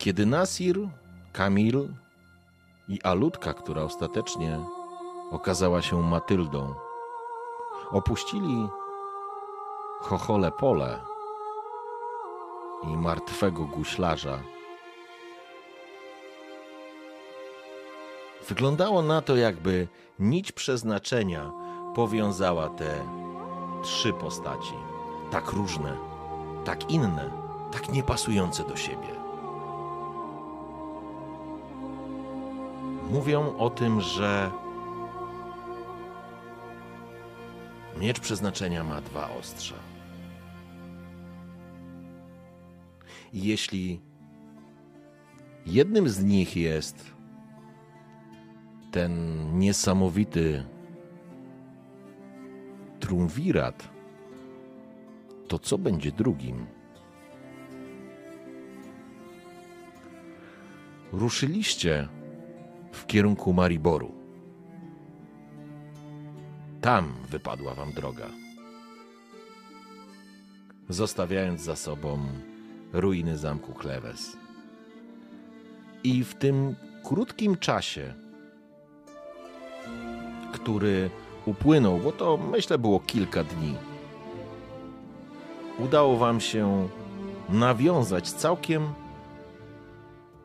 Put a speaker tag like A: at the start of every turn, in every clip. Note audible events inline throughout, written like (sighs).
A: Kiedy Nasir, Kamil i Alutka, która ostatecznie okazała się Matyldą, opuścili chochole pole i martwego guślarza, wyglądało na to, jakby nić przeznaczenia powiązała te trzy postaci, tak różne, tak inne, tak niepasujące do siebie. Mówią o tym, że miecz przeznaczenia ma dwa ostrza. Jeśli jednym z nich jest ten niesamowity triumvirat, to co będzie drugim? Ruszyliście w kierunku Mariboru. Tam wypadła wam droga, zostawiając za sobą ruiny zamku Klewes. I w tym krótkim czasie, który upłynął, bo to myślę było kilka dni, udało wam się nawiązać całkiem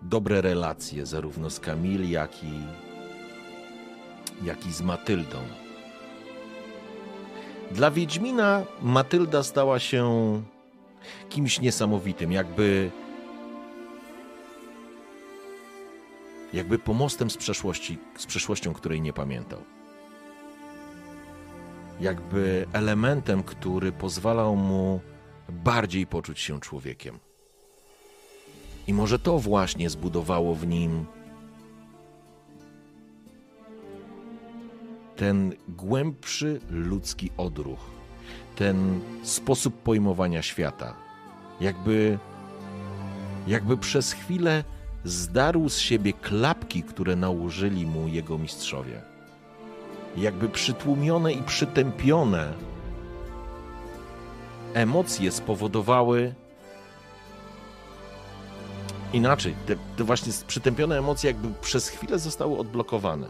A: dobre relacje zarówno z Kamil, jak i, jak i z Matyldą. Dla Wiedźmina Matylda stała się kimś niesamowitym, jakby jakby pomostem z przeszłości, z przeszłością, której nie pamiętał. Jakby elementem, który pozwalał mu bardziej poczuć się człowiekiem. I może to właśnie zbudowało w nim ten głębszy ludzki odruch, ten sposób pojmowania świata. Jakby, jakby przez chwilę zdarł z siebie klapki, które nałożyli mu jego mistrzowie. Jakby przytłumione i przytępione emocje spowodowały, inaczej, te, te właśnie przytępione emocje jakby przez chwilę zostały odblokowane.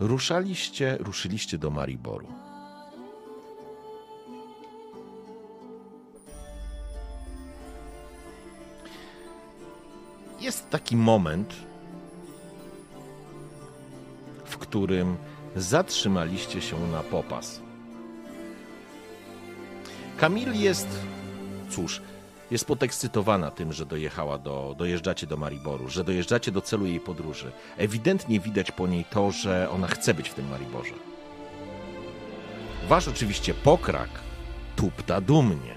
A: Ruszaliście, ruszyliście do Mariboru. Jest taki moment, w którym zatrzymaliście się na popas. Kamil jest, cóż, jest podekscytowana tym, że dojechała do, dojeżdżacie do Mariboru, że dojeżdżacie do celu jej podróży. Ewidentnie widać po niej to, że ona chce być w tym Mariborze. Wasz oczywiście pokrak tupta dumnie.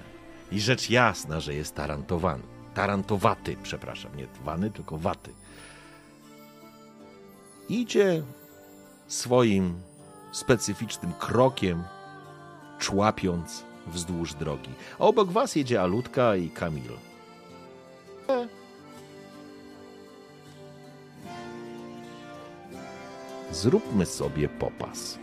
A: I rzecz jasna, że jest tarantowany. Tarantowaty, przepraszam, nie wany, tylko waty. Idzie swoim specyficznym krokiem, człapiąc wzdłuż drogi. A obok was jedzie Alutka i Kamil. Zróbmy sobie popas.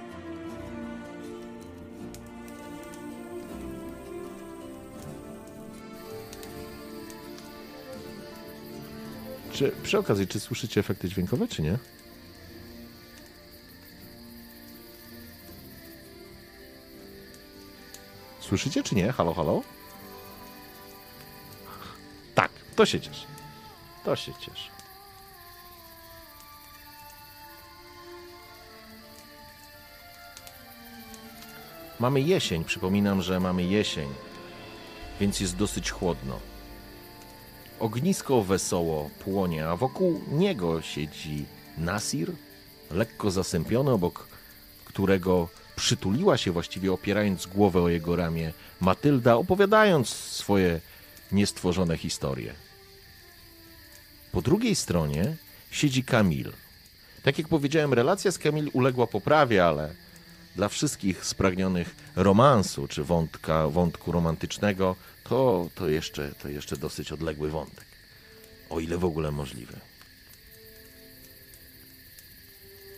A: Czy przy okazji, czy słyszycie efekty dźwiękowe, czy nie? Słyszycie czy nie? Halo, halo? Tak, to się cieszy. To się cieszy. Mamy jesień, przypominam, że mamy jesień. więc jest dosyć chłodno. Ognisko wesoło płonie, a wokół niego siedzi Nasir, lekko zasępiony, obok którego przytuliła się właściwie opierając głowę o jego ramię Matylda, opowiadając swoje niestworzone historie. Po drugiej stronie siedzi Kamil. Tak jak powiedziałem, relacja z Kamil uległa poprawie, ale dla wszystkich spragnionych romansu czy wątka, wątku romantycznego to, to, jeszcze, to jeszcze dosyć odległy wątek. O ile w ogóle możliwy.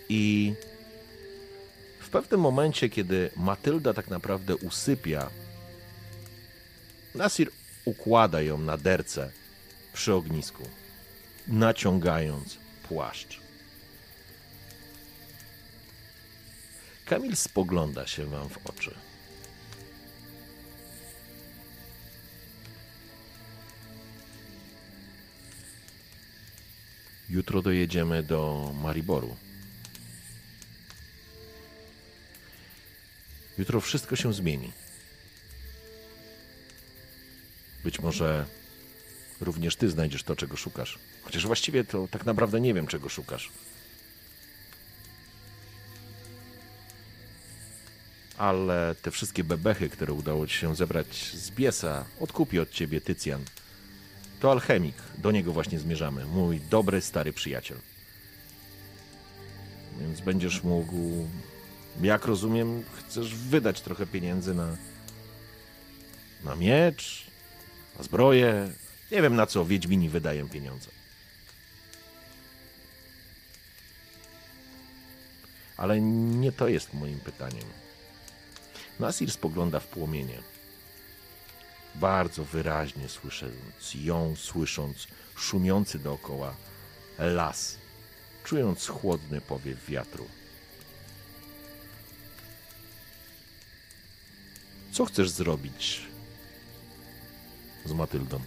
A: I pewnym momencie, kiedy Matylda tak naprawdę usypia, Nasir układa ją na derce przy ognisku, naciągając płaszcz. Kamil spogląda się wam w oczy. Jutro dojedziemy do Mariboru. Jutro wszystko się zmieni. Być może również ty znajdziesz to, czego szukasz. Chociaż właściwie to tak naprawdę nie wiem, czego szukasz. Ale te wszystkie bebechy, które udało ci się zebrać z biesa, odkupi od ciebie Tycjan. To alchemik, do niego właśnie zmierzamy. Mój dobry, stary przyjaciel. Więc będziesz mógł, jak rozumiem, chcesz wydać trochę pieniędzy na, na miecz, na zbroję. Nie wiem na co Wiedźmini wydają pieniądze. Ale nie to jest moim pytaniem. Nasir spogląda w płomienie. Bardzo wyraźnie słysząc ją, słysząc szumiący dookoła las, czując chłodny powiew wiatru. Co chcesz zrobić z Matyldą?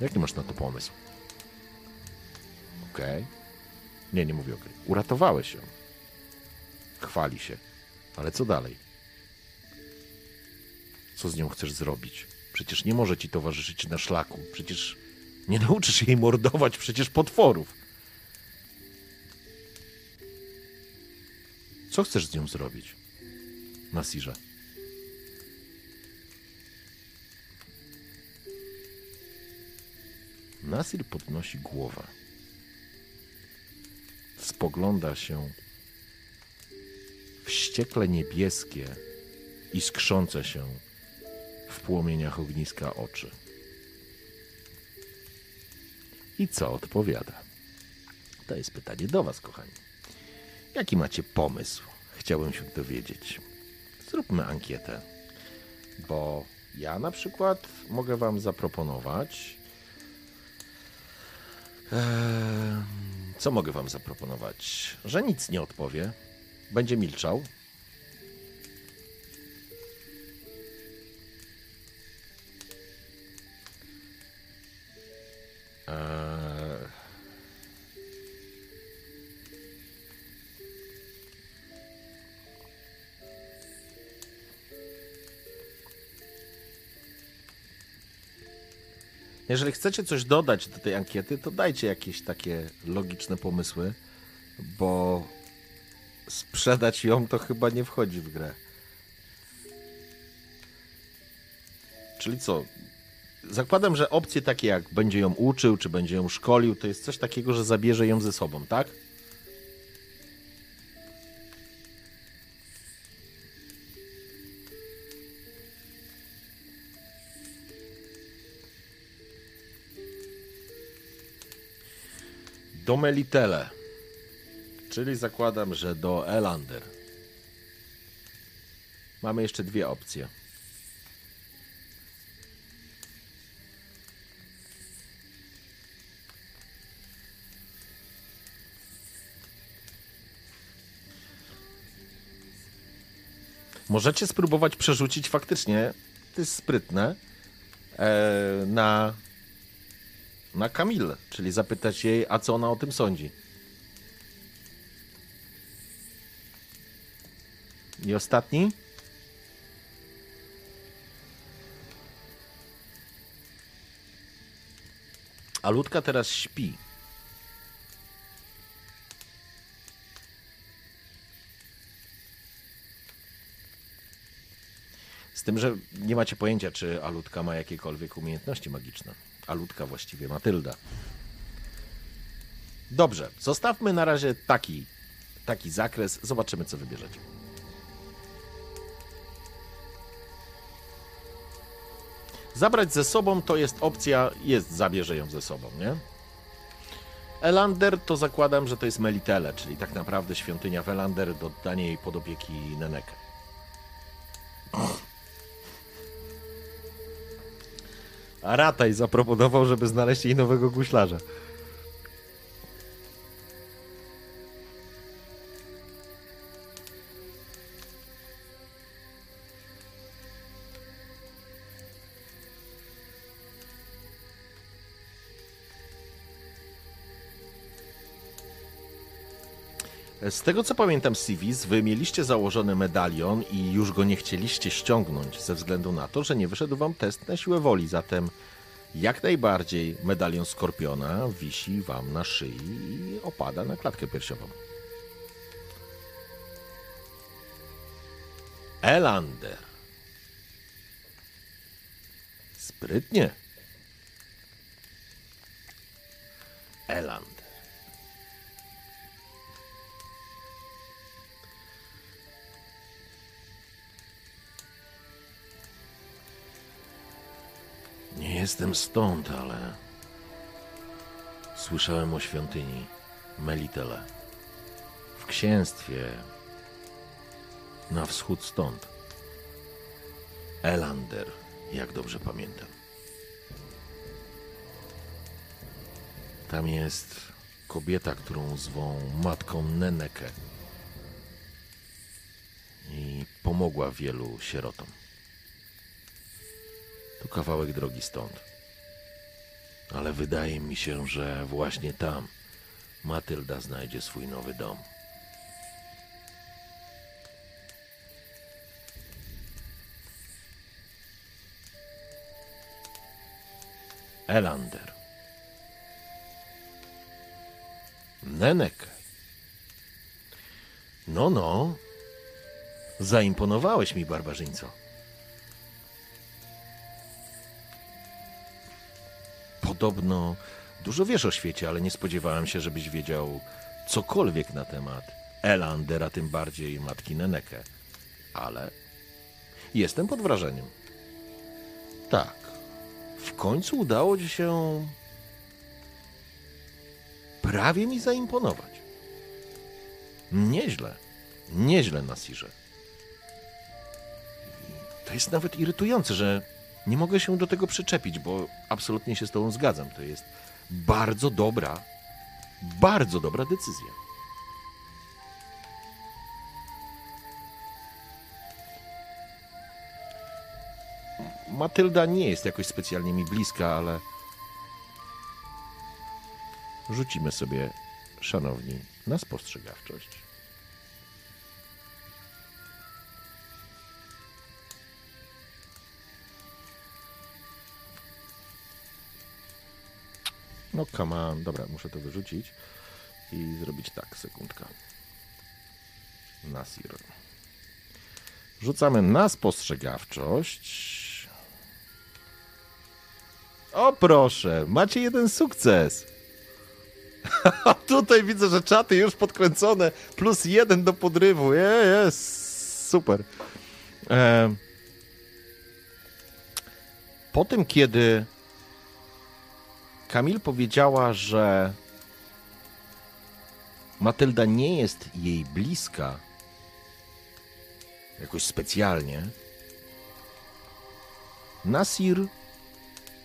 A: Jaki masz na to pomysł? Okej. Okay. Nie, nie mówię okej. Okay. Uratowałeś ją. Chwali się. Ale co dalej? Co z nią chcesz zrobić? Przecież nie może ci towarzyszyć na szlaku. Przecież nie (laughs) nauczysz jej mordować przecież potworów. Co chcesz z nią zrobić? Nasirze. Nasir podnosi głowę. Spogląda się wściekle niebieskie i skrzące się w płomieniach ogniska oczy. I co odpowiada? To jest pytanie do Was, kochani. Jaki macie pomysł? Chciałbym się dowiedzieć. Zróbmy ankietę, bo ja na przykład mogę Wam zaproponować. Eee, co mogę Wam zaproponować? Że nic nie odpowie, będzie milczał. Jeżeli chcecie coś dodać do tej ankiety, to dajcie jakieś takie logiczne pomysły, bo sprzedać ją to chyba nie wchodzi w grę. Czyli co? Zakładam, że opcje takie jak będzie ją uczył, czy będzie ją szkolił, to jest coś takiego, że zabierze ją ze sobą, tak? Do Melitele. Czyli zakładam, że do Elander. Mamy jeszcze dwie opcje. Możecie spróbować przerzucić faktycznie, to jest sprytne, e, na, na Kamil, czyli zapytać jej, a co ona o tym sądzi. I ostatni? A Ludka teraz śpi. Z tym, że nie macie pojęcia, czy Alutka ma jakiekolwiek umiejętności magiczne. Alutka właściwie Matylda. Dobrze, zostawmy na razie taki, taki zakres. Zobaczymy, co wybierzecie. Zabrać ze sobą to jest opcja, jest, zabierze ją ze sobą, nie? Elander to zakładam, że to jest Melitele, czyli tak naprawdę świątynia w Elander, dodanie jej pod opieki Nenekę. Rataj zaproponował, żeby znaleźć jej nowego guślarza. Z tego co pamiętam, Civis, wy mieliście założony medalion i już go nie chcieliście ściągnąć ze względu na to, że nie wyszedł wam test na siłę woli. Zatem jak najbardziej medalion skorpiona wisi wam na szyi i opada na klatkę piersiową. Elander. Sprytnie. Elander. Nie jestem stąd, ale słyszałem o świątyni Melitele w księstwie na wschód stąd. Elander, jak dobrze pamiętam. Tam jest kobieta, którą zwą matką Nenekę i pomogła wielu sierotom. Kawałek drogi stąd. Ale wydaje mi się, że właśnie tam Matylda znajdzie swój nowy dom. Elander. Nenek. No, no. Zaimponowałeś mi, barbarzyńco. Podobno dużo wiesz o świecie, ale nie spodziewałem się, żebyś wiedział cokolwiek na temat Elander, a tym bardziej matki Neneke. Ale jestem pod wrażeniem. Tak, w końcu udało ci się prawie mi zaimponować. Nieźle, nieźle, Nasirze. To jest nawet irytujące, że nie mogę się do tego przyczepić, bo absolutnie się z Tobą zgadzam. To jest bardzo dobra, bardzo dobra decyzja. Matylda nie jest jakoś specjalnie mi bliska, ale rzucimy sobie, szanowni, na spostrzegawczość. No come on. Dobra, muszę to wyrzucić i zrobić tak, sekundka. Nasir. Rzucamy na spostrzegawczość. O proszę, macie jeden sukces. (laughs) Tutaj widzę, że czaty już podkręcone. Plus jeden do podrywu. Jest super. Po tym, kiedy Kamil powiedziała, że Matylda nie jest jej bliska jakoś specjalnie. Nasir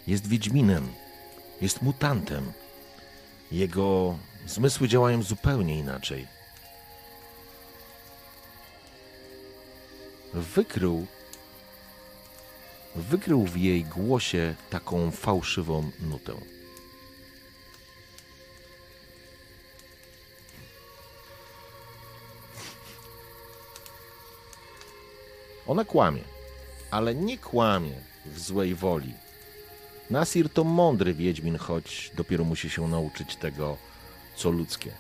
A: jest wiedźminem, jest mutantem. Jego zmysły działają zupełnie inaczej. Wykrył, wykrył w jej głosie taką fałszywą nutę. Ona kłamie, ale nie kłamie w złej woli. Nasir to mądry wiedźmin, choć dopiero musi się nauczyć tego, co ludzkie.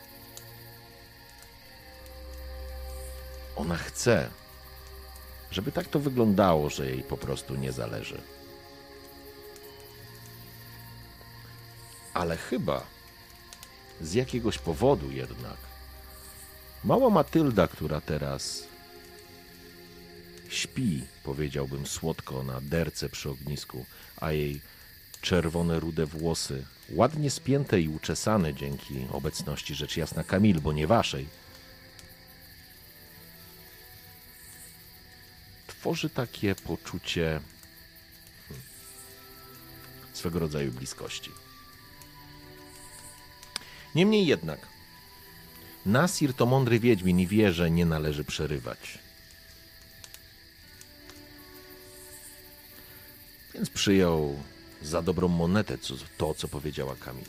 A: Ona chce, żeby tak to wyglądało, że jej po prostu nie zależy. Ale chyba z jakiegoś powodu jednak mała Matylda, która teraz śpi, powiedziałbym słodko na derce przy ognisku, a jej czerwone rude włosy, ładnie spięte i uczesane dzięki obecności rzecz jasna Kamil, bo nie waszej, tworzy takie poczucie hmm, swego rodzaju bliskości. Niemniej jednak, Nasir to mądry wiedźmin i wie, że nie należy przerywać. Więc przyjął za dobrą monetę to, co powiedziała Kamil.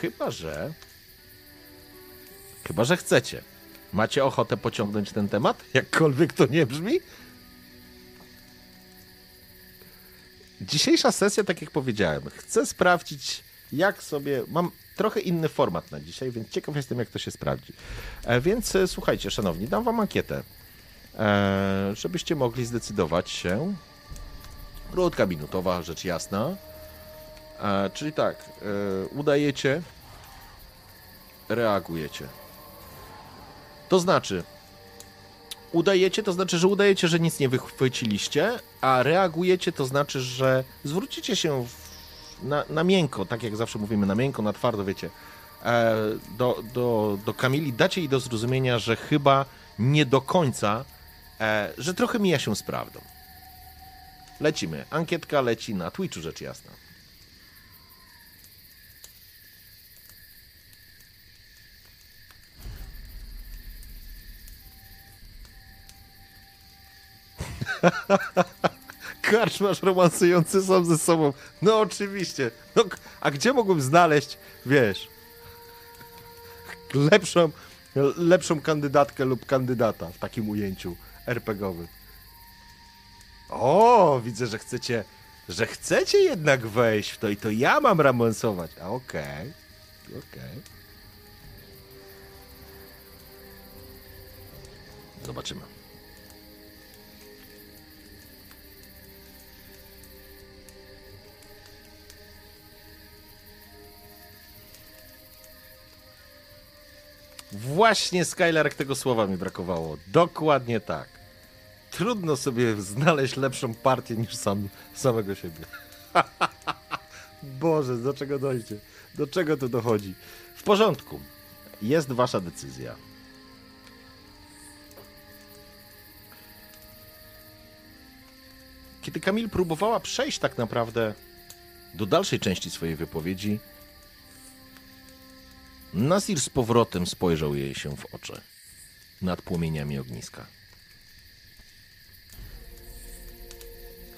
A: Chyba, że. Chyba, że chcecie. Macie ochotę pociągnąć ten temat? Jakkolwiek to nie brzmi? Dzisiejsza sesja, tak jak powiedziałem, chcę sprawdzić, jak sobie. Mam trochę inny format na dzisiaj, więc ciekaw jestem, jak to się sprawdzi. E, więc e, słuchajcie, szanowni, dam wam ankietę, żebyście mogli zdecydować się. Krótka, minutowa, rzecz jasna. E, czyli tak, e, udajecie, reagujecie. To znaczy, udajecie, to znaczy, że udajecie, że nic nie wychwyciliście, a reagujecie, to znaczy, że zwrócicie się w, na, na miękko, tak jak zawsze mówimy, na miękko, na twardo, wiecie, e, do, do, do Kamili, dacie jej do zrozumienia, że chyba nie do końca, e, że trochę mija się z prawdą. Lecimy. Ankietka leci na Twitchu, rzecz jasna. (laughs) Karczmasz romansujący sam ze sobą. No oczywiście. No, a gdzie mógłbym znaleźć, wiesz, lepszą, lepszą kandydatkę lub kandydata w takim ujęciu RPGowym? O, widzę, że chcecie, że chcecie jednak wejść w to i to ja mam romansować. A okej, okay. okej. Okay. Zobaczymy. Właśnie Skylark tego słowa mi brakowało. Dokładnie tak. Trudno sobie znaleźć lepszą partię niż sam, samego siebie. (laughs) Boże, do czego dojdzie? Do czego to dochodzi? W porządku. Jest wasza decyzja. Kiedy Kamil próbowała przejść tak naprawdę do dalszej części swojej wypowiedzi, Nasir z powrotem spojrzał jej się w oczy nad płomieniami ogniska.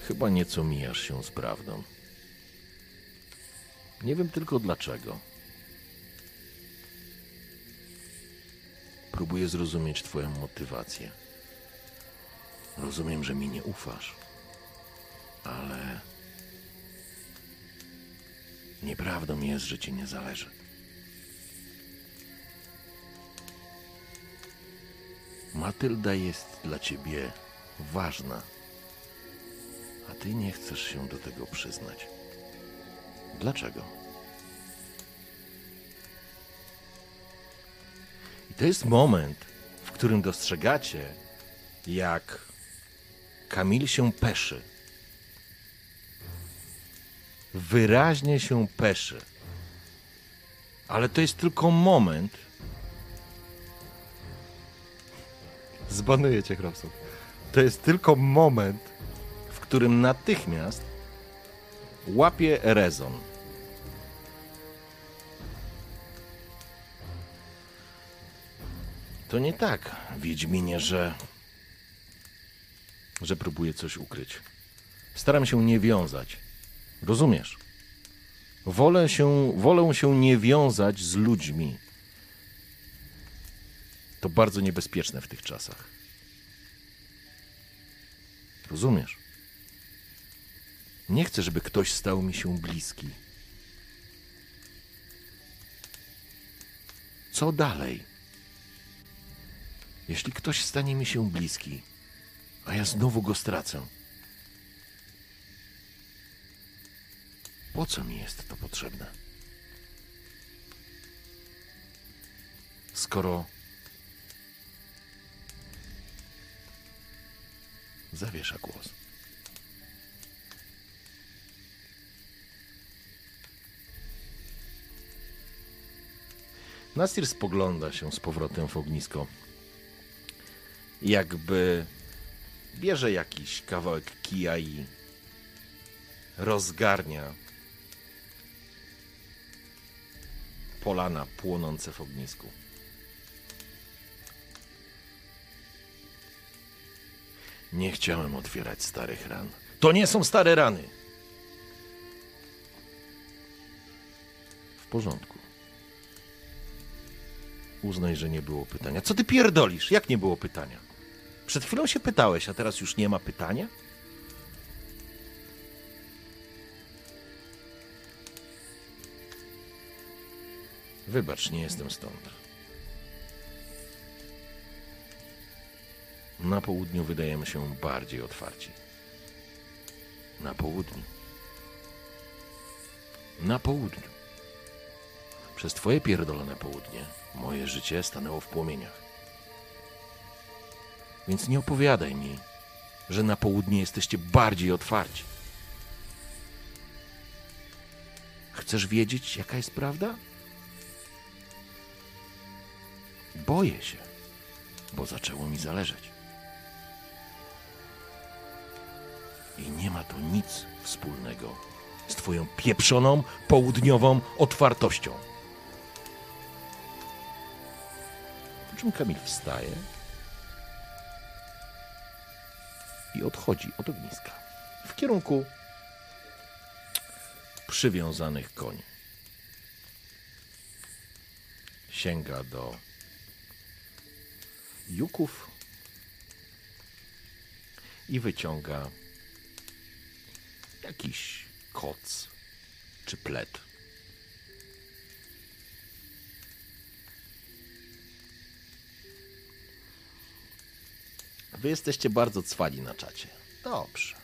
A: Chyba nieco mijasz się z prawdą. Nie wiem tylko dlaczego. Próbuję zrozumieć Twoją motywację. Rozumiem, że mi nie ufasz, ale nieprawdą jest, że Ci nie zależy. Matylda jest dla ciebie ważna, a ty nie chcesz się do tego przyznać. Dlaczego? I to jest moment, w którym dostrzegacie, jak Kamil się peszy. Wyraźnie się peszy. Ale to jest tylko moment, Zbanuję cię. To jest tylko moment, którym natychmiast łapie rezon. To nie tak, Wiedźminie, że... że próbuję coś ukryć. Staram się nie wiązać. Rozumiesz? Wolę się, wolę się nie wiązać z ludźmi, to bardzo niebezpieczne w tych czasach. Rozumiesz? Nie chcę, żeby ktoś stał mi się bliski. Co dalej? Jeśli ktoś stanie mi się bliski, a ja znowu go stracę. Po co mi jest to potrzebne? Skoro zawiesza głos. Nasir spogląda się z powrotem w ognisko. Jakby bierze jakiś kawałek kija i rozgarnia polana płonące w ognisku. Nie chciałem otwierać starych ran. To nie są stare rany. W porządku. Uznaj, że nie było pytania. Co ty pierdolisz? Jak nie było pytania? Przed chwilą się pytałeś, a teraz już nie ma pytania? Wybacz, nie jestem stąd. Na południu wydajemy się bardziej otwarci. Na południu. Na południu. Przez twoje pierdolone południe moje życie stanęło w płomieniach. Więc nie opowiadaj mi, że na południe jesteście bardziej otwarci. Chcesz wiedzieć, jaka jest prawda? Boję się, bo zaczęło mi zależeć. I nie ma to nic wspólnego z Twoją pieprzoną, południową otwartością. Czym Kamil wstaje i odchodzi od ogniska w kierunku przywiązanych koni. Sięga do juków i wyciąga jakiś koc czy plet. Wy jesteście bardzo cwani na czacie. Dobrze.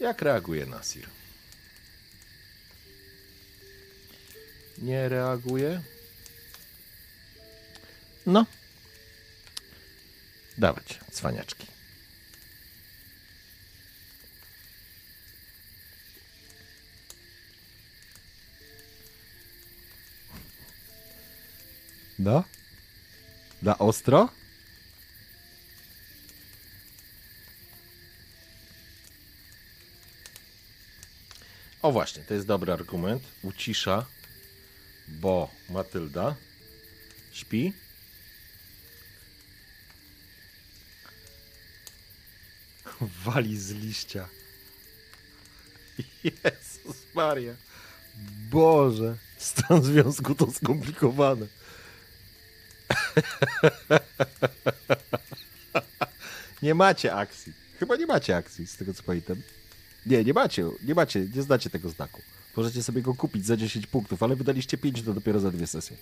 A: Jak reaguje Nasir? Nie reaguje? No. Dawać, cwaniaczki.
B: No? Na ostro?
A: O właśnie, to jest dobry argument. Ucisza, bo Matylda śpi.
B: Wali z liścia. Jezus Maria. Boże. Stan związku to skomplikowane. (laughs) nie macie akcji. Chyba nie macie akcji, z tego co pamiętam. Nie, nie macie, nie macie, nie znacie tego znaku. Możecie sobie go kupić za 10 punktów, ale wydaliście 5 to dopiero za dwie sesje.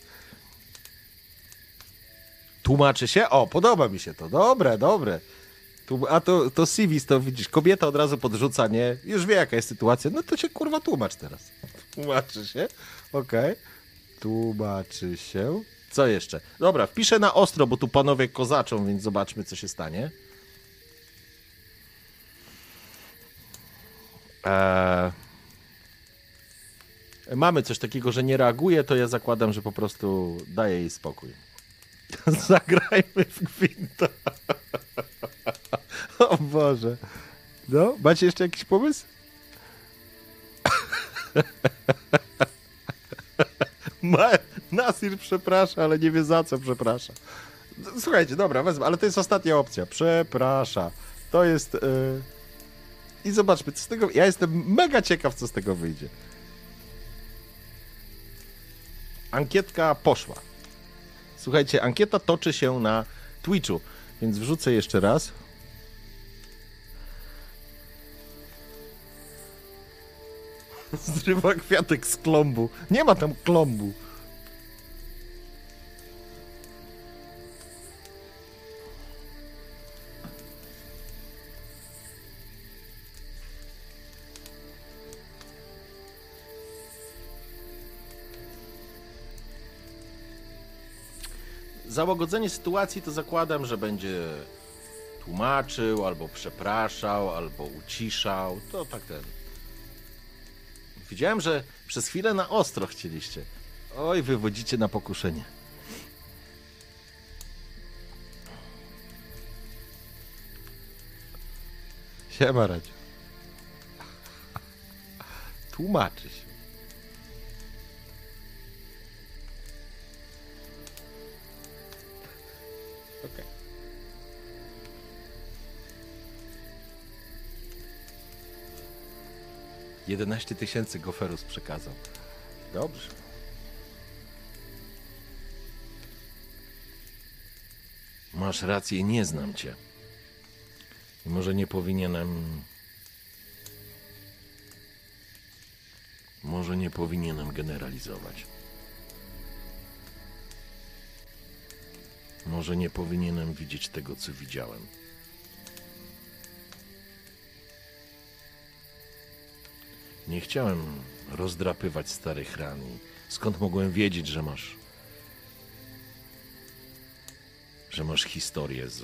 B: Tłumaczy się? O, podoba mi się to. Dobre, dobre. A to, to Civis, to widzisz, kobieta od razu podrzuca, nie? Już wie jaka jest sytuacja. No to się kurwa tłumacz teraz. Tłumaczy się. Okej. Tłumaczy się. Co jeszcze? Dobra, wpiszę na ostro, bo tu panowie kozaczą, więc zobaczmy, co się stanie. Eee... Mamy coś takiego, że nie reaguje, to ja zakładam, że po prostu daje jej spokój. (laughs) Zagrajmy w gwinta. (laughs) o Boże. No, macie jeszcze jakiś pomysł? (laughs) Ma, Nasir przeprasza, ale nie wie za co przeprasza. Słuchajcie, dobra, wezmę, ale to jest ostatnia opcja. Przeprasza. To jest... Yy... I zobaczmy, co z tego... Ja jestem mega ciekaw, co z tego wyjdzie. Ankietka poszła. Słuchajcie, ankieta toczy się na Twitchu, więc wrzucę jeszcze raz. (laughs) Zrywa kwiatek z klombu. Nie ma tam klombu. Załagodzenie sytuacji to zakładam, że będzie tłumaczył, albo przepraszał, albo uciszał. To tak ten. Widziałem, że przez chwilę na ostro chcieliście. Oj, wywodzicie na pokuszenie. Siema, Radziu. (laughs) Tłumaczy się. 11 tysięcy goferus przekazał. Dobrze.
A: Masz rację, nie znam cię. I może nie powinienem. Może nie powinienem generalizować. Może nie powinienem widzieć tego, co widziałem. Nie chciałem rozdrapywać starych ran. Skąd mogłem wiedzieć, że masz. że masz historię z.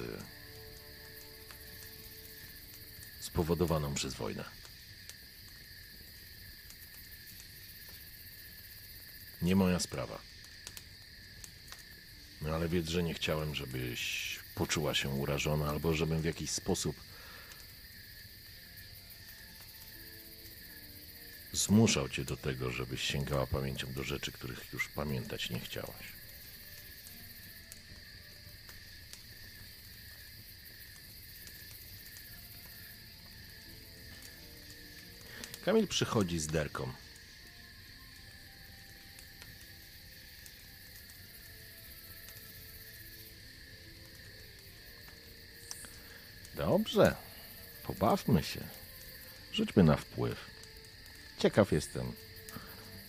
A: spowodowaną przez wojnę. Nie moja sprawa. No ale wiedz, że nie chciałem, żebyś poczuła się urażona, albo żebym w jakiś sposób zmuszał cię do tego, żebyś sięgała pamięcią do rzeczy, których już pamiętać nie chciałaś. Kamil przychodzi z derką. Dobrze, pobawmy się. Rzućmy na wpływ. Ciekaw jestem,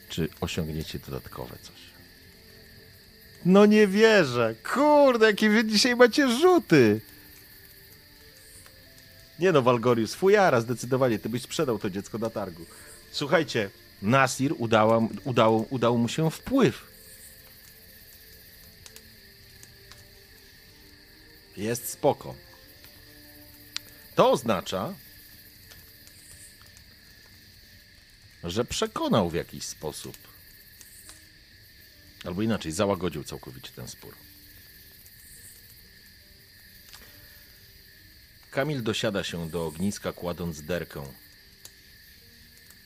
A: czy osiągniecie dodatkowe coś.
B: No nie wierzę. Kurde, jakie wy dzisiaj macie rzuty. Nie no, Walgorius, fujara zdecydowanie. Ty byś sprzedał to dziecko na targu. Słuchajcie, Nasir udała, udało, udał mu się wpływ. Jest spoko. To oznacza, że przekonał w jakiś sposób, albo inaczej, załagodził całkowicie ten spór.
A: Kamil dosiada się do ogniska, kładąc derkę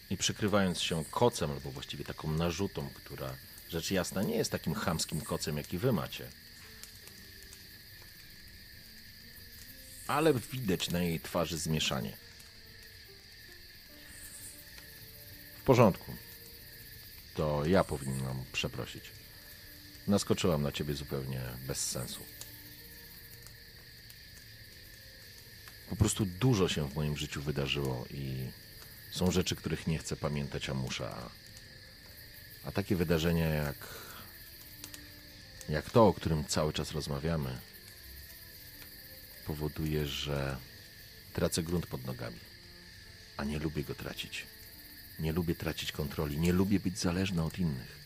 A: i przykrywając się kocem, albo właściwie taką narzutą, która rzecz jasna nie jest takim chamskim kocem, jaki wy macie. Ale widać na jej twarzy zmieszanie. Porządku. To ja powinnam przeprosić. Naskoczyłam na ciebie zupełnie bez sensu. Po prostu dużo się w moim życiu wydarzyło i są rzeczy, których nie chcę pamiętać, a muszę. A, takie wydarzenia jak, jak to, o którym cały czas rozmawiamy, powoduje, że tracę grunt pod nogami, a nie lubię go tracić. Nie lubię tracić kontroli, nie lubię być zależny od innych.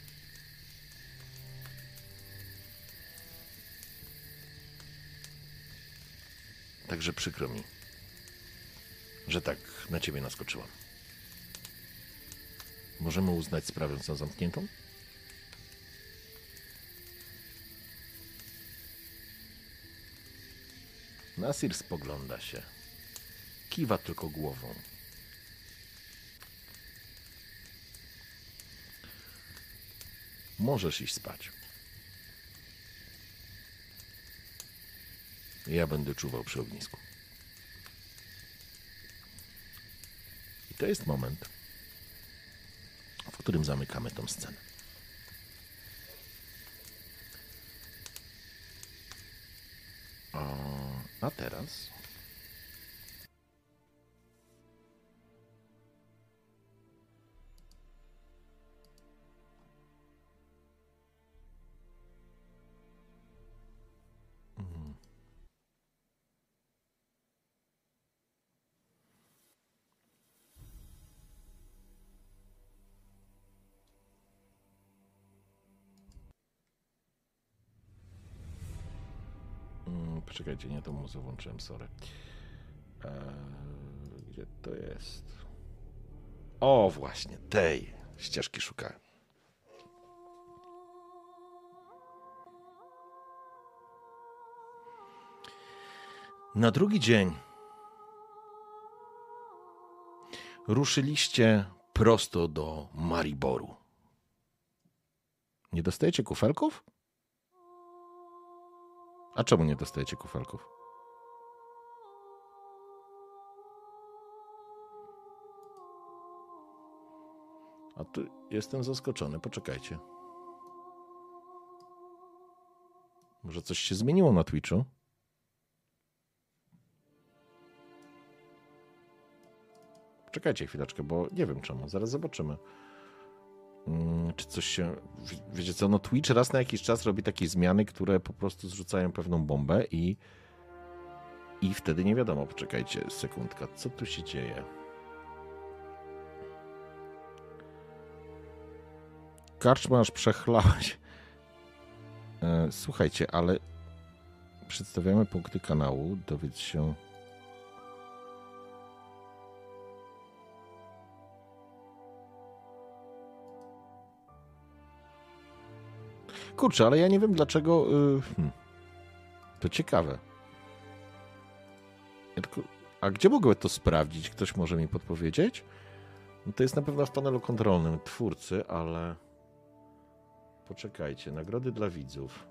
A: Także przykro mi, że tak na ciebie naskoczyłam. Możemy uznać sprawę za zamkniętą? Nasir spogląda się. Kiwa tylko głową. Możesz iść spać. Ja będę czuwał przy ognisku. I to jest moment, w którym zamykamy tą scenę. A, teraz.
B: Poczekajcie, nie tą muzę włączyłem, sorry. Eee, gdzie to jest? O, właśnie, tej ścieżki szukałem. Na drugi dzień ruszyliście prosto do Mariboru. Nie dostajecie kufelków? A czemu nie dostajecie kufelków? A tu jestem zaskoczony. Poczekajcie. Może coś się zmieniło na Twitchu? Czekajcie chwileczkę, bo nie wiem czemu. Zaraz zobaczymy. Mm, czy coś się. Wiecie co? No, Twitch raz na jakiś czas robi takie zmiany, które po prostu zrzucają pewną bombę i. I wtedy nie wiadomo. Poczekajcie, sekundka. Co tu się dzieje? Karczmasz przechlałeś. E, słuchajcie, ale przedstawiamy punkty kanału. Dowiedz się. Kurczę, ale ja nie wiem dlaczego. Yy, hmm. To ciekawe. A gdzie mogę to sprawdzić? Ktoś może mi podpowiedzieć? No to jest na pewno w panelu kontrolnym twórcy, ale. Poczekajcie. Nagrody dla widzów.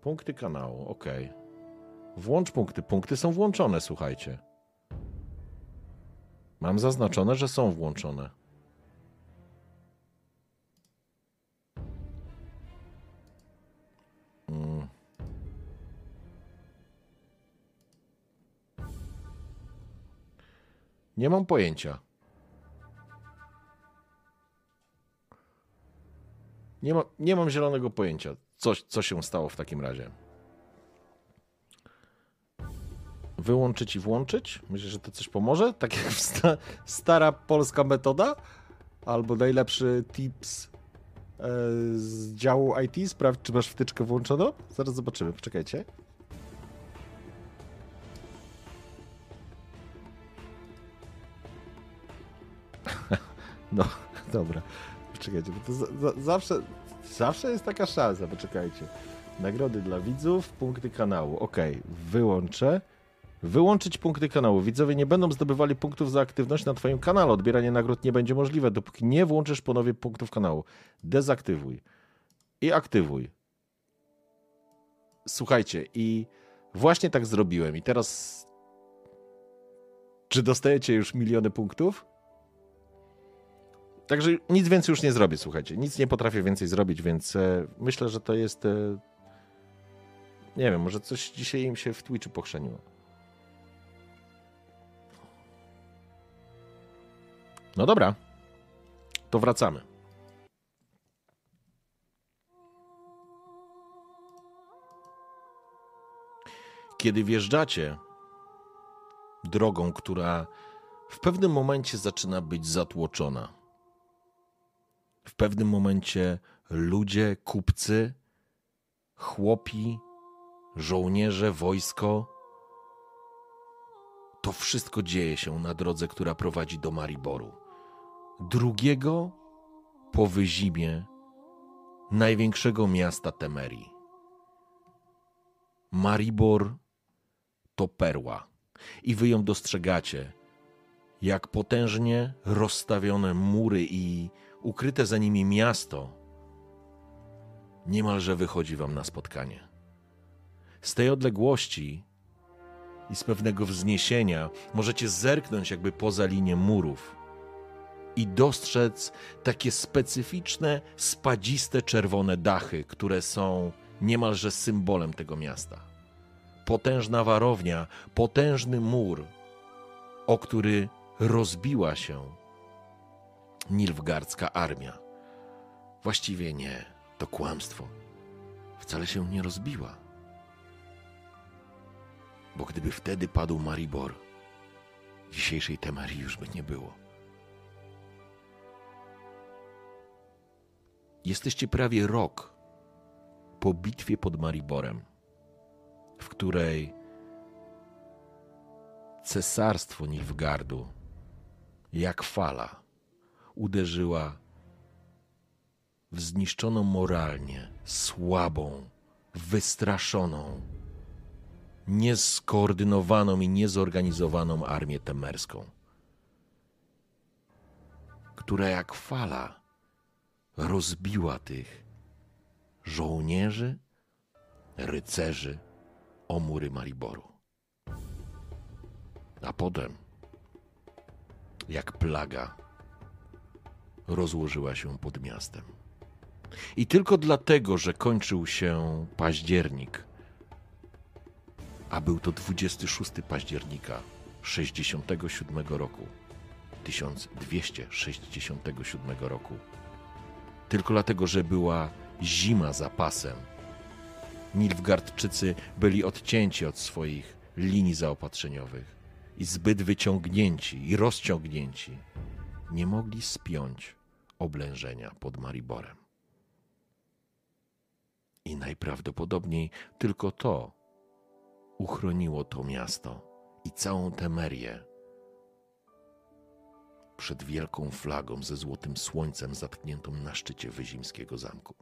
B: Punkty kanału, ok. Włącz punkty. Punkty są włączone, słuchajcie. Mam zaznaczone, że są włączone. Nie mam pojęcia. Nie, ma, nie mam zielonego pojęcia, co, co się stało w takim razie. Wyłączyć i włączyć? Myślę, że to coś pomoże? Tak jak sta, stara polska metoda? Albo najlepszy tips e, z działu IT? Sprawdź, czy masz wtyczkę włączoną? Zaraz zobaczymy, poczekajcie. No, (laughs) dobra. Poczekajcie, bo to za, za, zawsze, zawsze jest taka szansa, poczekajcie. Nagrody dla widzów, punkty kanału. Ok, wyłączę. Wyłączyć punkty kanału. Widzowie nie będą zdobywali punktów za aktywność na Twoim kanale. Odbieranie nagród nie będzie możliwe, dopóki nie włączysz ponownie punktów kanału. Dezaktywuj. I aktywuj. Słuchajcie, i właśnie tak zrobiłem. I teraz. Czy dostajecie już miliony punktów? Także nic więcej już nie zrobię, słuchajcie. Nic nie potrafię więcej zrobić, więc e, myślę, że to jest. E, nie wiem, może coś dzisiaj im się w Twitchu pochrzeniło. No dobra, to wracamy. Kiedy wjeżdżacie drogą, która w pewnym momencie zaczyna być zatłoczona, w pewnym momencie ludzie, kupcy, chłopi, żołnierze, wojsko, to wszystko dzieje się na drodze, która prowadzi do Mariboru. Drugiego po wyzimie największego miasta Temerii. Maribor to perła i wy ją dostrzegacie, jak potężnie rozstawione mury i ukryte za nimi miasto niemalże wychodzi wam na spotkanie. Z tej odległości i z pewnego wzniesienia możecie zerknąć jakby poza linię murów i dostrzec takie specyficzne, spadziste czerwone dachy, które są niemalże symbolem tego miasta. Potężna warownia, potężny mur, o który rozbiła się nilfgardzka armia. Właściwie nie, to kłamstwo. Wcale się nie rozbiła. Bo gdyby wtedy padł Maribor, dzisiejszej Temerii już by nie było. Jesteście prawie rok po bitwie pod Mariborem.
A: w której cesarstwo Nilfgardu, jak fala, uderzyła w zniszczoną moralnie, słabą, wystraszoną, nieskoordynowaną i niezorganizowaną armię temerską, która jak fala rozbiła tych żołnierzy, rycerzy o mury Mariboru. A potem, jak plaga, rozłożyła się pod miastem. I tylko dlatego, że kończył się październik, a był to 26 października 67 roku, 1267 roku, tylko dlatego, że była zima za pasem, Nilfgardczycy byli odcięci od swoich linii zaopatrzeniowych i zbyt wyciągnięci i rozciągnięci, nie mogli spiąć oblężenia pod Mariborem. I najprawdopodobniej tylko to uchroniło to miasto i całą Temerię przed wielką flagą ze złotym słońcem zatkniętą na szczycie wyzimskiego zamku.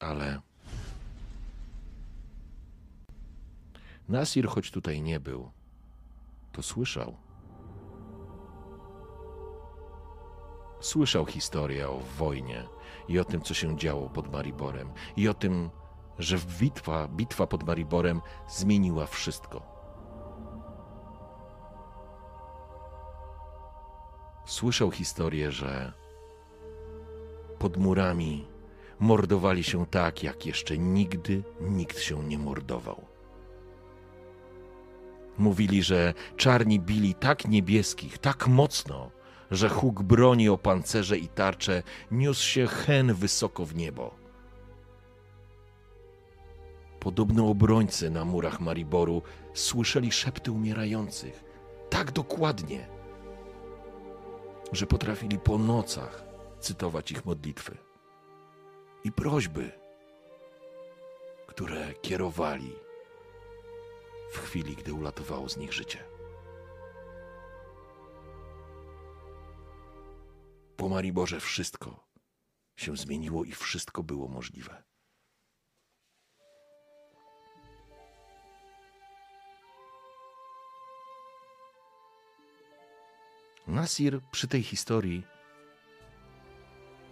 A: Ale Nasir, choć tutaj nie był, to słyszał. Słyszał historię o wojnie i o tym, co się działo pod Mariborem, i o tym, że bitwa, bitwa pod Mariborem zmieniła wszystko. Słyszał historię, że pod murami mordowali się tak, jak jeszcze nigdy nikt się nie mordował. Mówili, że czarni bili tak niebieskich, tak mocno, że huk broni o pancerze i tarcze niósł się hen wysoko w niebo. Podobno obrońcy na murach Mariboru słyszeli szepty umierających tak dokładnie, że potrafili po nocach cytować ich modlitwy i prośby, które kierowali w chwili, gdy ulatowało z nich życie. Po Mariborze wszystko się zmieniło i wszystko było możliwe. Nasir przy tej historii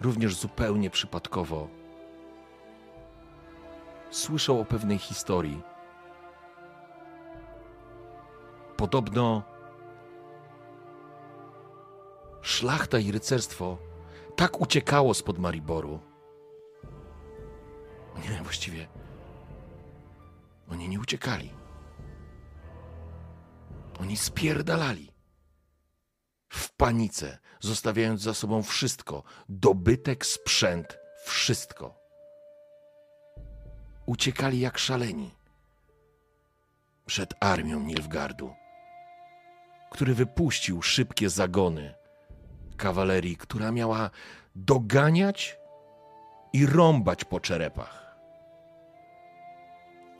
A: również zupełnie przypadkowo słyszał o pewnej historii. Podobno szlachta i rycerstwo tak uciekało spod Mariboru. Nie, właściwie oni nie uciekali. Oni spierdalali. W panice, zostawiając za sobą wszystko dobytek, sprzęt, wszystko. Uciekali jak szaleni przed armią Nilfgardu, który wypuścił szybkie zagony kawalerii, która miała doganiać i rąbać po czerepach.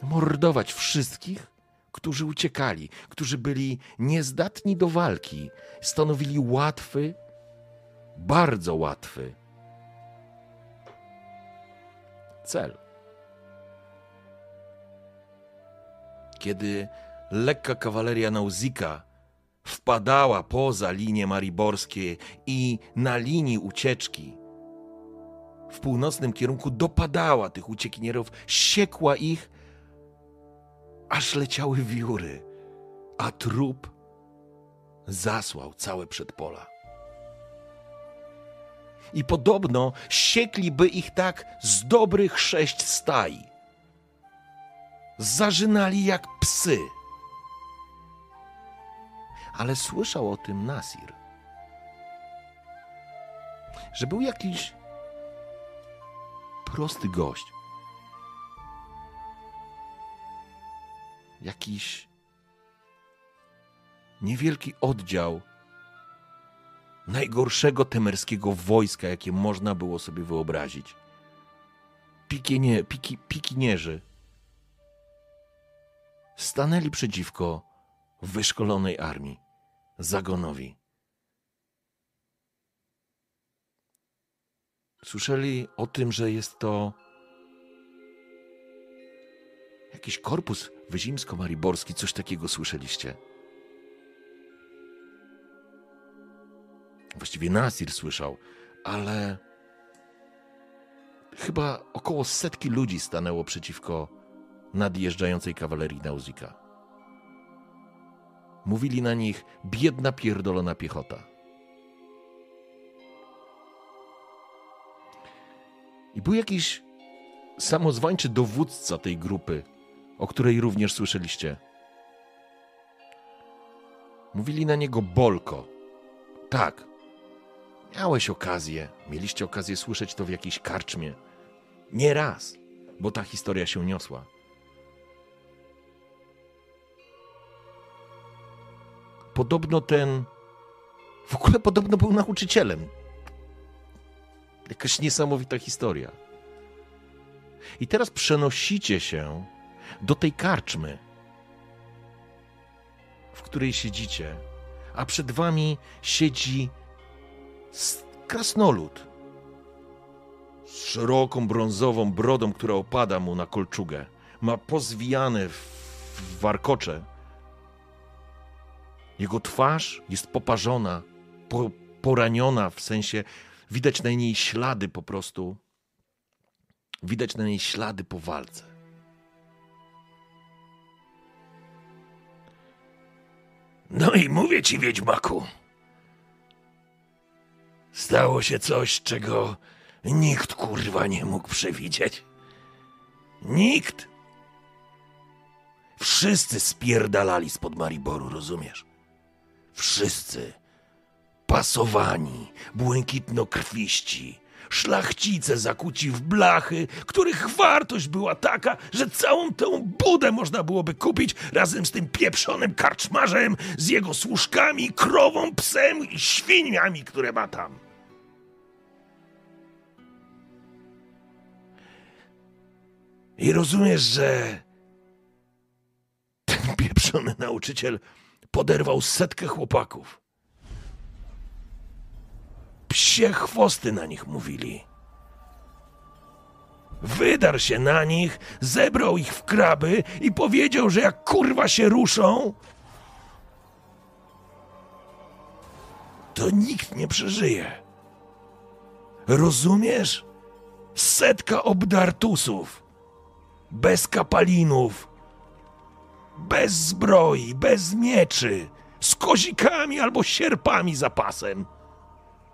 A: Mordować wszystkich, którzy uciekali, którzy byli niezdatni do walki, stanowili łatwy, bardzo łatwy cel. Kiedy lekka kawaleria Nauzika wpadała poza linie mariborskie i na linii ucieczki w północnym kierunku dopadała tych uciekinierów, siekła ich, aż leciały wióry, a trup zasłał całe przedpola. I podobno siekliby ich tak z dobrych sześć staj. Zażynali jak psy ale słyszał o tym Nasir. Że był jakiś prosty gość. Jakiś niewielki oddział najgorszego temerskiego wojska, jakie można było sobie wyobrazić. Pikienie, piki, pikinierzy stanęli przeciwko wyszkolonej armii, zagonowi. Słyszeli o tym, że jest to jakiś korpus wyzimsko-mariborski, coś takiego słyszeliście. Właściwie Nasir słyszał, ale chyba około setki ludzi stanęło przeciwko nadjeżdżającej kawalerii Nauzika. Mówili na nich biedna pierdolona piechota. I był jakiś samozwańczy dowódca tej grupy, o której również słyszeliście. Mówili na niego Bolko. Tak. Miałeś okazję, mieliście okazję słyszeć to w jakiejś karczmie. Nie raz, bo ta historia się niosła. Podobno ten. W ogóle podobno był nauczycielem. Jakaś niesamowita historia. I teraz przenosicie się do tej karczmy, w której siedzicie, a przed wami siedzi krasnolud z szeroką brązową brodą, która opada mu na kolczugę. Ma pozwijane w warkocze. Jego twarz jest poparzona, po, poraniona, w sensie widać na niej ślady po prostu. Widać na niej ślady po walce. No i mówię ci, Wiedźmaku. Stało się coś, czego nikt kurwa nie mógł przewidzieć. Nikt. Wszyscy spierdalali spod Mariboru, rozumiesz? Wszyscy. Pasowani, błękitnokrwiści, szlachcice zakuci w blachy, których wartość była taka, że całą tę budę można byłoby kupić razem z tym pieprzonym karczmarzem, z jego służkami, krową, psem i świniami, które ma tam. I rozumiesz, że ten pieprzony nauczyciel poderwał setkę chłopaków. Psie chwosty na nich mówili. Wydarł się na nich, zebrał ich w kraby i powiedział, że jak kurwa się ruszą, to nikt nie przeżyje. Rozumiesz? Setka obdartusów, bez kapalinów, bez zbroi, bez mieczy, z kozikami albo sierpami za pasem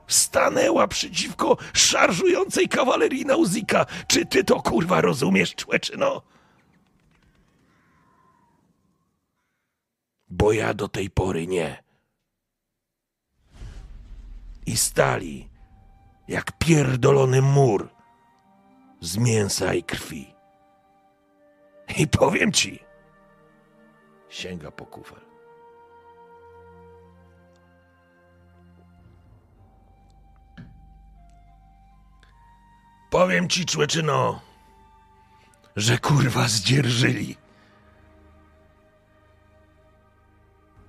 A: stanęła przeciwko szarżującej kawalerii Nauzika. Czy ty to kurwa rozumiesz, człeczyno? Bo ja do tej pory nie. I stali jak pierdolony mur z mięsa i krwi. I powiem ci, sięga po kufel. Powiem ci, człeczyno, że kurwa zdzierżyli.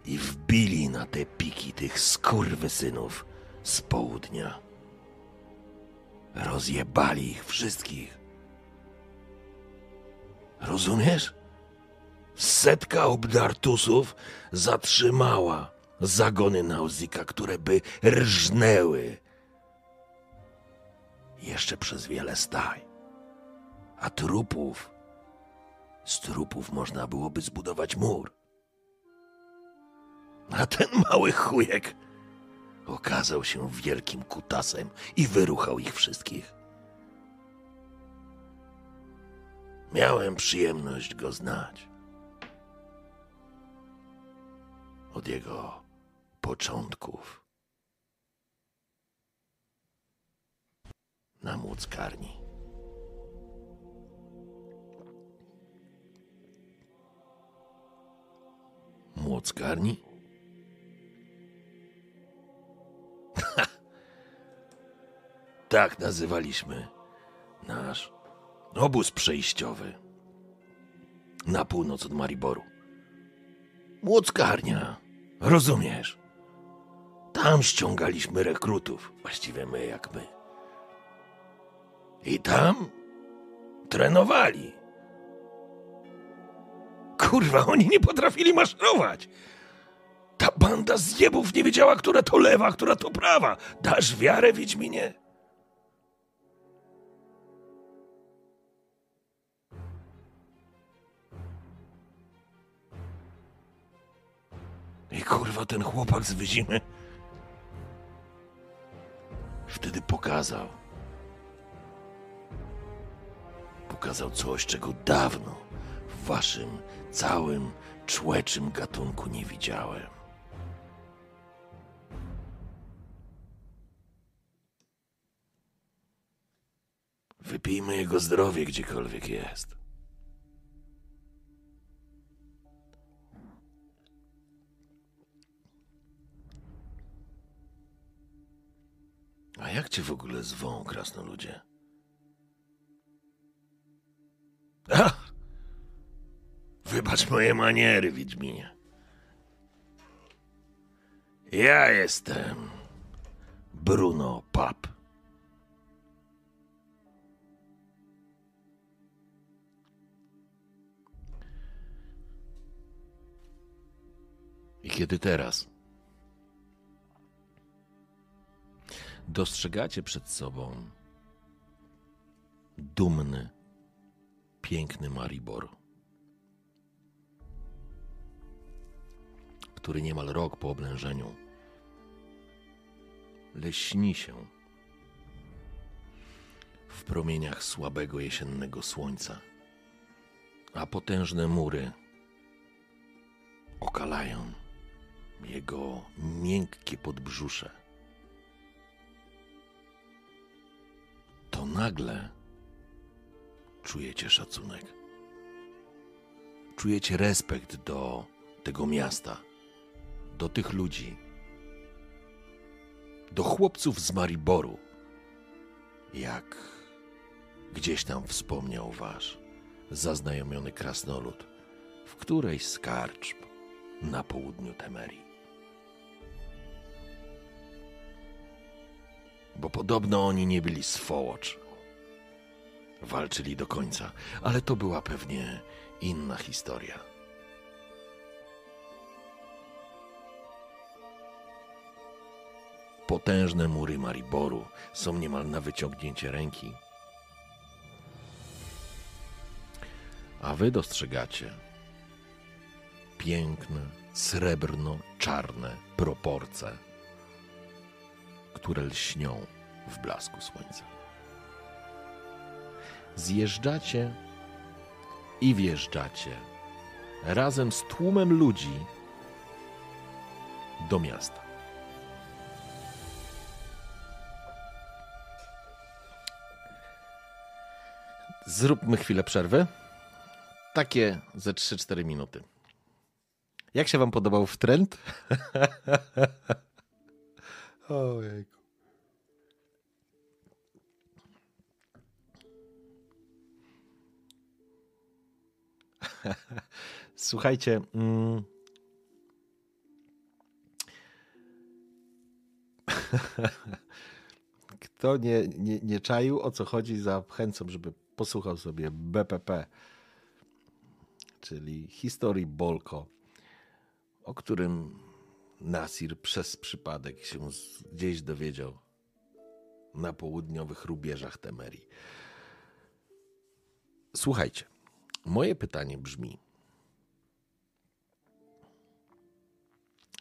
A: I wbili na te piki tych skurwysynów z południa. Rozjebali ich wszystkich. Rozumiesz? Setka obdartusów zatrzymała zagony Nauzika, które by rżnęły jeszcze przez wiele staj. A trupów, z trupów można byłoby zbudować mur. A ten mały chujek okazał się wielkim kutasem i wyruchał ich wszystkich. Miałem przyjemność go znać. Od jego początków. na młockarni. Młockarni? (laughs) tak nazywaliśmy nasz obóz przejściowy na północ od Mariboru. Młockarnia, rozumiesz? Tam ściągaliśmy rekrutów, właściwie my jak my. I tam trenowali. Kurwa, oni nie potrafili maszerować. Ta banda zjebów nie wiedziała, która to lewa, która to prawa. Dasz wiarę, Wiedźminie? I kurwa, ten chłopak z Wyzimy wtedy pokazał. Pokazał coś, czego dawno w waszym całym człeczym gatunku nie widziałem. Wypijmy jego zdrowie gdziekolwiek jest. Cię w ogóle zwą, krasnoludzie? Ach! Wybacz moje maniery, Wiedźminie. Ja jestem Bruno Pap. I kiedy teraz dostrzegacie przed sobą dumny, piękny Maribor, który niemal rok po oblężeniu leśni się w promieniach słabego jesiennego słońca, a potężne mury okalają jego miękkie podbrzusze. To nagle czujecie szacunek. Czujecie respekt do tego miasta, do tych ludzi, do chłopców z Mariboru, jak gdzieś tam wspomniał wasz zaznajomiony krasnolud w którejś z na południu Temerii. Bo podobno oni nie byli swołocz. Walczyli do końca, ale to była pewnie inna historia. Potężne mury Mariboru są niemal na wyciągnięcie ręki. A wy dostrzegacie piękne, srebrno-czarne proporcje, które lśnią w blasku słońca. Zjeżdżacie i wjeżdżacie razem z tłumem ludzi do miasta. Zróbmy chwilę przerwy. Takie ze 3-4 minuty. Jak się wam podobał w trend? (laughs) Ojejku. (laughs) Słuchajcie. Mm. (laughs) Kto nie, nie, nie czaił, o co chodzi, zachęcam, żeby posłuchał sobie BPP, czyli historii Bolko, o którym Nasir przez przypadek się gdzieś dowiedział na południowych rubieżach Temerii. Słuchajcie, moje pytanie brzmi: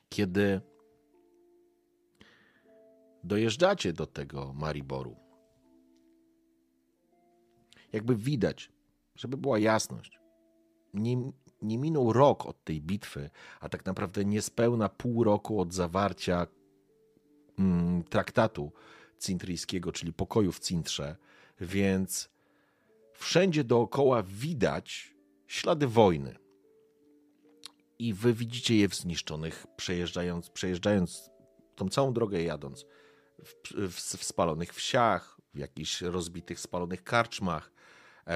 A: kiedy dojeżdżacie do tego Mariboru, jakby widać, żeby była jasność, nie, nie minął rok od tej bitwy, a tak naprawdę niespełna pół roku od zawarcia mm, traktatu cintryjskiego, czyli pokoju w Cintrze, więc wszędzie dookoła widać ślady wojny. I wy widzicie je w zniszczonych, przejeżdżając, przejeżdżając tą całą drogę jadąc, w, w, w spalonych wsiach,
B: w jakichś rozbitych, spalonych karczmach,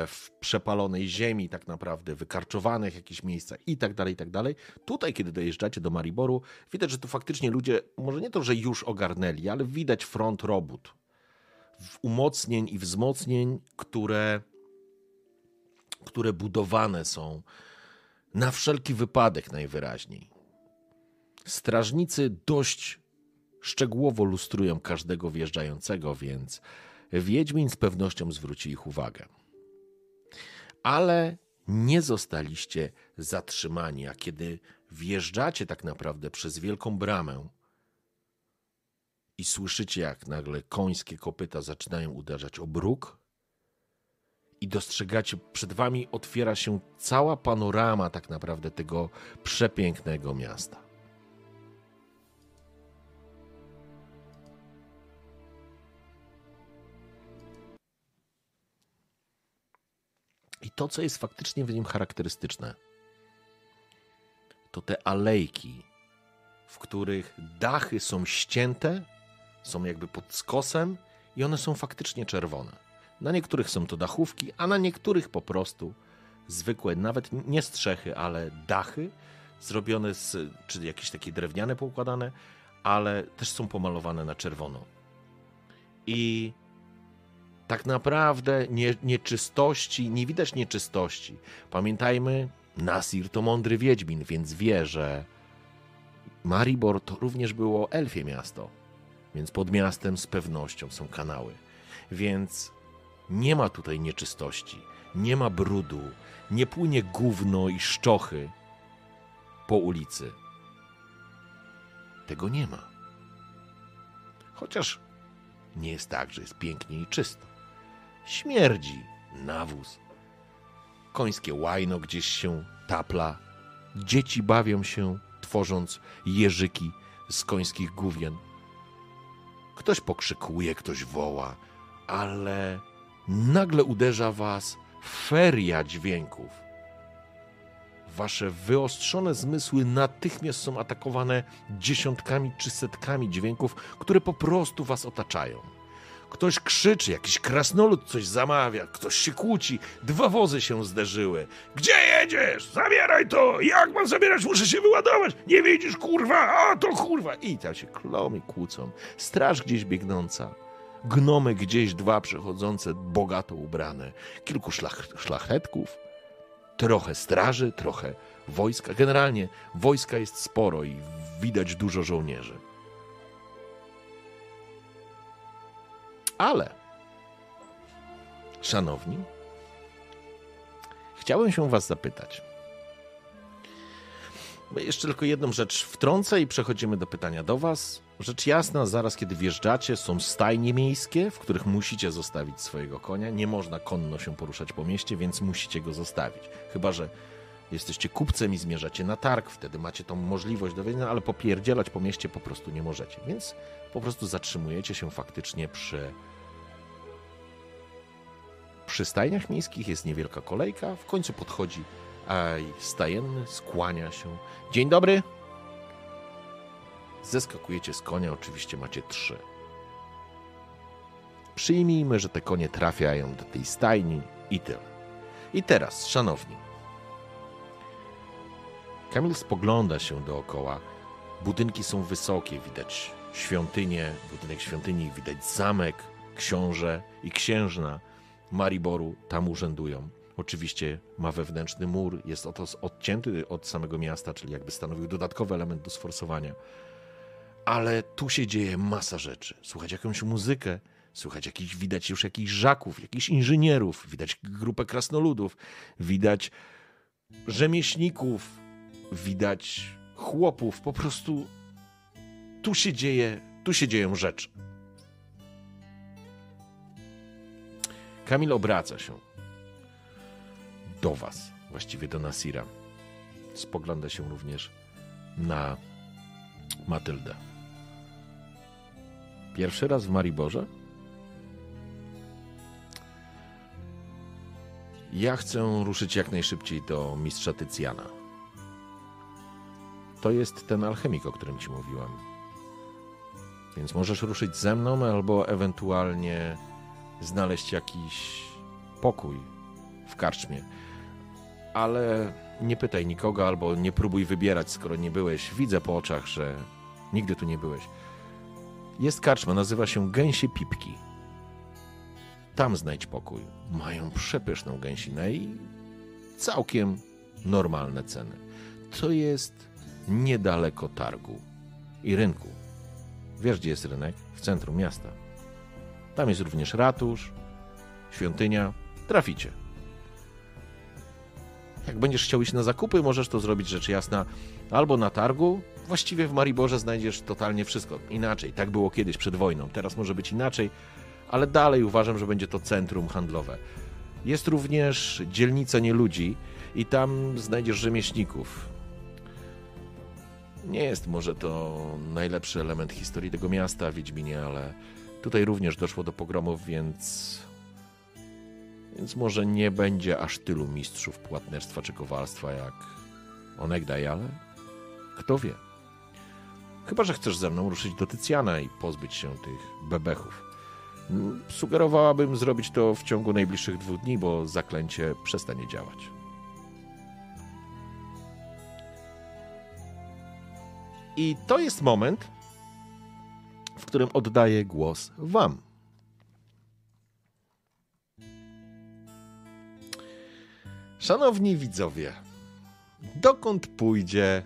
B: w przepalonej ziemi tak naprawdę, wykarczowanych jakichś miejscach i tak dalej, i tak dalej. Tutaj, kiedy dojeżdżacie do Mariboru, widać, że tu faktycznie ludzie, może nie to, że już ogarnęli, ale widać front robót, umocnień i wzmocnień, które, które budowane są na wszelki wypadek najwyraźniej. Strażnicy dość szczegółowo lustrują każdego wjeżdżającego, więc Wiedźmin z pewnością zwróci ich uwagę. Ale nie zostaliście zatrzymani, a kiedy wjeżdżacie tak naprawdę przez wielką bramę i słyszycie, jak nagle końskie kopyta zaczynają uderzać o bruk, i dostrzegacie, przed wami otwiera się cała panorama tak naprawdę tego przepięknego miasta. To, co jest faktycznie w nim charakterystyczne, to te alejki, w których dachy są ścięte, są jakby pod skosem i one są faktycznie czerwone. Na niektórych są to dachówki, a na niektórych po prostu zwykłe, nawet nie strzechy, ale dachy zrobione z, czy jakieś takie drewniane poukładane, ale też są pomalowane na czerwono. I tak naprawdę nie, nieczystości, nie widać nieczystości. Pamiętajmy, Nasir to mądry wiedźmin, więc wie, że Maribor to również było elfie miasto, więc pod miastem z pewnością są kanały. Więc nie ma tutaj nieczystości, nie ma brudu, nie płynie gówno i szczochy po ulicy. Tego nie ma. Chociaż nie jest tak, że jest pięknie i czysto. Śmierdzi nawóz. Końskie łajno gdzieś się tapla. Dzieci bawią się, tworząc jeżyki z końskich główien. Ktoś pokrzykuje, ktoś woła, ale nagle uderza was feria dźwięków. Wasze wyostrzone zmysły natychmiast są atakowane dziesiątkami czy setkami dźwięków, które po prostu was otaczają. Ktoś krzyczy, jakiś krasnolud coś zamawia, ktoś się kłóci, dwa wozy się zderzyły. Gdzie jedziesz? Zabieraj to! Jak mam zabierać? Muszę się wyładować! Nie widzisz, kurwa! A, to kurwa! I tam się klomi kłócą. Straż gdzieś biegnąca. Gnomy gdzieś dwa przechodzące, bogato ubrane. Kilku szlach, szlachetków. Trochę straży, trochę wojska. Generalnie wojska jest sporo i widać dużo żołnierzy. Ale, szanowni, chciałem się Was zapytać. Jeszcze tylko jedną rzecz wtrącę i przechodzimy do pytania do Was. Rzecz jasna, zaraz kiedy wjeżdżacie, są stajnie miejskie, w których musicie zostawić swojego konia. Nie można konno się poruszać po mieście, więc musicie go zostawić. Chyba, że jesteście kupcem i zmierzacie na targ, wtedy macie tą możliwość dowiedzenia, ale popierdzielać po mieście po prostu nie możecie. Więc po prostu zatrzymujecie się faktycznie przy przy stajniach miejskich jest niewielka kolejka, w końcu podchodzi stajenny, skłania się. Dzień dobry. Zeskakujecie z konia, oczywiście macie trzy. Przyjmijmy, że te konie trafiają do tej stajni i tyle. I teraz, szanowni, Kamil spogląda się dookoła. Budynki są wysokie, widać świątynię, budynek świątyni, widać zamek, książę i księżna. Mariboru tam urzędują. Oczywiście ma wewnętrzny mur, jest oto odcięty od samego miasta, czyli jakby stanowił dodatkowy element do sforsowania. Ale tu się dzieje masa rzeczy. Słuchać jakąś muzykę, słuchać jakiś, widać już jakichś żaków, jakichś inżynierów, widać grupę krasnoludów, widać rzemieślników, widać chłopów. Po prostu tu się dzieje, tu się dzieją rzeczy. Kamil obraca się do was, właściwie do Nasira. Spogląda się również na Matyldę. Pierwszy raz w Mariborze? Ja chcę ruszyć jak najszybciej do mistrza Tycjana. To jest ten alchemik, o którym ci mówiłem. Więc możesz ruszyć ze mną, albo ewentualnie
A: znaleźć jakiś pokój w karczmie. Ale nie pytaj nikogo albo nie próbuj wybierać, skoro nie byłeś. Widzę po oczach, że nigdy tu nie byłeś. Jest karczma, nazywa się Gęsie Pipki. Tam znajdź pokój. Mają przepyszną gęsinę i całkiem normalne ceny. To jest niedaleko targu i rynku. Wiesz, gdzie jest rynek? W centrum miasta. Tam jest również ratusz, świątynia. Traficie. Jak będziesz chciał iść na zakupy, możesz to zrobić rzecz jasna albo na targu. Właściwie w Mariborze znajdziesz totalnie wszystko. Inaczej. Tak było kiedyś przed wojną. Teraz może być inaczej, ale dalej uważam, że będzie to centrum handlowe. Jest również dzielnica nieludzi i tam znajdziesz rzemieślników. Nie jest może to najlepszy element historii tego miasta, Wiedźminie, ale tutaj również doszło do pogromów, więc więc może nie będzie aż tylu mistrzów płatnerstwa czy kowalstwa jak onegdaj, ale kto wie. Chyba, że chcesz ze mną ruszyć do Tycjana i pozbyć się tych bebechów. Sugerowałabym zrobić to w ciągu najbliższych dwóch dni, bo zaklęcie przestanie działać. I to jest moment, w którym oddaję głos Wam. Szanowni widzowie, dokąd pójdzie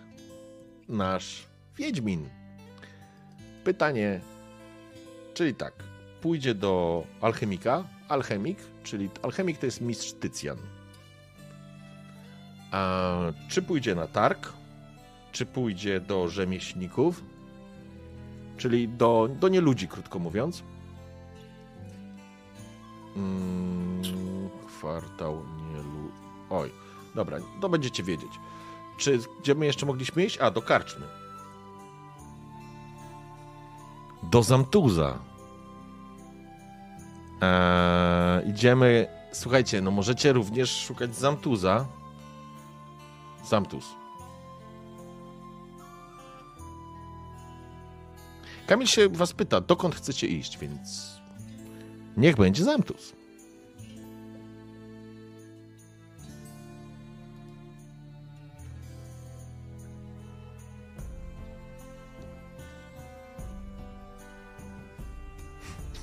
A: nasz Wiedźmin? Pytanie, czyli tak, pójdzie do alchemika, alchemik, czyli alchemik to jest mistrz Tycjan. A czy pójdzie na targ, czy pójdzie do rzemieślników, czyli do, do nieludzi, krótko mówiąc. Mm, kwartał nielu... Oj, dobra, to będziecie wiedzieć. Czy gdzie my jeszcze mogliśmy iść? A, do karczmy. Do Zamtuza. Eee, idziemy. Słuchajcie, no możecie również szukać Zamtuza. Zamtuz. Kamil się was pyta, dokąd chcecie iść, więc niech będzie Zamtus.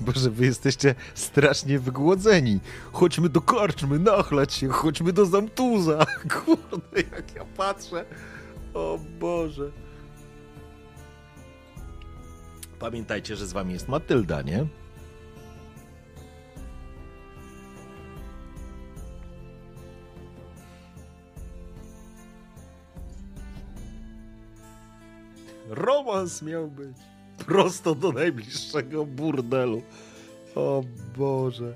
A: (laughs) Boże, wy jesteście strasznie wygłodzeni. Chodźmy do karczmy, nachlać się, chodźmy do Zamtuza. (laughs) Kurde, jak ja patrzę. O Boże. Pamiętajcie, że z wami jest Matylda, nie? Romans miał być. Prosto do najbliższego burdelu. O Boże.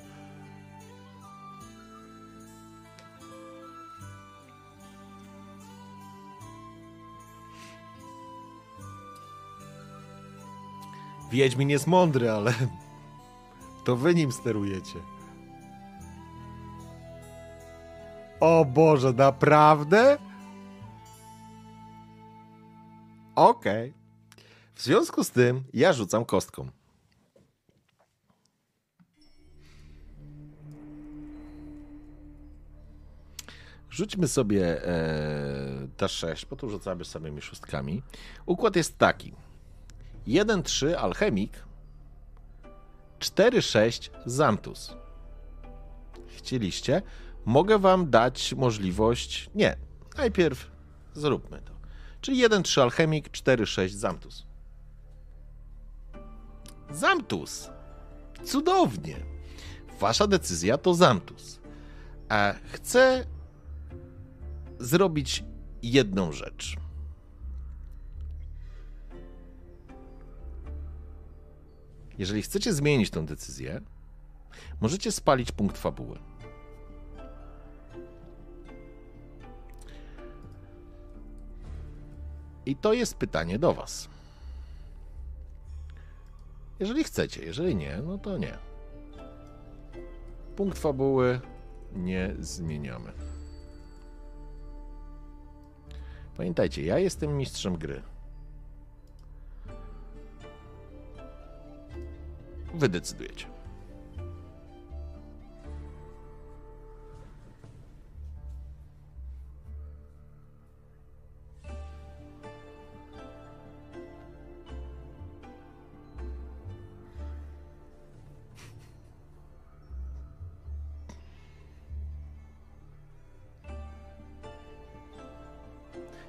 A: Wiedźmin jest mądry, ale to wy nim sterujecie. O Boże, naprawdę? Okej. Okay. W związku z tym ja rzucam kostką. Rzućmy sobie e, te 6, bo tu rzucamy samymi szóstkami. Układ jest taki. 1-3 alchemik, 4-6 zamtus. Chcieliście? Mogę wam dać możliwość. Nie, najpierw zróbmy to. Czyli 1-3 alchemik, 4-6 zamtus. Zamtus. Cudownie. Wasza decyzja to Zamtus. A chcę zrobić jedną rzecz. Jeżeli chcecie zmienić tę decyzję, możecie spalić punkt fabuły. I to jest pytanie do Was. Jeżeli chcecie, jeżeli nie, no to nie. Punkt fabuły nie zmieniamy. Pamiętajcie, ja jestem mistrzem gry. Wy decydujecie.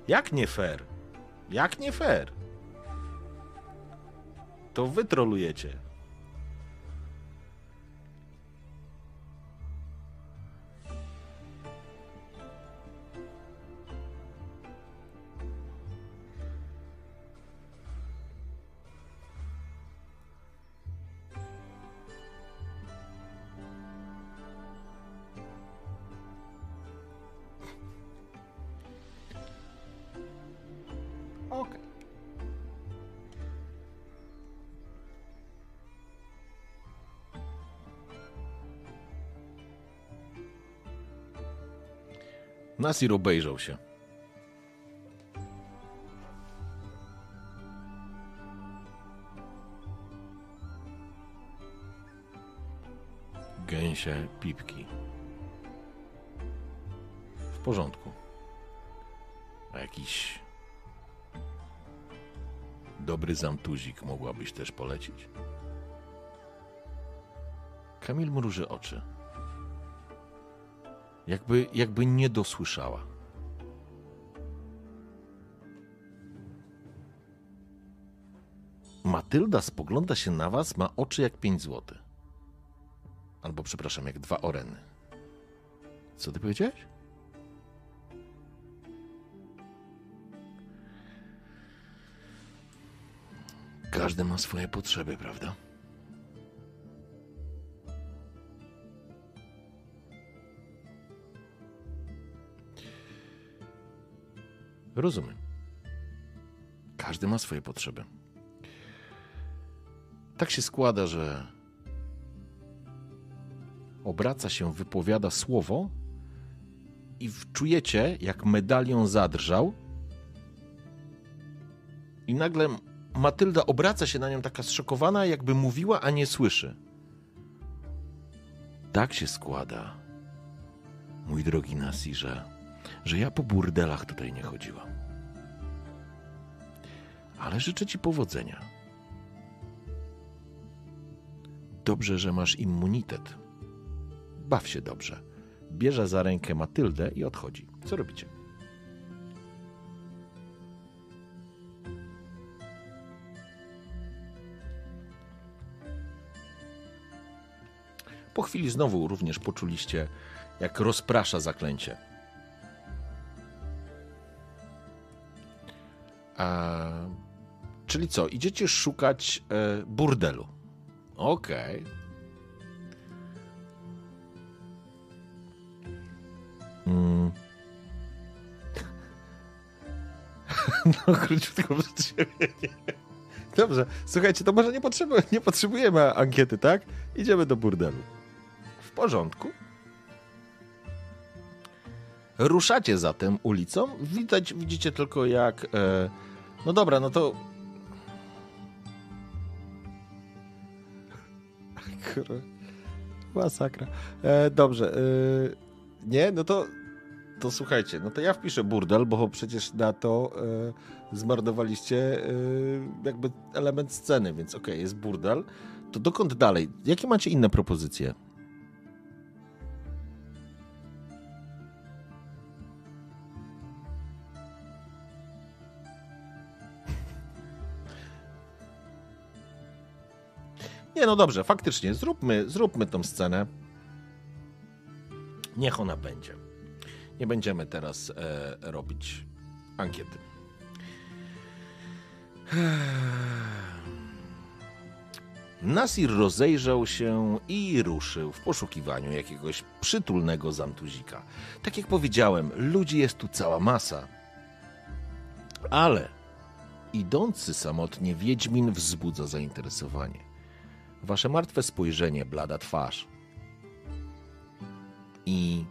B: Jak nie fair? Jak nie fair? To wy trolujecie. Okej.
A: Nasir obejrzał się. Gęsie pipki. W porządku. A jakiś dobry zamtuzik mogłabyś też polecić? Kamil mruży oczy. Jakby, jakby nie dosłyszała. Matylda spogląda się na was, ma oczy jak pięć złotych. Albo, przepraszam, jak dwa oreny. Co ty powiedziałeś? Każdy ma swoje potrzeby, prawda? Rozumiem. Każdy ma swoje potrzeby. Tak się składa, że obraca się, wypowiada słowo i czujecie, jak medalion zadrżał i nagle Matylda obraca się na nią taka zszokowana, jakby mówiła, a nie słyszy. Tak się składa, mój drogi Nasi, że, że ja po burdelach tutaj nie chodziłam. Ale życzę ci powodzenia. Dobrze, że masz immunitet. Baw się dobrze. Bierze za rękę Matyldę i odchodzi. Co robicie? Po chwili znowu również poczuliście, jak rozprasza zaklęcie. Czyli co? Idziecie szukać e, burdelu. Okej. Mm. (laughs) No, króciutko przed siebie. Dobrze, słuchajcie, to może nie, potrzebu nie potrzebujemy ankiety, tak? Idziemy do burdelu. Porządku. Ruszacie zatem ulicą. Widać, widzicie tylko jak. E, no dobra, no to. Masakra. E, dobrze. E, nie, no to. To słuchajcie, no to ja wpiszę burdel, bo przecież na to e, zmarnowaliście e, jakby element sceny, więc okej, okay, jest burdel. To dokąd dalej? Jakie macie inne propozycje? No dobrze, faktycznie, zróbmy, zróbmy tą scenę. Niech ona będzie. Nie będziemy teraz e, robić ankiety. Nasir rozejrzał się i ruszył w poszukiwaniu jakiegoś przytulnego zamtuzika. Tak jak powiedziałem, ludzi jest tu cała masa. Ale idący samotnie Wiedźmin wzbudza zainteresowanie. Wasze martwe spojrzenie, blada twarz. I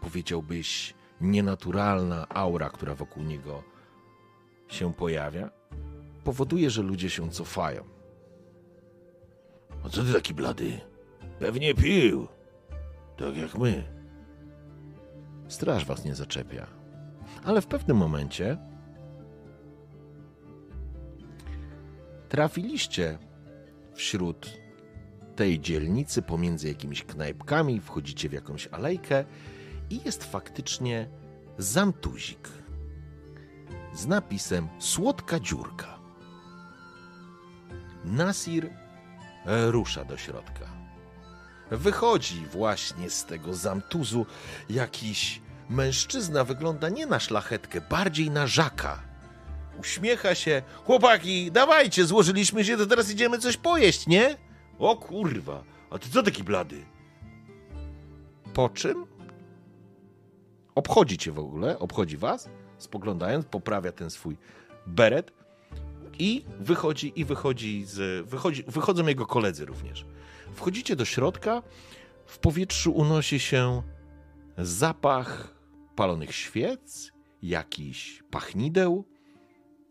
A: powiedziałbyś nienaturalna aura, która wokół niego się pojawia, powoduje, że ludzie się cofają. A co ty taki blady? Pewnie pił. Tak jak my. Straż was nie zaczepia. Ale w pewnym momencie trafiliście wśród tej dzielnicy, pomiędzy jakimiś knajpkami, wchodzicie w jakąś alejkę i jest faktycznie zamtuzik. z napisem Słodka dziurka. Nasir rusza do środka. Wychodzi właśnie z tego zamtuzu jakiś mężczyzna, wygląda nie na szlachetkę, bardziej na żaka. Uśmiecha się. Chłopaki, dawajcie, złożyliśmy się, to teraz idziemy coś pojeść, nie? O kurwa, a ty co taki blady? Po czym obchodzi cię w ogóle, obchodzi was, spoglądając, poprawia ten swój beret i wychodzi, i wychodzi z, wychodzi, wychodzą jego koledzy również. Wchodzicie do środka, w powietrzu unosi się zapach palonych świec, jakiś pachnideł,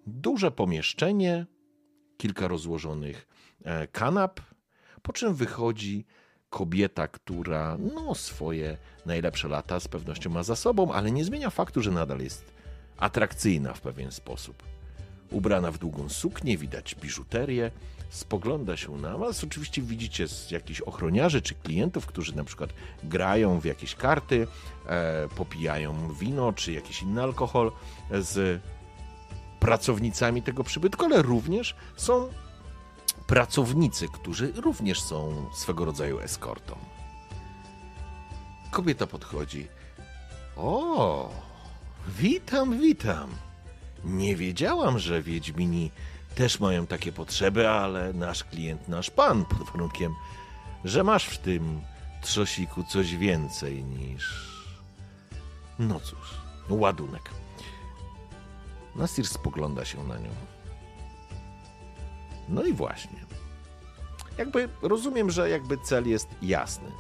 A: duże pomieszczenie, kilka rozłożonych e, kanap, po czym wychodzi kobieta, która no, swoje najlepsze lata z pewnością ma za sobą, ale nie zmienia faktu, że nadal jest atrakcyjna w pewien sposób. Ubrana w długą suknię, widać biżuterię, spogląda się na was. Oczywiście widzicie z jakichś ochroniarzy czy klientów, którzy na przykład grają w jakieś karty, e, popijają wino czy jakiś inny alkohol z pracownicami tego przybytku, ale również są pracownicy, którzy również są swego rodzaju eskortą. Kobieta podchodzi. O, witam, witam. Nie wiedziałam, że Wiedźmini też mają takie potrzeby, ale nasz klient, nasz pan, pod warunkiem, że masz w tym trzosiku coś więcej niż. No cóż, ładunek. Nasir spogląda się na nią. No i właśnie. Jakby rozumiem, że jakby cel jest jasny.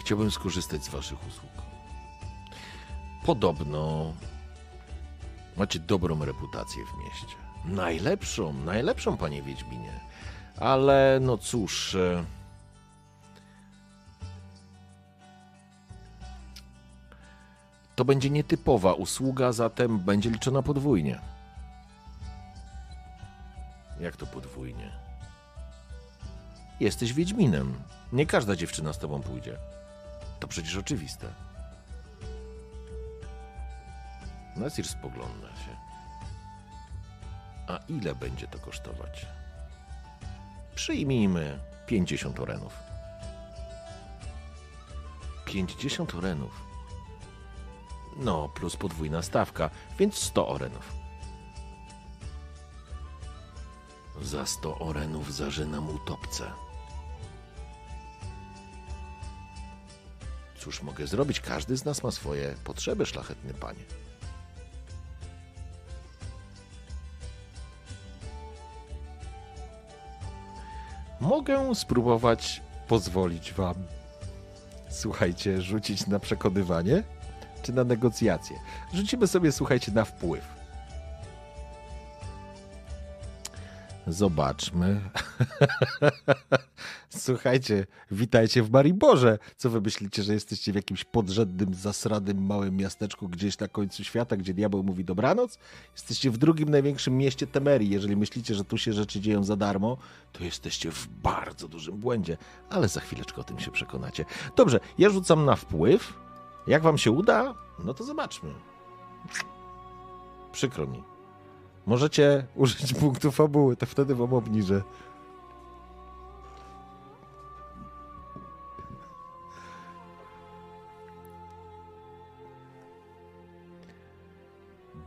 A: Chciałbym skorzystać z Waszych usług. Podobno macie dobrą reputację w mieście. Najlepszą, najlepszą, panie Wiedźminie. Ale no cóż. E, to będzie nietypowa usługa, zatem będzie liczona podwójnie. Jak to podwójnie? Jesteś Wiedźminem. Nie każda dziewczyna z tobą pójdzie. To przecież oczywiste. Nasir spogląda się. A ile będzie to kosztować? Przyjmijmy 50 orenów. 50 orenów. No, plus podwójna stawka, więc 100 orenów. Za 100 orenów zażynam utopce. Cóż mogę zrobić? Każdy z nas ma swoje potrzeby, szlachetny panie. Mogę spróbować pozwolić wam, słuchajcie, rzucić na przekonywanie czy na negocjacje. Rzucimy sobie, słuchajcie, na wpływ. Zobaczmy. (laughs) Słuchajcie, witajcie w Mariborze. Co wy myślicie, że jesteście w jakimś podrzędnym, zasradnym małym miasteczku gdzieś na końcu świata, gdzie diabeł mówi dobranoc? Jesteście w drugim największym mieście Temerii. Jeżeli myślicie, że tu się rzeczy dzieją za darmo, to jesteście w bardzo dużym błędzie. Ale za chwileczkę o tym się przekonacie. Dobrze, ja rzucam na wpływ. Jak wam się uda, no to zobaczmy. Przykro mi. Możecie (laughs) użyć punktu fabuły, to wtedy wam obniżę.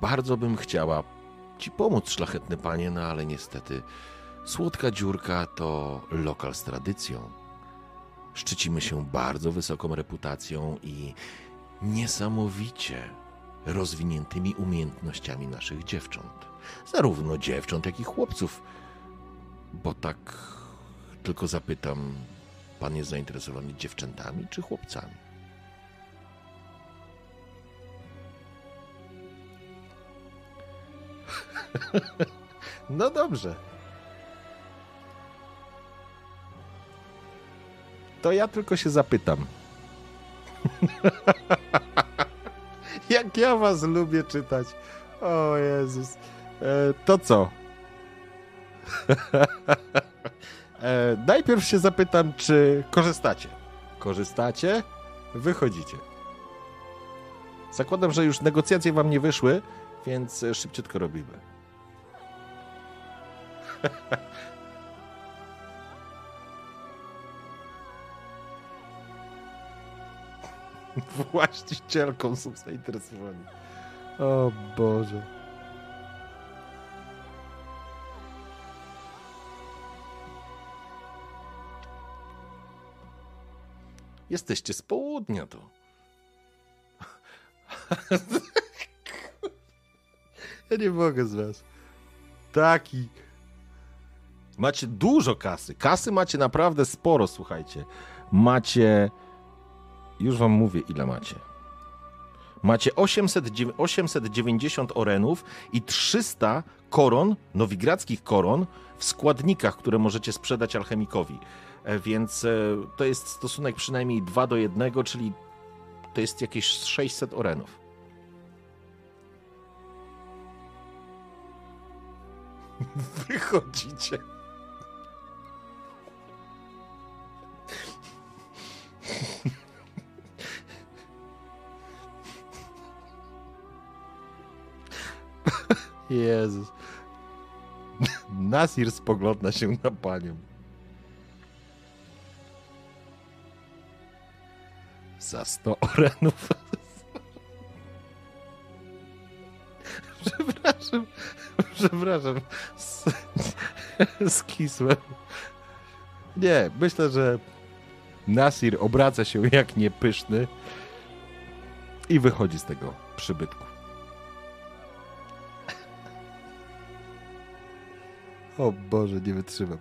A: Bardzo bym chciała ci pomóc, szlachetny panie, no ale niestety słodka dziurka to lokal z tradycją. Szczycimy się bardzo wysoką reputacją i niesamowicie rozwiniętymi umiejętnościami naszych dziewcząt. Zarówno dziewcząt, jak i chłopców. Bo tak tylko zapytam, pan jest zainteresowany dziewczętami czy chłopcami? (laughs) No dobrze. To ja tylko się zapytam. (laughs) Jak ja was lubię czytać. O Jezus. E, to co? (laughs) e, najpierw się zapytam, czy korzystacie.
B: Korzystacie? Wychodzicie. Zakładam, że już negocjacje wam nie wyszły, więc szybciutko robimy. (laughs) (laughs) Właścicielką są zainteresowani. O Boże. Jesteście z południa to. (laughs) Ja nie mogę z was. Taki. Macie dużo kasy. Kasy macie naprawdę sporo, słuchajcie. Macie. Już wam mówię, ile macie. Macie 800, 890 orenów i 300 koron, nowigradzkich koron, w składnikach, które możecie sprzedać alchemikowi. E, Więc e, to jest stosunek przynajmniej 2 do 1, czyli to jest jakieś 600 orenów. (laughs) Wychodzicie. Jezus. (laughs) Nasir spogląda się na panią. Za 100 orenów. (laughs) Przepraszam. Przepraszam. (laughs) Skisłem. Nie, myślę, że Nasir obraca się jak niepyszny i wychodzi z tego przybytku. O Boże, nie wytrzymam.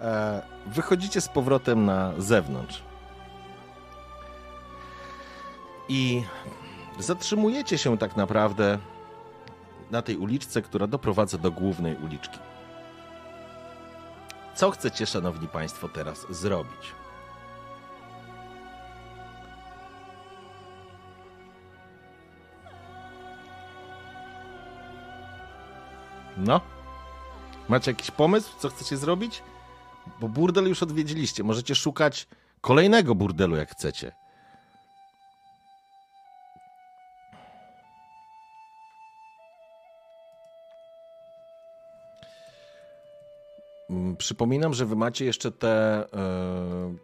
B: E, wychodzicie z powrotem na zewnątrz. I zatrzymujecie się tak naprawdę na tej uliczce, która doprowadza do głównej uliczki. Co chcecie, szanowni państwo, teraz zrobić? No? Macie jakiś pomysł, co chcecie zrobić? Bo burdel już odwiedziliście. Możecie szukać kolejnego burdelu, jak chcecie. Mm, Przypominam, że wy macie jeszcze te, e,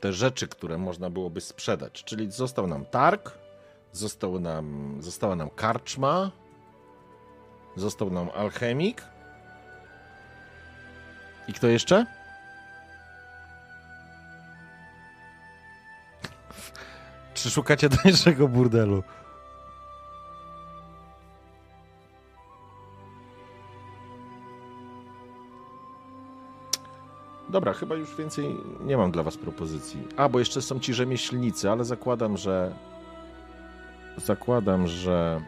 B: te rzeczy, które można byłoby sprzedać. Czyli został nam targ, został nam, została nam karczma, został nam alchemik. I kto jeszcze? (laughs) Czy szukacie tańszego burdelu? Dobra, chyba już więcej nie mam dla was propozycji. A, bo jeszcze są ci rzemieślnicy, ale zakładam, że... Zakładam, że...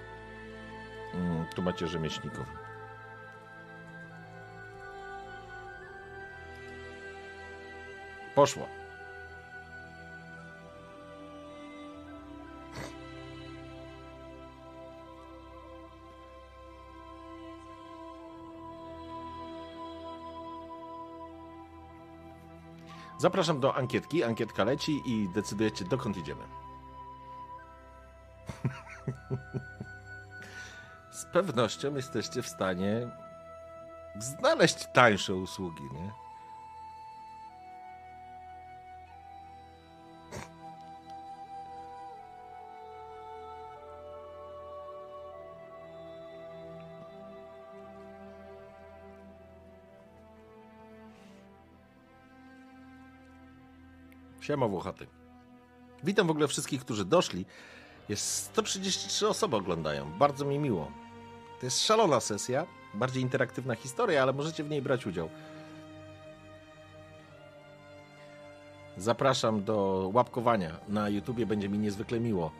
B: Mm, tu macie rzemieślników. Poszło. Zapraszam do ankietki. Ankietka leci i decydujecie, dokąd idziemy. (laughs) Z pewnością jesteście w stanie znaleźć tańsze usługi, nie? Siema Włochaty. Witam w ogóle wszystkich, którzy doszli. Jest 133 osoby oglądają. Bardzo mi miło. To jest szalona sesja, bardziej interaktywna historia, ale możecie w niej brać udział. Zapraszam do łapkowania. Na YouTubie będzie mi niezwykle miło.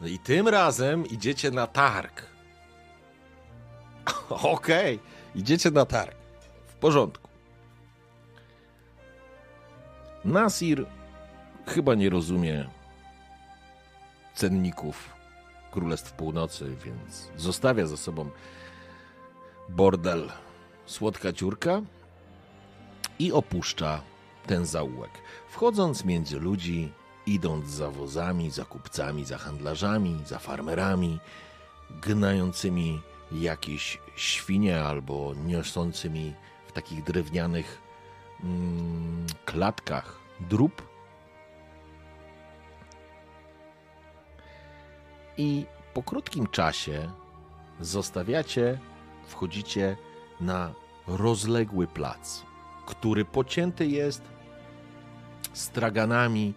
B: No i tym razem idziecie na targ. (laughs) Okej, idziecie na targ. W porządku. Nasir chyba nie rozumie cenników Królestw Północy, więc zostawia za sobą bordel Słodka Ciurka i opuszcza
A: ten zaułek. Wchodząc między ludzi, idąc za wozami, za kupcami, za handlarzami, za farmerami, gnającymi jakieś świnie albo niosącymi w takich drewnianych mm, klatkach drób. I po krótkim czasie zostawiacie, wchodzicie na rozległy plac, który pocięty jest straganami,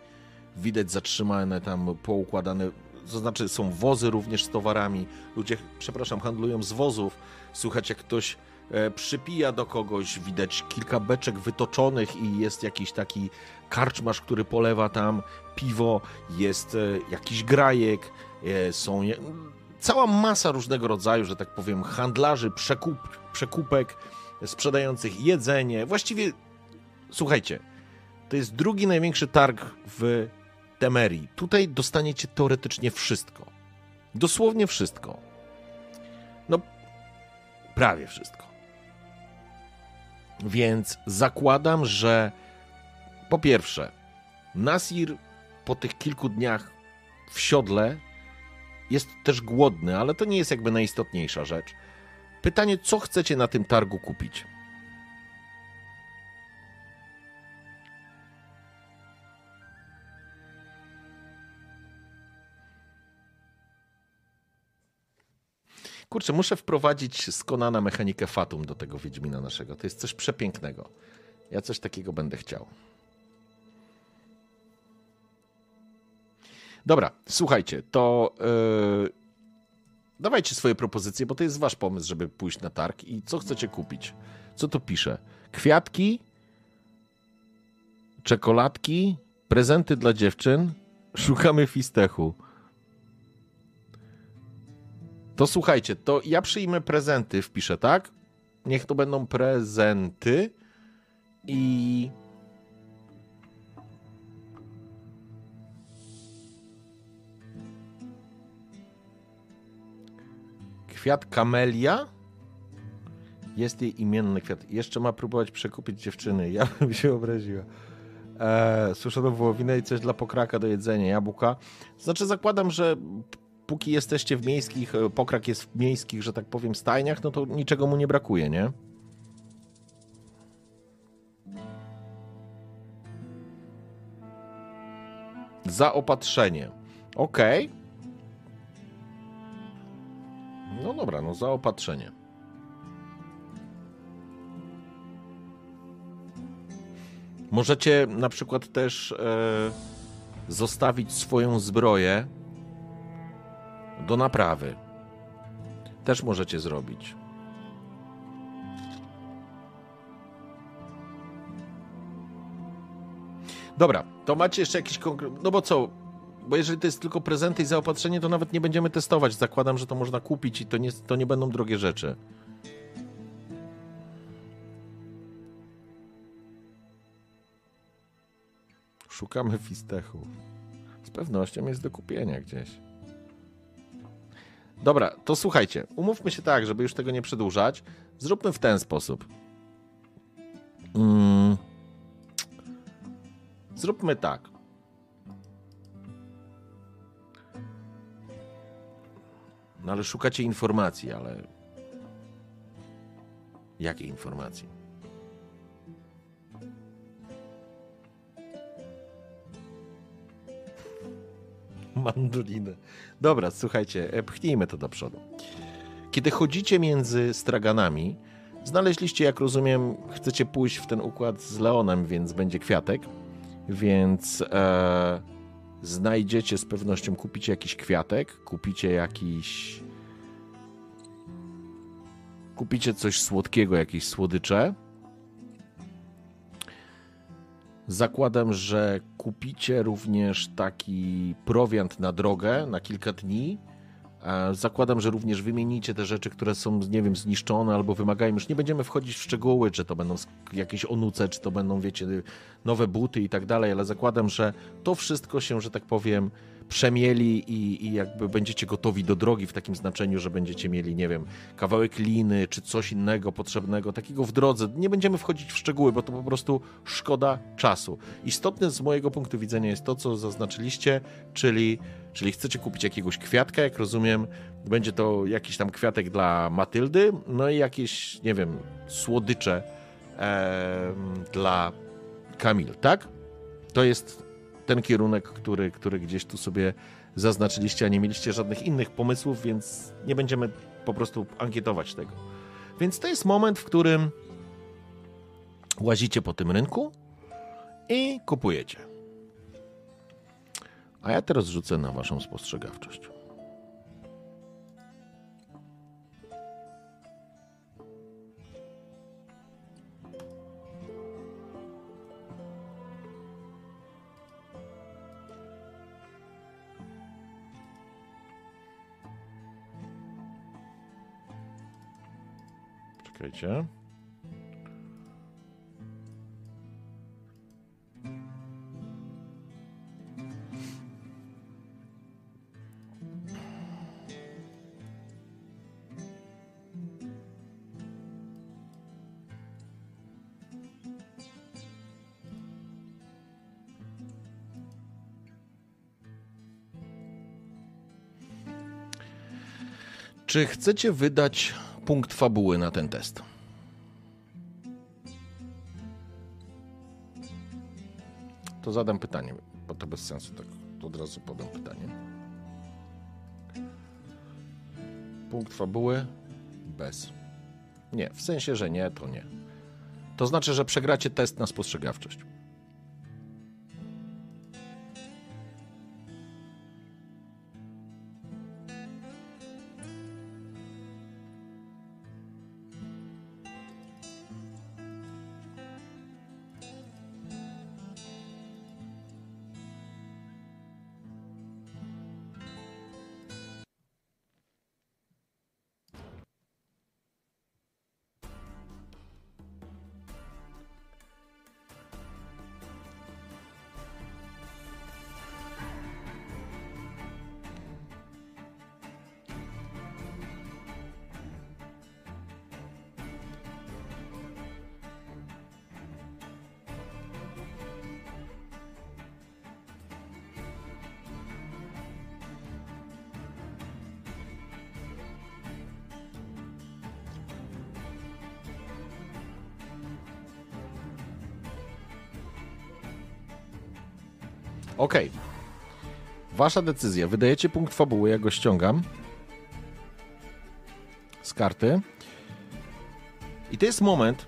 A: widać zatrzymane tam, poukładane, to znaczy są wozy również z towarami. Ludzie, przepraszam, handlują z wozów. Słychać jak ktoś e, przypija do kogoś, widać kilka beczek wytoczonych i jest jakiś taki karczmasz, który polewa tam piwo, jest e, jakiś grajek, są je, cała masa różnego rodzaju, że tak powiem, handlarzy, przekup, przekupek, sprzedających jedzenie. Właściwie, słuchajcie, to jest drugi największy targ w Temerii. Tutaj dostaniecie teoretycznie wszystko. Dosłownie wszystko. No, prawie wszystko. Więc zakładam, że po pierwsze, Nasir po tych kilku dniach w siodle jest też głodny, ale to nie jest jakby najistotniejsza rzecz. Pytanie, co chcecie na tym targu kupić? Kurczę, muszę wprowadzić z mechanikę Fatum do tego Wiedźmina naszego. To jest coś przepięknego. Ja coś takiego będę chciał. Dobra, słuchajcie, to yy, dawajcie swoje propozycje, bo to jest wasz pomysł, żeby pójść na targ. I co chcecie kupić? Co tu pisze? Kwiatki, czekoladki, prezenty dla dziewczyn. Szukamy fistechu. To słuchajcie, to ja przyjmę prezenty, wpiszę, tak? Niech to będą prezenty i. Kwiat kamelia. Jest jej imienny kwiat. Jeszcze ma próbować przekupić dziewczyny. Ja (laughs) bym się obraziła. Eee, suszoną wołowinę i coś dla pokraka do jedzenia. Jabłka. Znaczy zakładam, że póki jesteście w miejskich, e, pokrak jest w miejskich, że tak powiem, stajniach, no to niczego mu nie brakuje, nie? Zaopatrzenie. Okej. Okay. No dobra, no zaopatrzenie. Możecie na przykład też e, zostawić swoją zbroję do naprawy. Też możecie zrobić. Dobra, to macie jeszcze jakiś konkret... No bo co? Bo jeżeli to jest tylko prezenty i zaopatrzenie, to nawet nie będziemy testować. Zakładam, że to można kupić i to nie, to nie będą drogie rzeczy. Szukamy fistechu. Z pewnością jest do kupienia gdzieś. Dobra, to słuchajcie, umówmy się tak, żeby już tego nie przedłużać. Zróbmy w ten sposób. Mm. Zróbmy tak. No ale szukacie informacji, ale. Jakiej informacji? (laughs) Mandolinę. Dobra, słuchajcie, e, pchnijmy to do przodu. Kiedy chodzicie między straganami, znaleźliście, jak rozumiem, chcecie pójść w ten układ z Leonem, więc będzie kwiatek, więc e, znajdziecie z pewnością, kupicie jakiś kwiatek, kupicie jakiś. Kupicie coś słodkiego, jakieś słodycze Zakładam, że kupicie również taki prowiant na drogę na kilka dni. Zakładam, że również wymienicie te rzeczy, które są, nie wiem, zniszczone albo wymagają. Już nie będziemy wchodzić w szczegóły, czy to będą jakieś onuce, czy to będą, wiecie, nowe buty i tak dalej, ale zakładam, że to wszystko się, że tak powiem,
B: przemieli i, i jakby będziecie gotowi do drogi w takim znaczeniu, że będziecie mieli, nie wiem, kawałek liny czy coś innego potrzebnego, takiego w drodze. Nie będziemy wchodzić w szczegóły, bo to po prostu szkoda czasu. Istotne z mojego punktu widzenia jest to, co zaznaczyliście, czyli, czyli chcecie kupić jakiegoś kwiatka, jak rozumiem, będzie to jakiś tam kwiatek dla Matyldy, no i jakieś, nie wiem, słodycze e, dla Kamil, tak? To jest ten kierunek, który, który gdzieś tu sobie zaznaczyliście, a nie mieliście żadnych innych pomysłów, więc nie będziemy po prostu ankietować tego. Więc to jest moment, w którym łazicie po tym rynku i kupujecie. A ja teraz rzucę na waszą spostrzegawczość. Czekajcie. Czy chcecie wydać punkt fabuły na ten test? To zadam pytanie, bo to bez sensu, tak od razu podam pytanie. Punkt fabuły? Bez. Nie, w sensie, że nie, to nie. To znaczy, że przegracie test na spostrzegawczość. Wasza decyzja. Wydajecie punkt fabuły, ja go ściągam z karty. I to jest moment.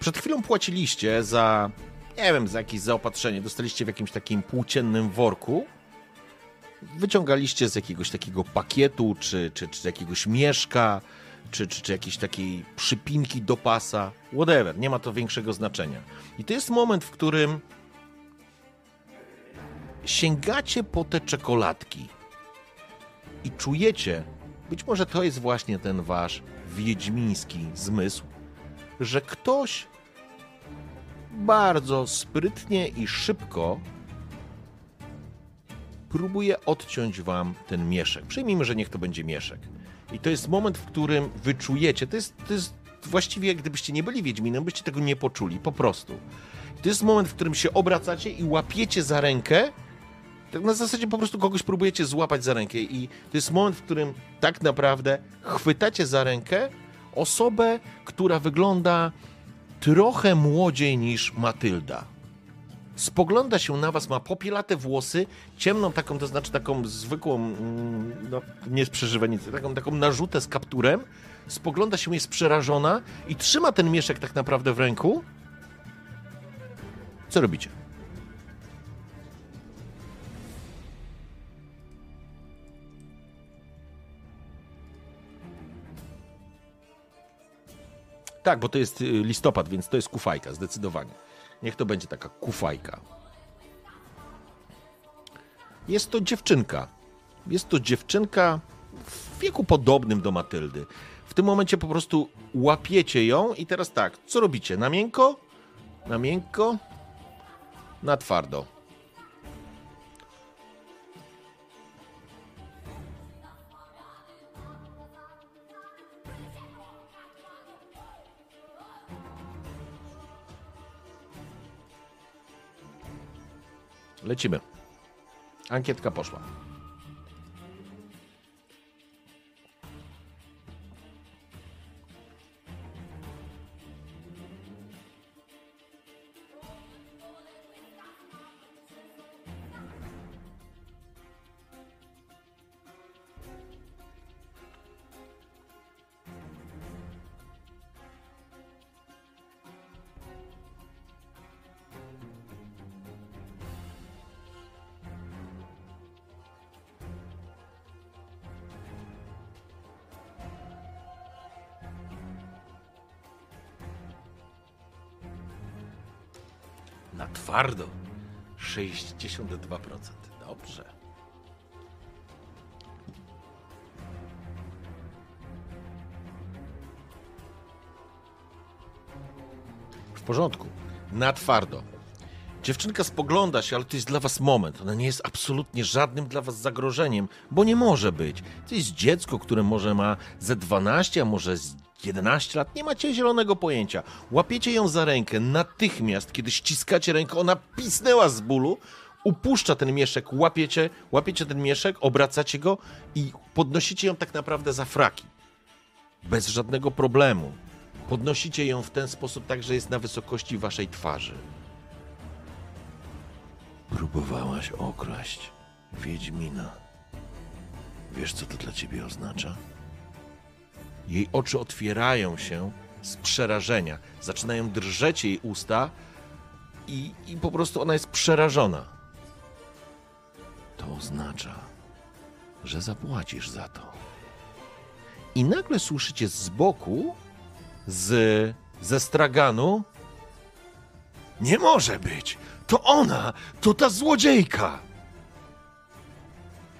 B: Przed chwilą płaciliście za, nie wiem, za jakieś zaopatrzenie. Dostaliście w jakimś takim płóciennym worku. Wyciągaliście z jakiegoś takiego pakietu, czy, czy, czy jakiegoś mieszka, czy, czy, czy jakiejś takiej przypinki do pasa. Whatever, nie ma to większego znaczenia. I to jest moment, w którym sięgacie po te czekoladki i czujecie, być może to jest właśnie ten wasz wiedźmiński zmysł, że ktoś bardzo sprytnie i szybko próbuje odciąć wam ten mieszek. Przyjmijmy, że niech to będzie mieszek. I to jest moment, w którym wyczujecie, to jest, to jest właściwie, gdybyście nie byli Wiedźminem, byście tego nie poczuli, po prostu. To jest moment, w którym się obracacie i łapiecie za rękę tak na zasadzie po prostu kogoś próbujecie złapać za rękę i to jest moment, w którym tak naprawdę chwytacie za rękę osobę, która wygląda trochę młodziej niż Matylda. Spogląda się na was, ma popielate włosy, ciemną taką, to znaczy taką zwykłą, mm, no nie z przeżywanicy, taką, taką narzutę z kapturem. Spogląda się, jest przerażona i trzyma ten mieszek tak naprawdę w ręku. Co robicie? Tak, bo to jest y, listopad, więc to jest kufajka, zdecydowanie. Niech to będzie taka kufajka. Jest to dziewczynka. Jest to dziewczynka w wieku podobnym do Matyldy. W tym momencie po prostu łapiecie ją i teraz tak, co robicie? Na miękko? Na miękko? Na twardo.
A: Lecimy. Ankietka poszła. Twardo. 62%. Dobrze. W porządku. Na twardo. Dziewczynka spogląda się, ale to jest dla was moment. Ona nie jest absolutnie żadnym dla was zagrożeniem, bo nie może być. To jest dziecko, które może ma ze 12, a może z 11 lat. Nie macie zielonego pojęcia. Łapiecie ją za rękę natychmiast, kiedy ściskacie rękę, ona pisnęła z bólu, upuszcza ten mieszek, łapiecie, łapiecie ten mieszek, obracacie go i podnosicie ją tak naprawdę za fraki. Bez żadnego problemu. Podnosicie ją w ten sposób tak, że jest na wysokości waszej twarzy. Próbowałaś okraść Wiedźmina. Wiesz, co to dla ciebie oznacza? Jej oczy otwierają się z przerażenia. Zaczynają drżeć jej usta i, i po prostu ona jest przerażona. To oznacza, że zapłacisz za to. I nagle słyszycie z boku, z, ze straganu. Nie może być! To ona! To ta złodziejka!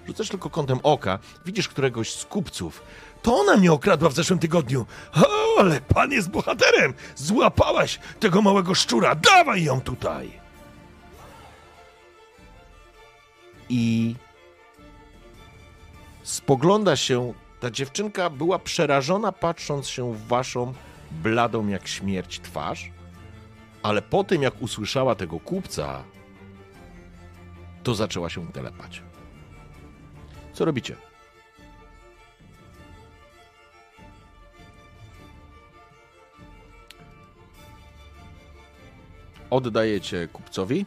A: Rzucasz tylko kątem oka, widzisz któregoś z kupców. To ona mnie okradła w zeszłym tygodniu. O, ale pan jest bohaterem! Złapałaś tego małego szczura! Dawaj ją tutaj! I spogląda się. Ta dziewczynka była przerażona, patrząc się w waszą bladą jak śmierć twarz, ale po tym, jak usłyszała tego kupca, to zaczęła się telepać. Co robicie? Oddajecie kupcowi.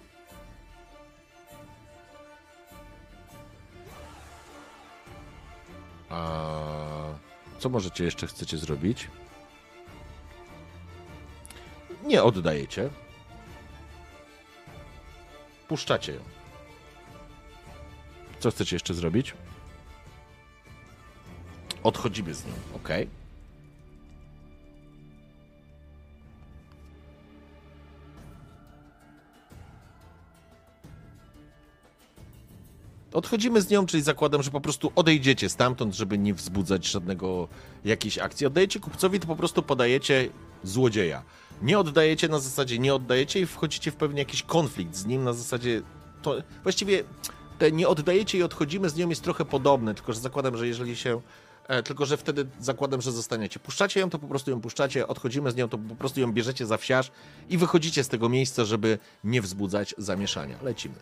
A: A co możecie jeszcze chcecie zrobić? Nie oddajecie. Puszczacie ją. Co chcecie jeszcze zrobić? Odchodzimy z nią, ok? Odchodzimy z nią, czyli zakładam, że po prostu odejdziecie stamtąd, żeby nie wzbudzać żadnego jakiejś akcji. Oddajecie kupcowi, to po prostu podajecie złodzieja. Nie oddajecie na zasadzie, nie oddajecie i wchodzicie w pewien jakiś konflikt z nim na zasadzie. To właściwie te nie oddajecie i odchodzimy z nią jest trochę podobne, tylko że zakładam, że jeżeli się. E, tylko, że wtedy zakładam, że zostaniecie. Puszczacie ją, to po prostu ją puszczacie, odchodzimy z nią, to po prostu ją bierzecie za wsiarz i wychodzicie z tego miejsca, żeby nie wzbudzać zamieszania. Lecimy.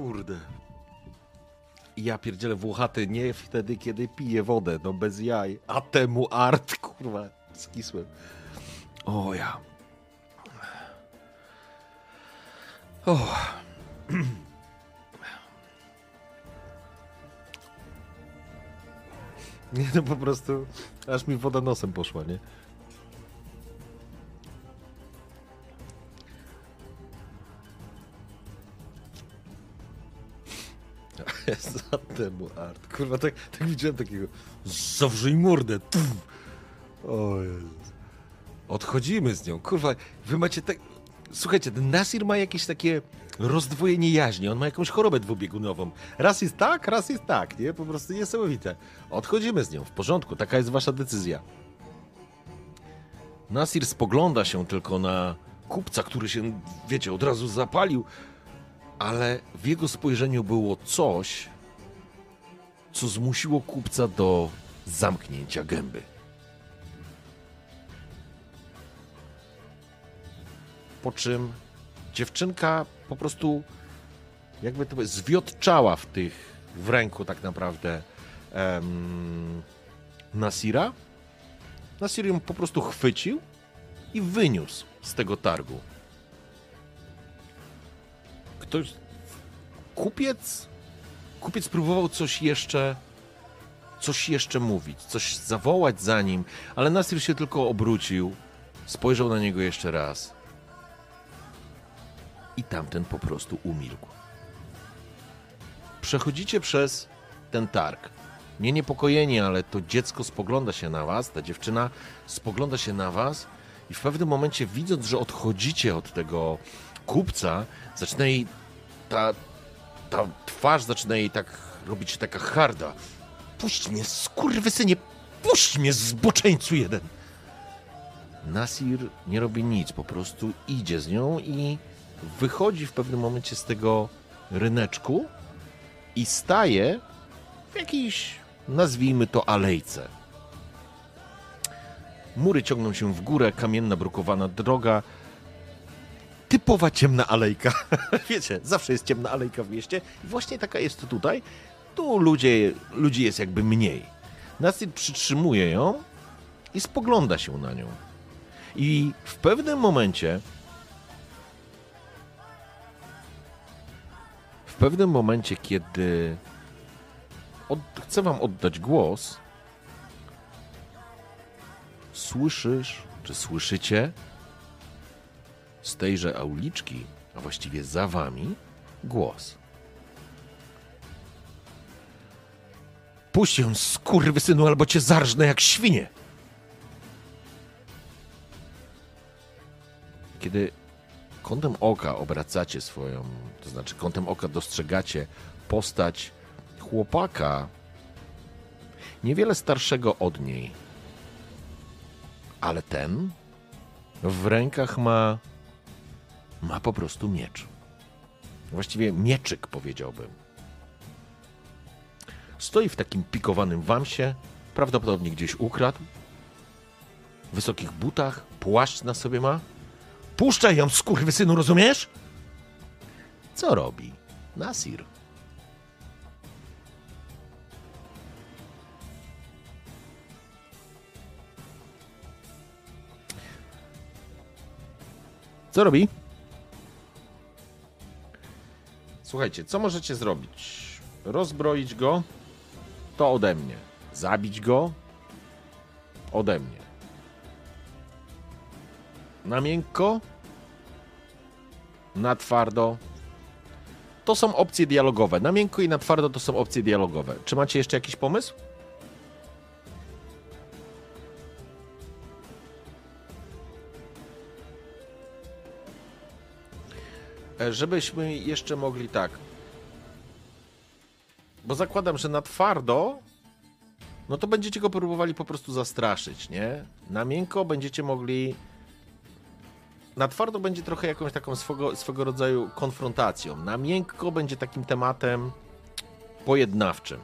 A: Kurde. Ja pierdzielę Włochaty nie wtedy, kiedy piję wodę, no bez jaj. A temu art, kurwa, skisłem. O ja. O. (clears throat) Nie, no po prostu aż mi woda nosem poszła, nie? (laughs) Za temu art. Kurwa, tak, tak widziałem takiego. Zawrzyj mordę. Tuf. O Jezus. Odchodzimy z nią. Kurwa, wy macie tak. Słuchajcie, ten Nasir ma jakieś takie rozdwojenie jaźni. On ma jakąś chorobę dwubiegunową. Raz jest tak, raz jest tak, nie? Po prostu niesamowite. Odchodzimy z nią. W porządku, taka jest wasza decyzja. Nasir spogląda się tylko na kupca, który się, wiecie, od razu zapalił, ale w jego spojrzeniu było coś, co zmusiło kupca do zamknięcia gęby. Po czym dziewczynka po prostu jakby to zwiotczała w tych, w ręku tak naprawdę em, Nasira. Nasir ją po prostu chwycił i wyniósł z tego targu. Ktoś, kupiec, kupiec próbował coś jeszcze, coś jeszcze mówić, coś zawołać za nim, ale Nasir się tylko obrócił, spojrzał na niego jeszcze raz i tamten po prostu umilkł. Przechodzicie przez ten targ. Nie niepokojeni, ale to dziecko spogląda się na was, ta dziewczyna spogląda się na was i w pewnym momencie widząc, że odchodzicie od tego kupca, zaczyna jej ta, ta twarz zaczyna jej tak robić taka harda. Puść mnie, skurwysynie, puść mnie, zboczeńcu jeden! Nasir nie robi nic, po prostu idzie z nią i wychodzi w pewnym momencie z tego ryneczku i staje w jakiejś, nazwijmy to, alejce. Mury ciągną się w górę, kamienna, brukowana droga. Typowa ciemna alejka. (laughs) Wiecie, zawsze jest ciemna alejka w mieście. I właśnie taka jest tutaj. Tu ludzie, ludzi jest jakby mniej. Nasir przytrzymuje ją i spogląda się na nią. I w pewnym momencie w pewnym momencie, kiedy od, chcę wam oddać głos, słyszysz, czy słyszycie z tejże auliczki, a właściwie za wami, głos. Puść ją, skurwysynu, albo cię zarżnę jak świnie! Kiedy kątem oka obracacie swoją, to znaczy kątem oka dostrzegacie postać chłopaka, niewiele starszego od niej. Ale ten w rękach ma ma po prostu miecz. Właściwie mieczyk powiedziałbym. Stoi w takim pikowanym wamsie, prawdopodobnie gdzieś ukradł. W wysokich butach, płaszcz na sobie ma. Puszczaj ją, skurwysynu, rozumiesz? Co robi? Nasir. Co robi? Słuchajcie, co możecie zrobić? Rozbroić go? To ode mnie. Zabić go? Ode mnie. Na miękko? Na twardo? To są opcje dialogowe. Na miękko i na twardo to są opcje dialogowe. Czy macie jeszcze jakiś pomysł? Żebyśmy jeszcze mogli tak. Bo zakładam, że na twardo, no to będziecie go próbowali po prostu zastraszyć, nie? Na miękko będziecie mogli. Na twardo będzie trochę jakąś taką swego, swego rodzaju konfrontacją. Na miękko będzie takim tematem pojednawczym.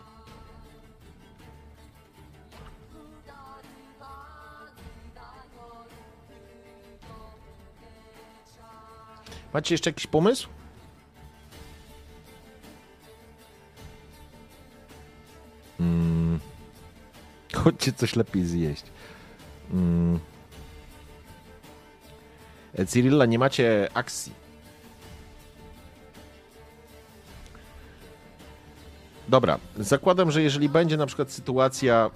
A: Macie jeszcze jakiś pomysł? Mm. (laughs) Chodźcie coś lepiej zjeść. Mm. E, Cyrilla, nie macie akcji. Dobra, zakładam, że jeżeli będzie na przykład sytuacja.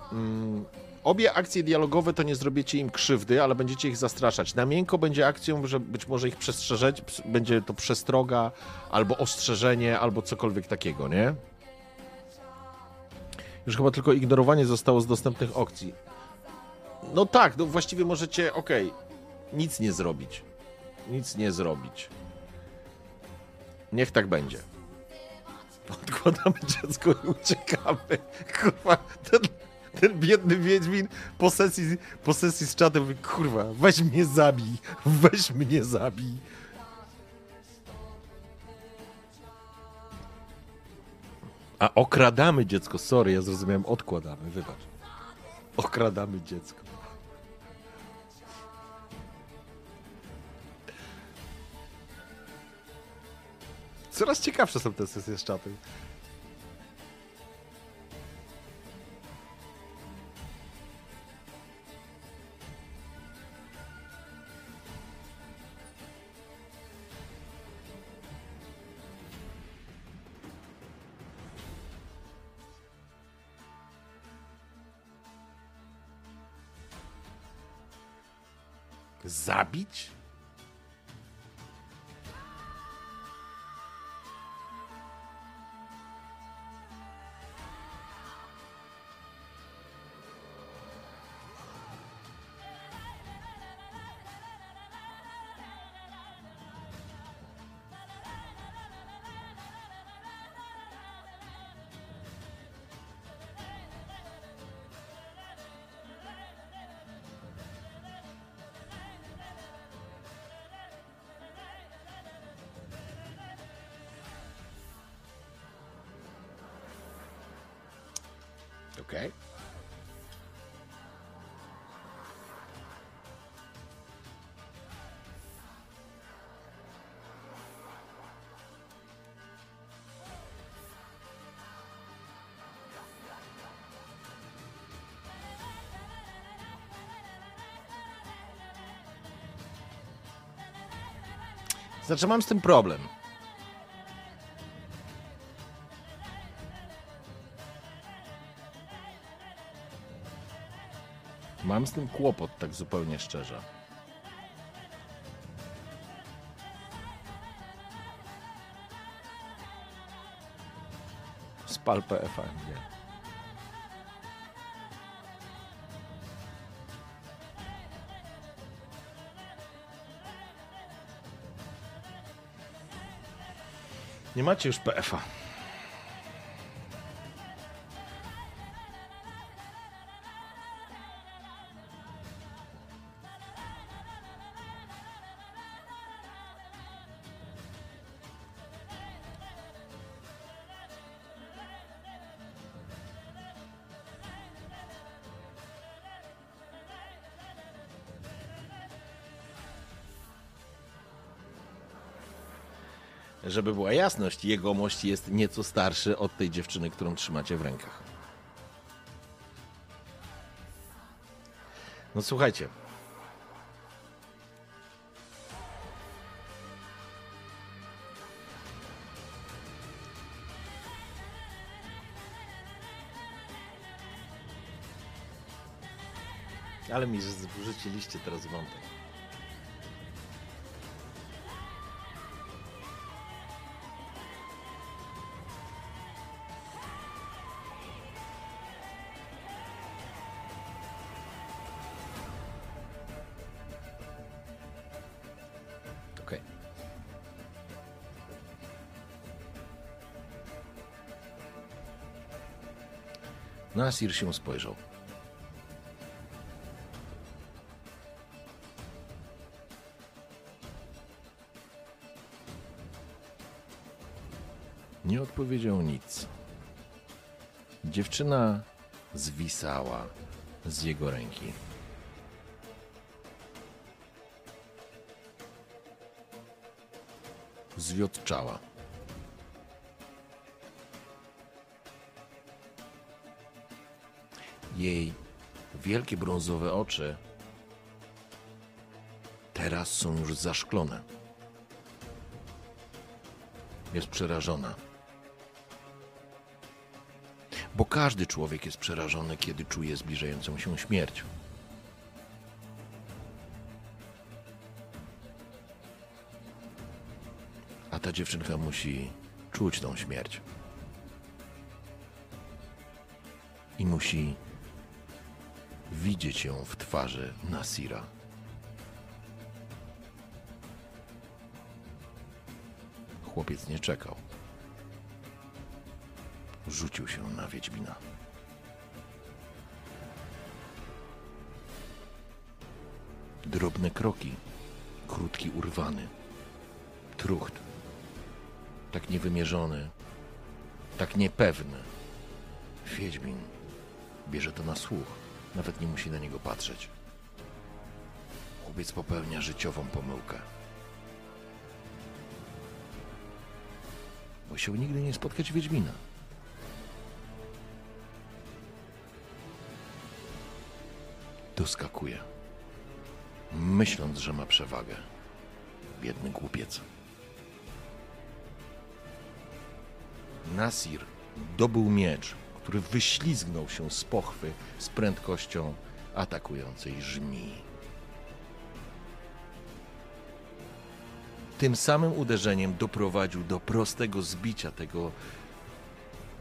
A: Obie akcje dialogowe to nie zrobicie im krzywdy, ale będziecie ich zastraszać. Na miękko będzie akcją, że być może ich przestrzeżeć, będzie to przestroga, albo ostrzeżenie, albo cokolwiek takiego, nie? Już chyba tylko ignorowanie zostało z dostępnych opcji. No tak, no właściwie możecie, okej, nic nie zrobić. Nic nie zrobić. Niech tak będzie. Odkładamy dziecko i uciekamy. Kurwa, ten,
B: ten biedny Wiedźmin po sesji, po sesji z czatem mówi, kurwa, weź mnie zabij, weź mnie zabij. A okradamy dziecko, sorry, ja zrozumiałem, odkładamy, wybacz. Okradamy dziecko. Coraz ciekawsze są te sesje z czatem. Zabić? Okej. Znaczy mam z tym problem. Mam z tym kłopot, tak zupełnie szczerze. Spal PFMG. Nie macie już PFA. Żeby była jasność, jegomość jest nieco starszy od tej dziewczyny, którą trzymacie w rękach. No słuchajcie. Ale mi wrzuciliście teraz wątek. Nasir się spojrzał. Nie odpowiedział nic. Dziewczyna zwisała z jego ręki. Zwiotczała. Jej wielkie brązowe oczy teraz są już zaszklone. Jest przerażona. Bo każdy człowiek jest przerażony, kiedy czuje zbliżającą się śmierć. A ta dziewczynka musi czuć tą śmierć. I musi widzieć ją w twarzy Nasira. Chłopiec nie czekał. Rzucił się na Wiedźmina.
A: Drobne kroki, krótki urwany, trucht, tak niewymierzony, tak niepewny. Wiedźmin bierze to na słuch nawet nie musi na niego patrzeć. Chłopiec popełnia życiową pomyłkę. Musiał nigdy nie spotkać Wiedźmina. Doskakuje, myśląc, że ma przewagę. Biedny głupiec. Nasir dobył miecz, który wyślizgnął się z pochwy z prędkością atakującej żmii. Tym samym uderzeniem doprowadził do prostego zbicia tego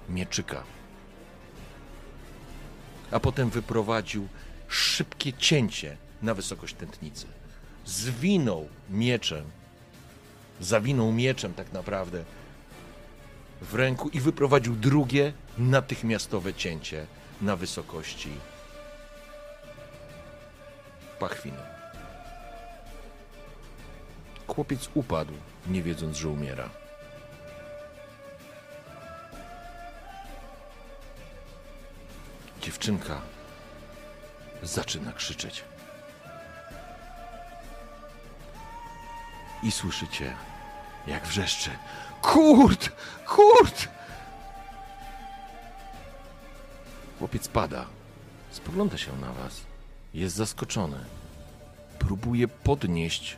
A: mieczyka. A potem wyprowadził szybkie cięcie na wysokość tętnicy. Zwinął mieczem, zawinął mieczem tak naprawdę w ręku i wyprowadził drugie natychmiastowe cięcie na wysokości pachwiny. Chłopiec upadł, nie wiedząc, że umiera. Dziewczynka zaczyna krzyczeć. I słyszycie, jak wrzeszczy. Kurt! Kurt! Chłopiec pada. Spogląda się na was. Jest zaskoczony. Próbuje podnieść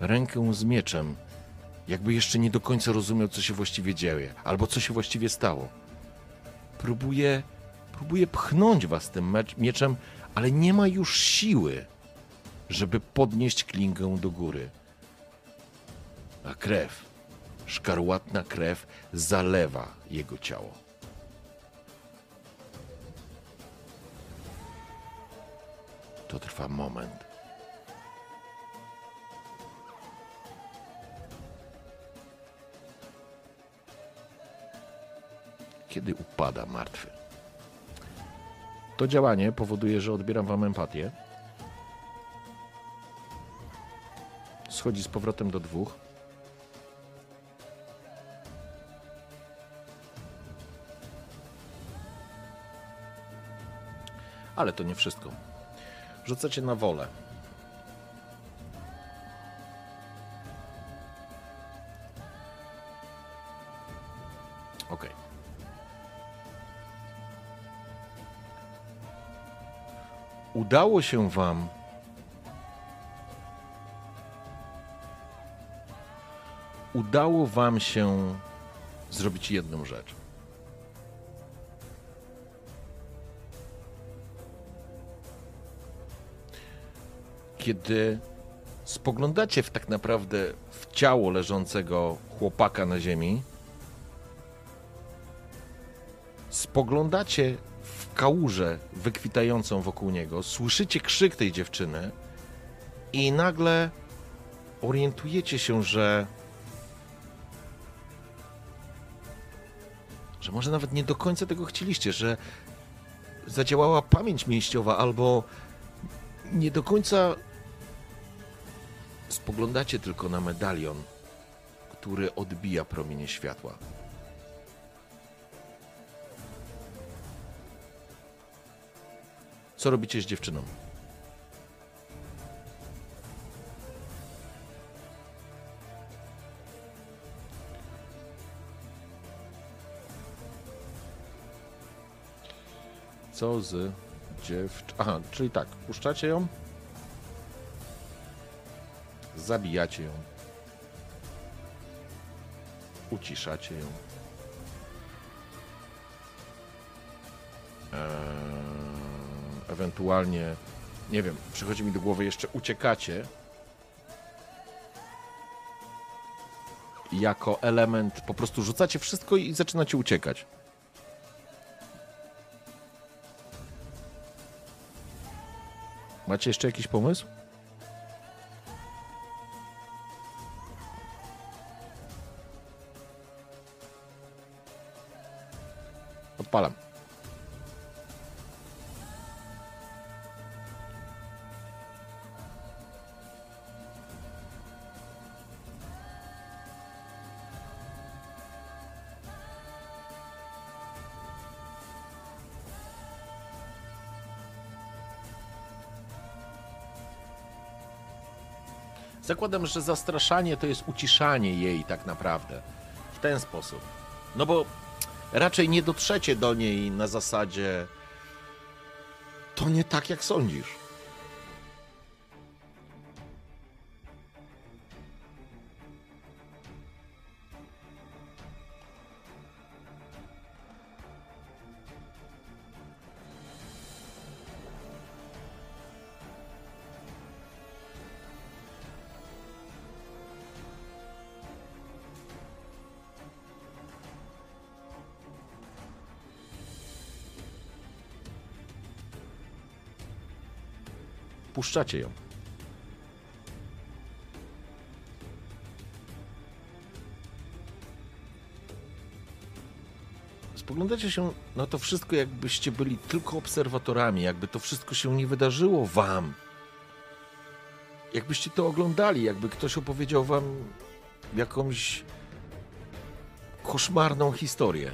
A: rękę z mieczem, jakby jeszcze nie do końca rozumiał, co się właściwie dzieje, albo co się właściwie stało. Próbuje, próbuje pchnąć was tym mieczem, ale nie ma już siły, żeby podnieść klingę do góry. A krew, szkarłatna krew zalewa jego ciało. To trwa moment. Kiedy upada martwy. To działanie powoduje, że odbieram wam empatię. Schodzi z powrotem do dwóch. Ale to nie wszystko. Rzucacie na wolę. Ok. Udało się Wam udało Wam się zrobić jedną rzecz. Kiedy spoglądacie w tak naprawdę w ciało leżącego chłopaka na ziemi, spoglądacie w kałużę wykwitającą wokół niego, słyszycie krzyk tej dziewczyny i nagle orientujecie się, że że może nawet nie do końca tego chcieliście, że zadziałała pamięć mięśniowa albo nie do końca spoglądacie tylko na medalion, który odbija promienie światła. Co robicie z dziewczyną? Co z dziewcz... Aha, czyli tak, puszczacie ją, zabijacie ją, uciszacie ją. Eee, ewentualnie, nie wiem, przychodzi mi do głowy jeszcze uciekacie jako element, po prostu rzucacie wszystko i zaczynacie uciekać. Macie jeszcze jakiś pomysł?
B: Zakładam, że zastraszanie to jest uciszanie jej tak naprawdę. W ten sposób. No bo raczej nie dotrzecie do niej na zasadzie to nie tak, jak sądzisz. Puszczacie ją. Spoglądacie się na to wszystko, jakbyście byli tylko obserwatorami, jakby to wszystko się nie wydarzyło wam. Jakbyście to oglądali, jakby ktoś opowiedział wam jakąś koszmarną historię.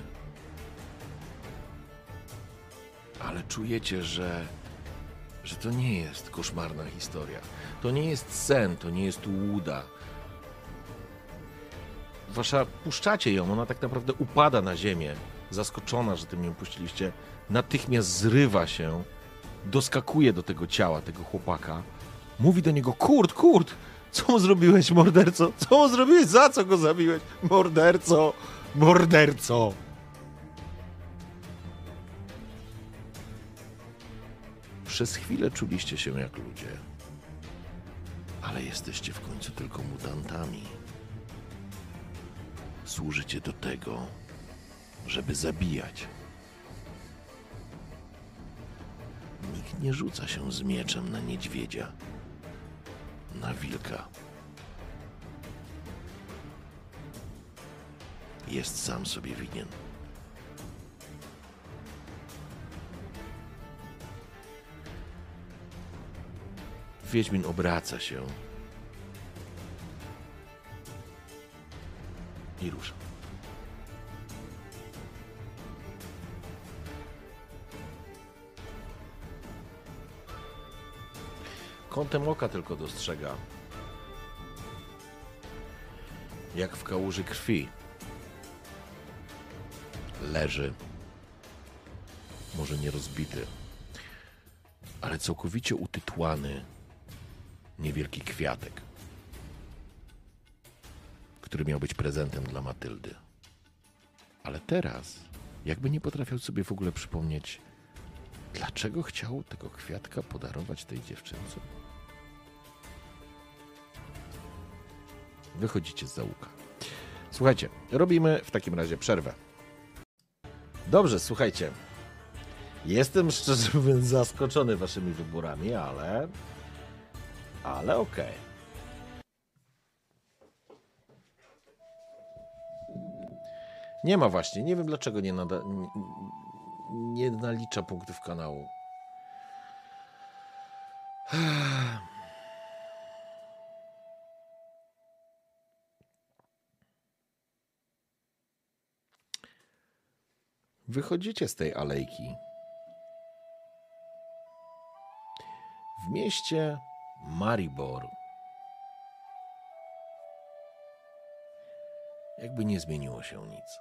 B: Ale czujecie, że że to nie jest koszmarna historia. To nie jest sen, to nie jest łuda. Wasza, puszczacie ją, ona tak naprawdę upada na ziemię, zaskoczona, że tym ją puściliście. Natychmiast zrywa się, doskakuje do tego ciała, tego chłopaka. Mówi do niego, Kurt, Kurt, co mu zrobiłeś, morderco? Co mu zrobiłeś? Za co go zabiłeś? Morderco, morderco. Przez chwilę czuliście się jak ludzie, ale jesteście w końcu tylko mutantami. Służycie do tego, żeby zabijać. Nikt nie rzuca się z mieczem na niedźwiedzia, na wilka. Jest sam sobie winien. Wiedźmin obraca się i rusza. Kątem oka tylko dostrzega, jak w kałuży krwi leży, może nie rozbity, ale całkowicie utytłany niewielki kwiatek, który miał być prezentem dla Matyldy. Ale teraz, jakby nie potrafił sobie w ogóle przypomnieć, dlaczego chciał tego kwiatka podarować tej dziewczynce. Wychodzicie z załuka. Słuchajcie, robimy w takim razie przerwę. Dobrze, słuchajcie. Jestem szczerze mówiąc zaskoczony waszymi wyborami, ale ale okej. Nie ma właśnie, nie wiem dlaczego nie, nada, nie, nie nalicza punktów kanału. (sighs) Wychodzicie z tej alejki. W mieście Maribor. Jakby nie zmieniło się nic.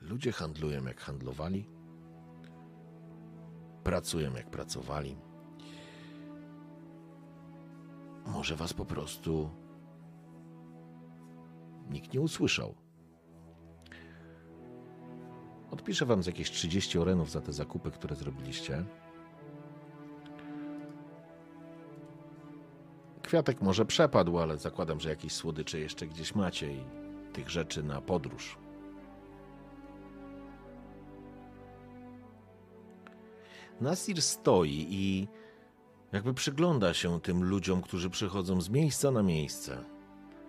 B: Ludzie handlują jak handlowali, pracują jak pracowali. Może was po prostu nikt nie usłyszał. Odpiszę wam z jakieś 30 orenów za te zakupy, które zrobiliście. Kwiatek może przepadł, ale zakładam, że jakieś słodycze jeszcze gdzieś macie i tych rzeczy na podróż. Nasir stoi i jakby przygląda się tym ludziom, którzy przychodzą z miejsca na miejsce,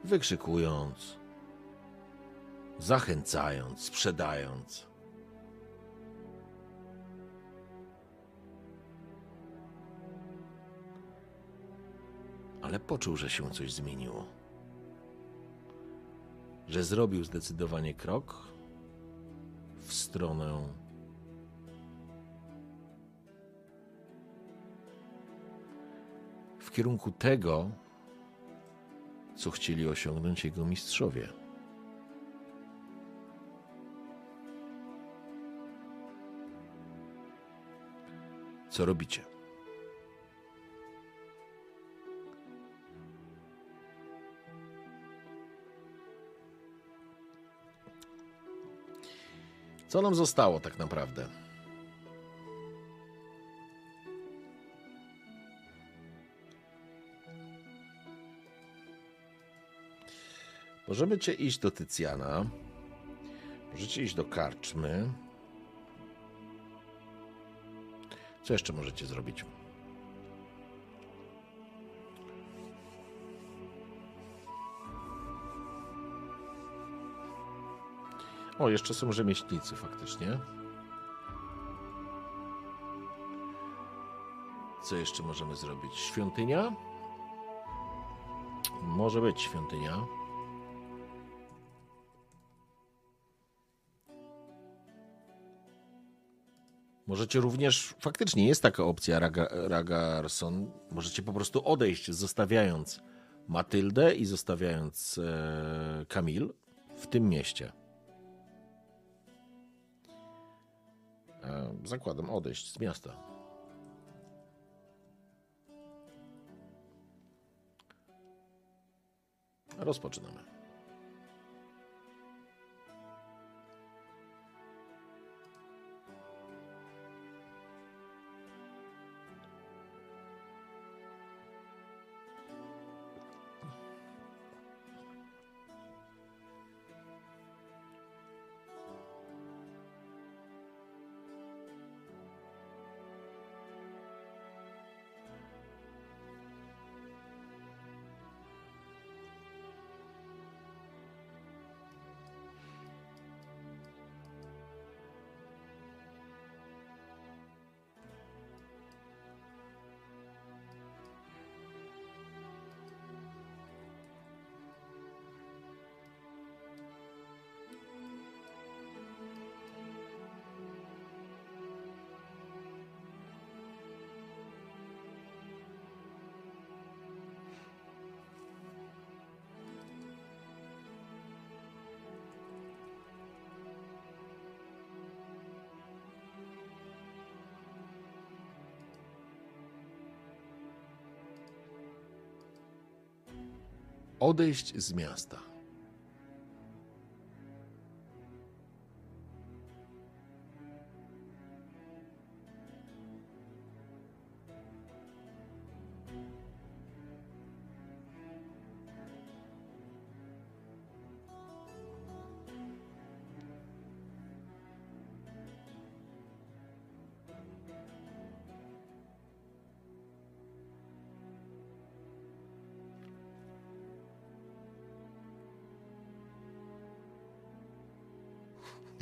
B: wykrzykując, zachęcając, sprzedając. ale poczuł, że się coś zmieniło. Że zrobił zdecydowanie krok w stronę w
A: kierunku tego, co chcieli osiągnąć jego mistrzowie. Co robicie? Co nam zostało tak naprawdę? Możemy cię iść do Tycjana. Możecie iść do karczmy. Co jeszcze możecie zrobić? O, jeszcze są rzemieślnicy faktycznie. Co jeszcze możemy zrobić? Świątynia? Może być świątynia. Możecie również, faktycznie jest taka opcja Raga, Ragarson, możecie po prostu odejść, zostawiając Matyldę i zostawiając e, Kamil w tym mieście. Zakładam odejść z miasta. Rozpoczynamy. Odejść z miasta.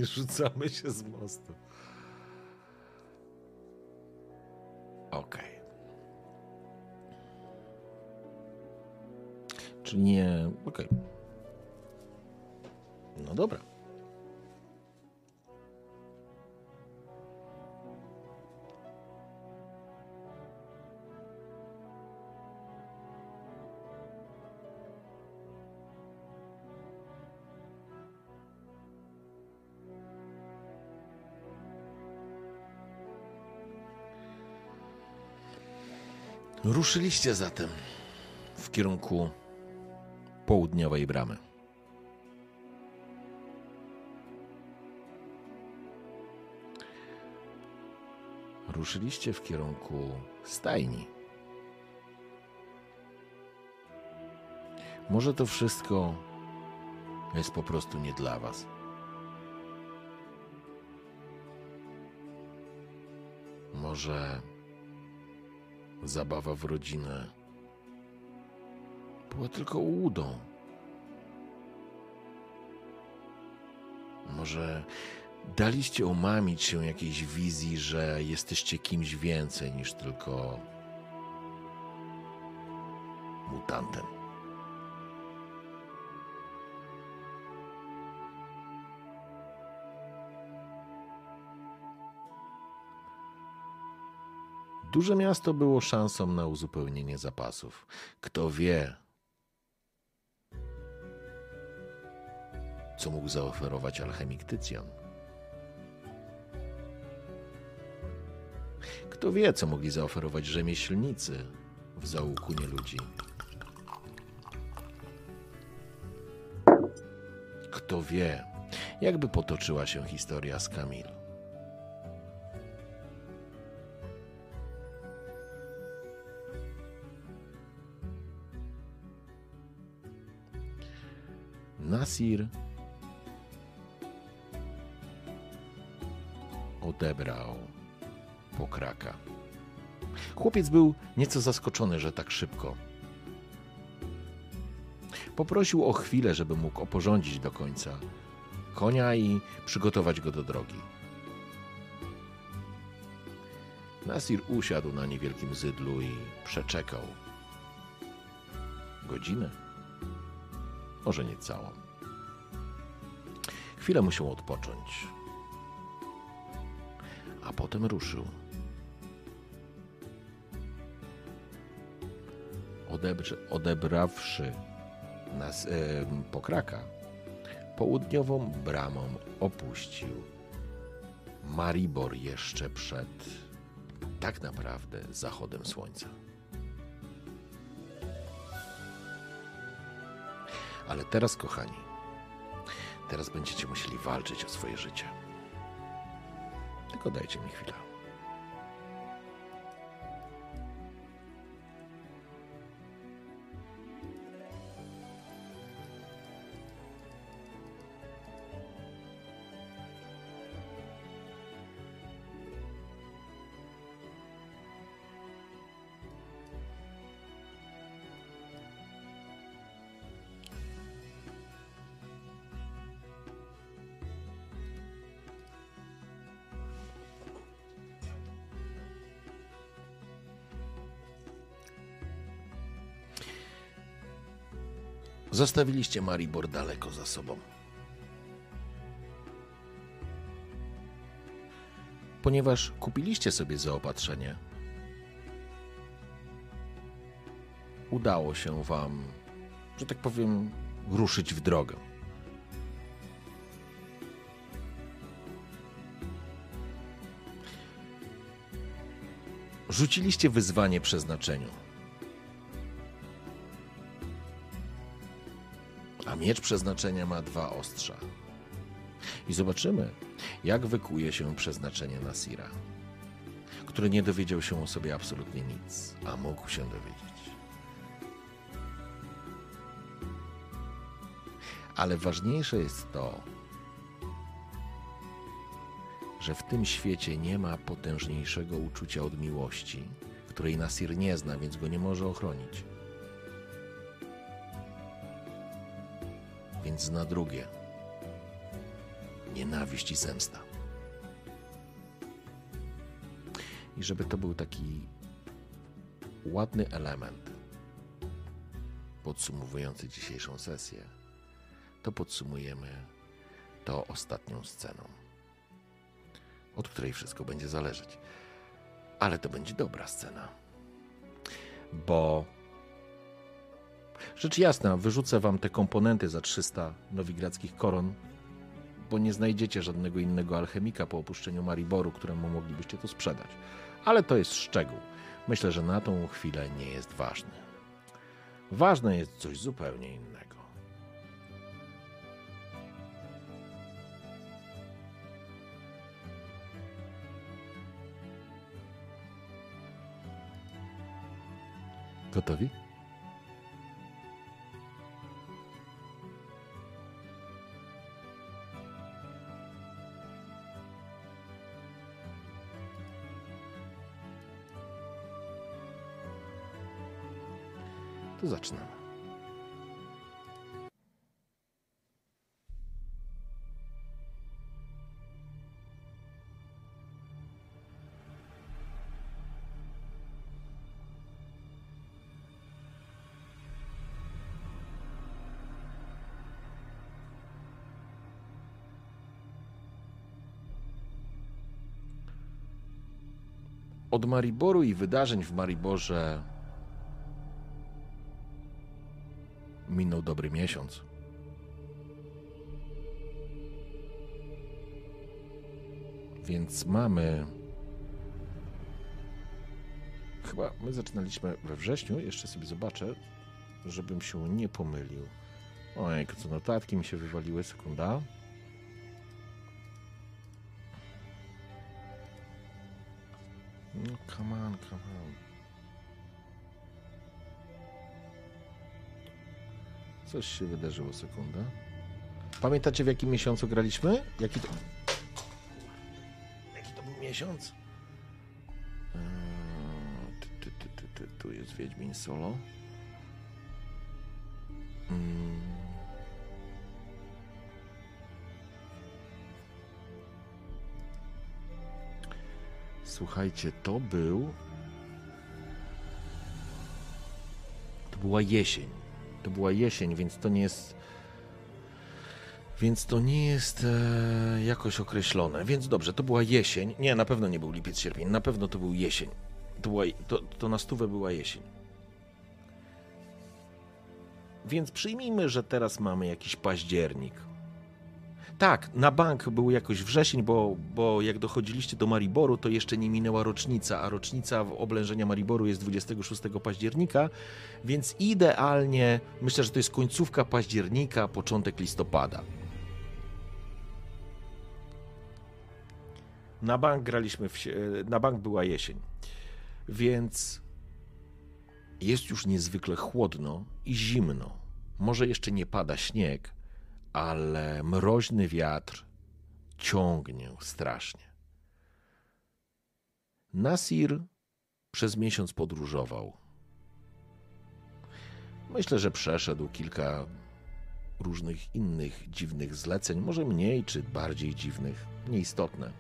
A: Rzucamy się z mostu. Okej. Czy nie. Okej. No dobra. Ruszyliście zatem w kierunku południowej bramy. Ruszyliście w kierunku stajni. Może to wszystko jest po prostu nie dla Was. Może zabawa w rodzinę była tylko ułudą. Może daliście omamić się jakiejś wizji, że jesteście kimś więcej niż tylko mutantem. Duże miasto było szansą na uzupełnienie zapasów. Kto wie, co mógł zaoferować alchemik Tycjan. Kto wie, co mogli zaoferować rzemieślnicy w zaułku ludzi. Kto wie, jakby potoczyła się historia z Kamil. Nasir odebrał pokraka. Chłopiec był nieco zaskoczony, że tak szybko. Poprosił o chwilę, żeby mógł oporządzić do końca konia i przygotować go do drogi. Nasir usiadł na niewielkim zydlu i przeczekał. Godzinę? Może nie całą. Chwilę musiał odpocząć. A potem ruszył. Odebrze, odebrawszy nas, e, pokraka, południową bramą opuścił Maribor jeszcze przed tak naprawdę zachodem słońca. Ale teraz, kochani, teraz będziecie musieli walczyć o swoje życie. Tylko dajcie mi chwilę. Zostawiliście Maribor daleko za sobą. Ponieważ kupiliście sobie zaopatrzenie, udało się Wam, że tak powiem, ruszyć w drogę. Rzuciliście wyzwanie przeznaczeniu. Miecz przeznaczenia ma dwa ostrza. I zobaczymy, jak wykuje się przeznaczenie Nasira, który nie dowiedział się o sobie absolutnie nic, a mógł się dowiedzieć. Ale ważniejsze jest to, że w tym świecie nie ma potężniejszego uczucia od miłości, której Nasir nie zna, więc go nie może ochronić. Więc zna drugie: nienawiść i zemsta. I żeby to był taki ładny element podsumowujący dzisiejszą sesję, to podsumujemy to ostatnią sceną, od której wszystko będzie zależeć. Ale to będzie dobra scena, bo rzecz jasna, wyrzucę wam te komponenty za 300 nowigradzkich koron, bo nie znajdziecie żadnego innego alchemika po opuszczeniu Mariboru, któremu moglibyście to sprzedać. Ale to jest szczegół. Myślę, że na tą chwilę nie jest ważny. Ważne jest coś zupełnie innego. Gotowi? to zaczynamy. od Mariboru i wydarzeń w Mariborze minął dobry miesiąc. Więc mamy. Chyba my zaczynaliśmy we wrześniu, jeszcze sobie zobaczę, żebym się nie pomylił. Ojej, co notatki mi się wywaliły, sekunda. No, come on, come on. Coś się wydarzyło, sekunda. Pamiętacie w jakim miesiącu graliśmy? Jaki to... Jaki to był miesiąc? Eee, tu jest Wiedźmin Solo. Mm. Słuchajcie, to był. To była jesień. To była jesień, więc to nie jest. Więc to nie jest e, jakoś określone. Więc dobrze, to była jesień. Nie, na pewno nie był lipiec, sierpień. Na pewno to był jesień. To, była, to, to na stówę była jesień. Więc przyjmijmy, że teraz mamy jakiś październik. Tak, na bank był jakoś wrzesień, bo, bo jak dochodziliście do Mariboru, to jeszcze nie minęła rocznica, a rocznica oblężenia Mariboru jest 26 października, więc idealnie myślę, że to jest końcówka października, początek listopada. Na bank graliśmy, w, na bank była jesień, więc jest już niezwykle chłodno i zimno. Może jeszcze nie pada śnieg, ale mroźny wiatr ciągnie strasznie. Nasir przez miesiąc podróżował. Myślę, że przeszedł kilka różnych innych dziwnych zleceń, może mniej czy bardziej dziwnych, nieistotne.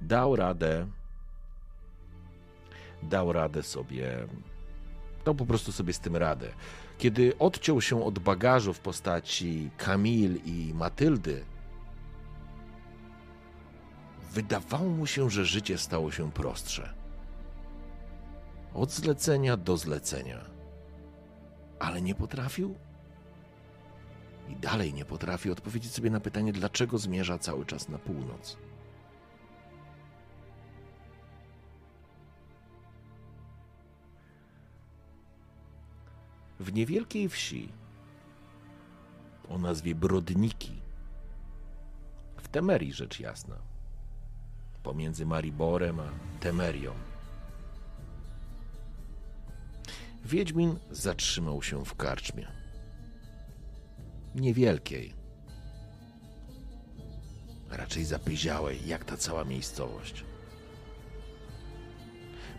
A: Dał radę, dał radę sobie, dał po prostu sobie z tym radę. Kiedy odciął się od bagażu w postaci Kamil i Matyldy, wydawało mu się, że życie stało się prostsze. Od zlecenia do zlecenia. Ale nie potrafił i dalej nie potrafi odpowiedzieć sobie na pytanie, dlaczego zmierza cały czas na północ. W niewielkiej wsi o nazwie Brodniki, w Temerii rzecz jasna, pomiędzy Mariborem a Temerią. Wiedźmin zatrzymał się w karczmie. Niewielkiej, raczej zapyziałej, jak ta cała miejscowość.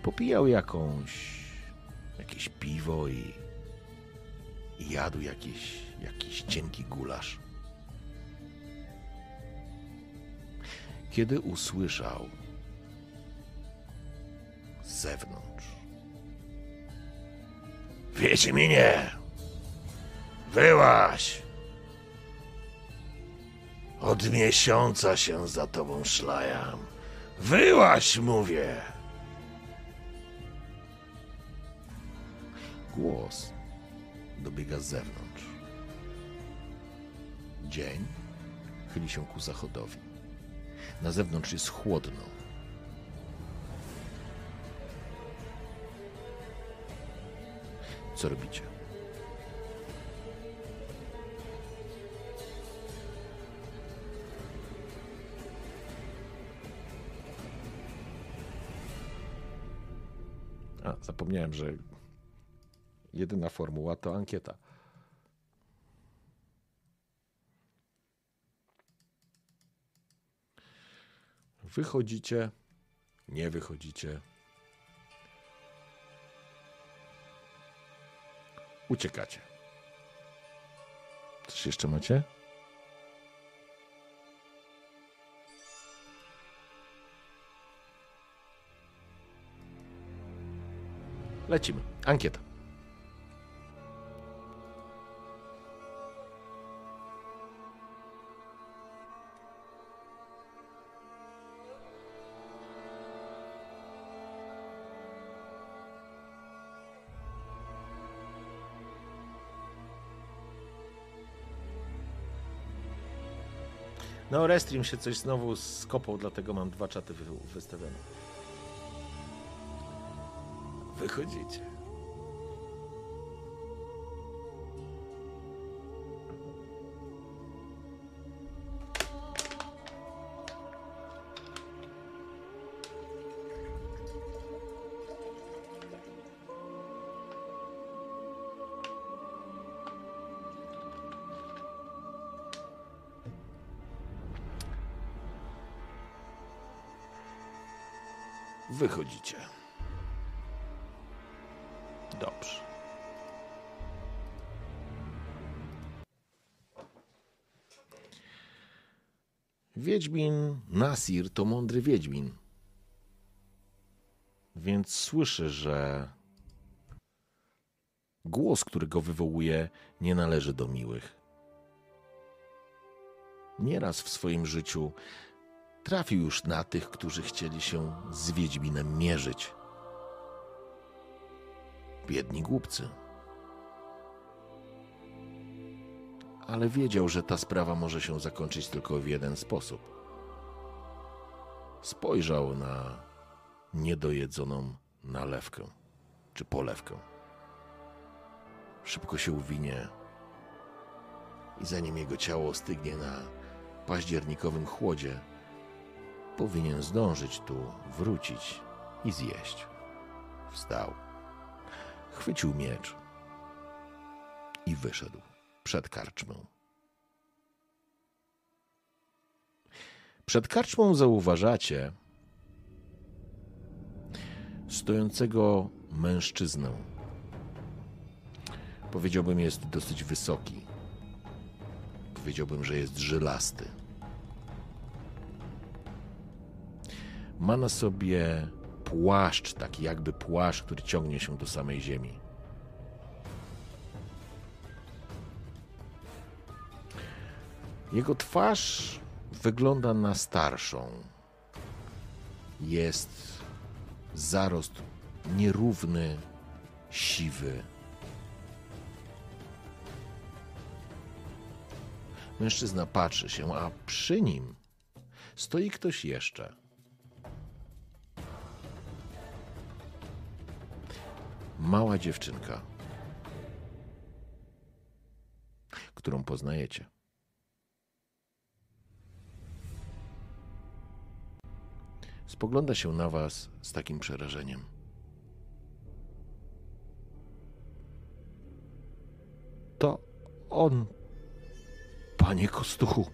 A: Popijał jakąś, jakieś piwo i i jadł jakiś, jakiś cienki gulasz. Kiedy usłyszał z zewnątrz Wiedźminie! Wyłaś! Od miesiąca się za tobą szlajam. Wyłaś, mówię! Głos dobiega z zewnątrz. Dzień chyli się ku zachodowi. Na zewnątrz jest chłodno. Co robicie? A, zapomniałem, że Jedyna formuła to ankieta. Wychodzicie, nie wychodzicie. Uciekacie. Coś jeszcze macie? Lecimy. Ankieta.
B: No, Restream się coś znowu skopał, dlatego mam dwa czaty wy- wystawione.
A: Wychodzicie. Wychodzicie. Dobrze. Wiedźmin Nasir to mądry Wiedźmin. Więc słyszy, że głos, który go wywołuje, nie należy do miłych. Nieraz w swoim życiu trafił już na tych, którzy chcieli się z Wiedźminem mierzyć. Biedni głupcy. Ale wiedział, że ta sprawa może się zakończyć tylko w jeden sposób. Spojrzał na niedojedzoną nalewkę czy polewkę. Szybko się uwinie i zanim jego ciało stygnie na październikowym chłodzie, powinien zdążyć tu wrócić i zjeść. Wstał, chwycił miecz i wyszedł przed karczmą. Przed karczmą zauważacie stojącego mężczyznę. Powiedziałbym, jest dosyć wysoki. Powiedziałbym, że jest żylasty. Ma na sobie płaszcz, taki jakby płaszcz, który ciągnie się do samej ziemi. Jego twarz wygląda na starszą. Jest zarost nierówny, siwy. Mężczyzna patrzy się, a przy nim stoi ktoś jeszcze. Mała dziewczynka, którą poznajecie. Spogląda się na was z takim przerażeniem. To on, panie Kostuchu.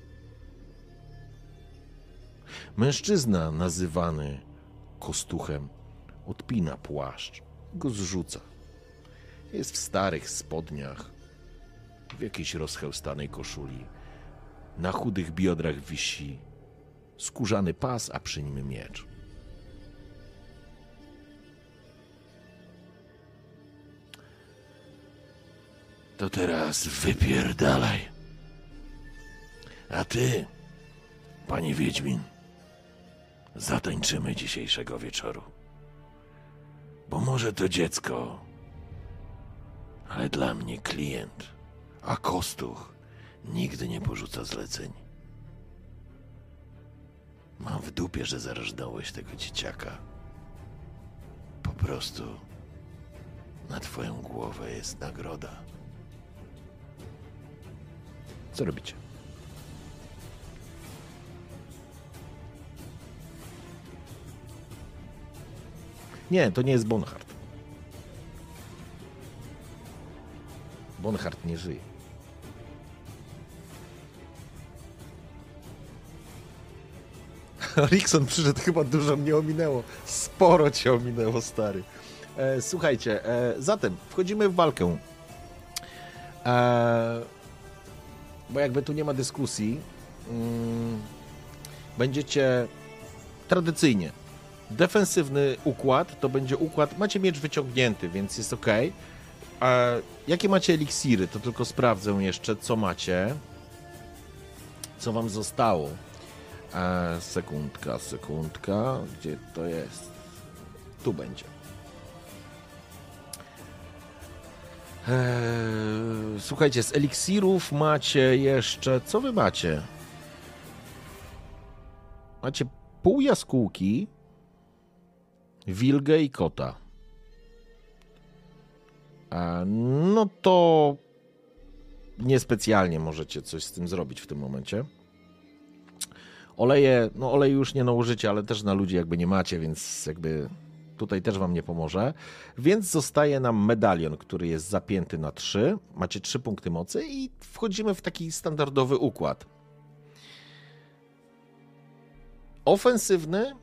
A: Mężczyzna nazywany Kostuchem odpina płaszcz, go zrzuca. Jest w starych spodniach, w jakiejś rozchełstanej koszuli. Na chudych biodrach wisi skórzany pas, a przy nim miecz. To teraz wypierdalaj. A ty, panie Wiedźmin, zatańczymy dzisiejszego wieczoru. Bo może to dziecko, ale dla mnie klient, a Kostuch nigdy nie porzuca zleceń. Mam w dupie, że zarażdałeś tego dzieciaka. Po prostu na twoją głowę jest nagroda. Co robicie? Nie, to nie jest Bonhart. Bonhart nie żyje. (laughs) Rickson przyszedł, chyba dużo mnie ominęło. Sporo cię ominęło, stary. E, słuchajcie, e, zatem wchodzimy w walkę. E, bo jakby tu nie ma dyskusji, mm, będziecie tradycyjnie. Defensywny układ to będzie układ. Macie miecz wyciągnięty, więc jest ok. E, jakie macie eliksiry? To tylko sprawdzę jeszcze, co macie. Co wam zostało? E, sekundka, sekundka. Gdzie to jest? Tu będzie. Eee, słuchajcie, z eliksirów macie jeszcze. Co wy macie?
B: macie pół jaskółki, wilgę i kota. No to niespecjalnie możecie coś z tym zrobić w tym momencie. Oleje, no oleju już nie nałożycie, ale też na ludzi jakby nie macie, więc jakby tutaj też wam nie pomoże. Więc zostaje nam medalion, który jest zapięty na 3. Macie 3 punkty mocy i wchodzimy w taki standardowy układ. Ofensywny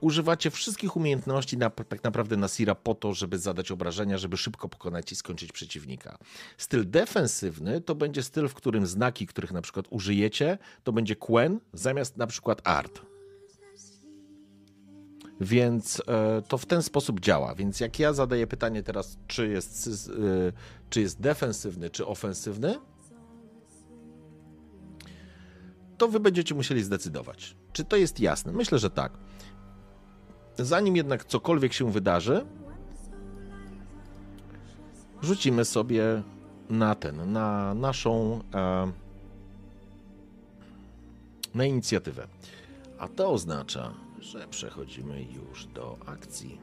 B: używacie wszystkich umiejętności na, tak naprawdę Nasira po to, żeby zadać obrażenia, żeby szybko pokonać i skończyć przeciwnika. Styl defensywny to będzie styl, w którym znaki, których na przykład użyjecie, to będzie Quen zamiast na przykład Art. Więc e, to w ten sposób działa. Więc jak ja zadaję pytanie teraz, czy jest, e, czy jest defensywny, czy ofensywny, to wy będziecie musieli zdecydować. Czy to jest jasne? Myślę, że tak. Zanim jednak cokolwiek się wydarzy, rzucimy sobie na ten, na naszą e, na inicjatywę. A to oznacza, że przechodzimy już do akcji.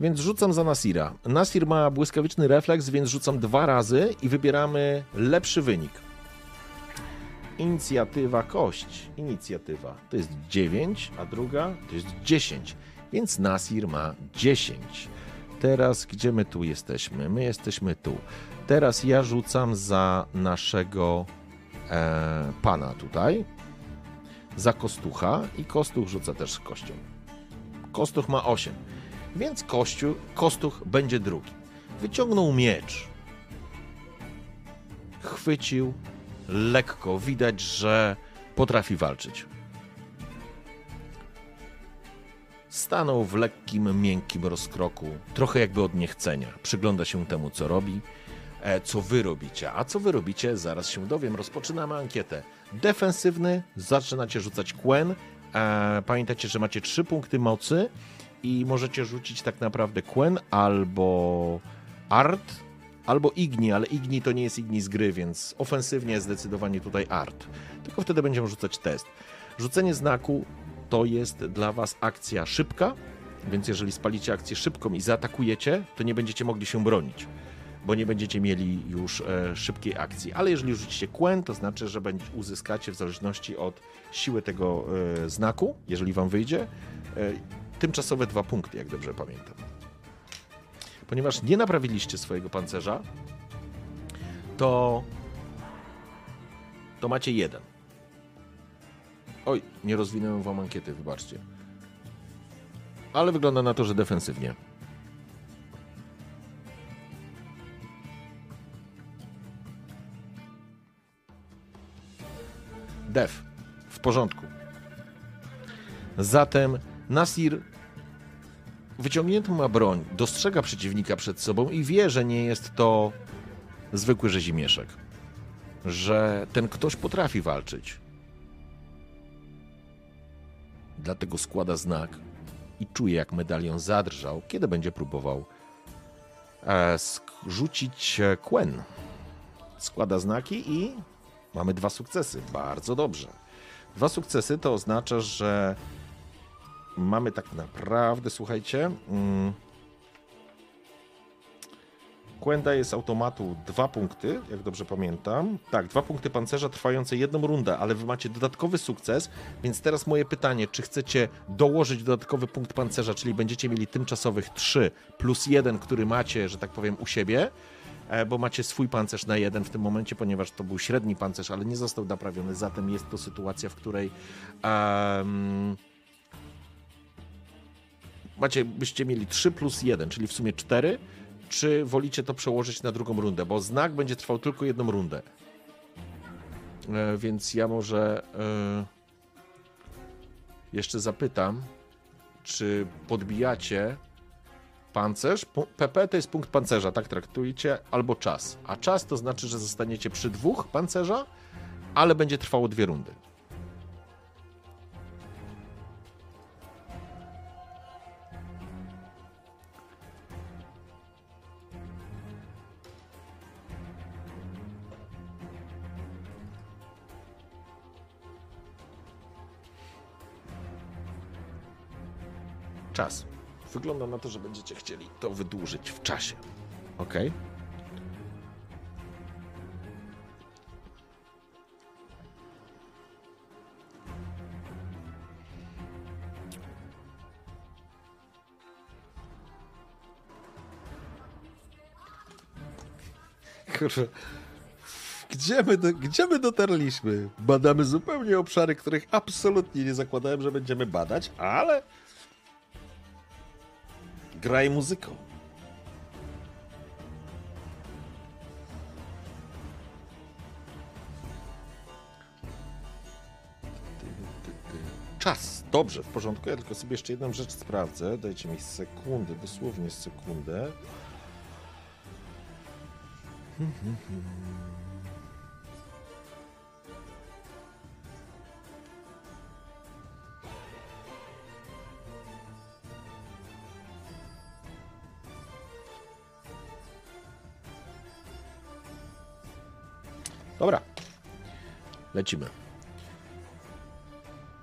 B: Więc rzucam za Nasira. Nasir ma błyskawiczny refleks, więc rzucam dwa razy i wybieramy lepszy wynik. Inicjatywa kość. Inicjatywa to jest 9, a druga to jest 10. Więc Nasir ma 10. Teraz gdzie my tu jesteśmy? My jesteśmy tu. Teraz ja rzucam za naszego e, pana tutaj. Za Kostucha i Kostuch rzuca też kością. Kostuch ma 8. Więc Kościu, Kostuch będzie drugi. Wyciągnął miecz. Chwycił lekko. Widać, że potrafi walczyć. Stanął w lekkim, miękkim rozkroku, trochę jakby od niechcenia. Przygląda się temu, co robi, e, co wy robicie. A co wy robicie, zaraz się dowiem. Rozpoczynamy ankietę. Defensywny, zaczynacie rzucać Quen. E, pamiętajcie, że macie trzy punkty mocy i możecie rzucić tak naprawdę Quen albo Art, albo Igni, ale Igni to nie jest Igni z gry, więc ofensywnie zdecydowanie tutaj Art. Tylko wtedy będziemy rzucać test. Rzucenie znaku to jest dla Was akcja szybka, więc jeżeli spalicie akcję szybką i zaatakujecie, to nie będziecie mogli się bronić, bo nie będziecie mieli już e, szybkiej akcji. Ale jeżeli rzucicie Quen, to znaczy, że będzie, uzyskacie w zależności od siły tego e, znaku, jeżeli Wam wyjdzie, e, tymczasowe dwa punkty, jak dobrze pamiętam. Ponieważ nie naprawiliście swojego pancerza, to, to macie jeden. Oj, nie rozwinąłem wam ankiety, wybaczcie. Ale wygląda na to, że defensywnie. Def. W porządku. Zatem Nasir wyciągniętą ma broń, dostrzega przeciwnika przed sobą i wie, że nie jest to zwykły rzezimieszek. Że ten ktoś potrafi walczyć. Dlatego składa znak i czuje, jak medalion zadrżał, kiedy będzie próbował e, rzucić Quen. Składa znaki i mamy dwa sukcesy. Bardzo dobrze. Dwa sukcesy to oznacza, że mamy tak naprawdę, słuchajcie. Mm, Quenda jest automatu dwa punkty, jak dobrze pamiętam. Tak, dwa punkty pancerza trwające jedną rundę, ale wy macie dodatkowy sukces, więc teraz moje pytanie, czy chcecie dołożyć dodatkowy punkt pancerza, czyli będziecie mieli tymczasowych 3 plus 1, który macie, że tak powiem, u siebie, e, bo macie swój pancerz na jeden w tym momencie, ponieważ to był średni pancerz, ale nie został naprawiony, zatem jest to sytuacja, w której um, macie, byście mieli 3 plus 1, czyli w sumie 4, czy wolicie to przełożyć na drugą rundę, bo znak będzie trwał tylko jedną rundę. E, więc ja może e, jeszcze zapytam, czy podbijacie pancerz. PP to jest punkt pancerza, tak traktujecie, albo czas. A czas to znaczy, że zostaniecie przy dwóch pancerza, ale będzie trwało dwie rundy.
A: Czas. Wygląda na to, że będziecie chcieli to wydłużyć w czasie.
B: Okej. Kurwa. Gdzie my, do, gdzie my dotarliśmy? Badamy zupełnie obszary, których absolutnie nie zakładałem, że będziemy badać, ale graj muzyką. Czas. Dobrze, w porządku. Ja tylko sobie jeszcze jedną rzecz sprawdzę. Dajcie mi sekundę, dosłownie sekundę. Dobra. Lecimy.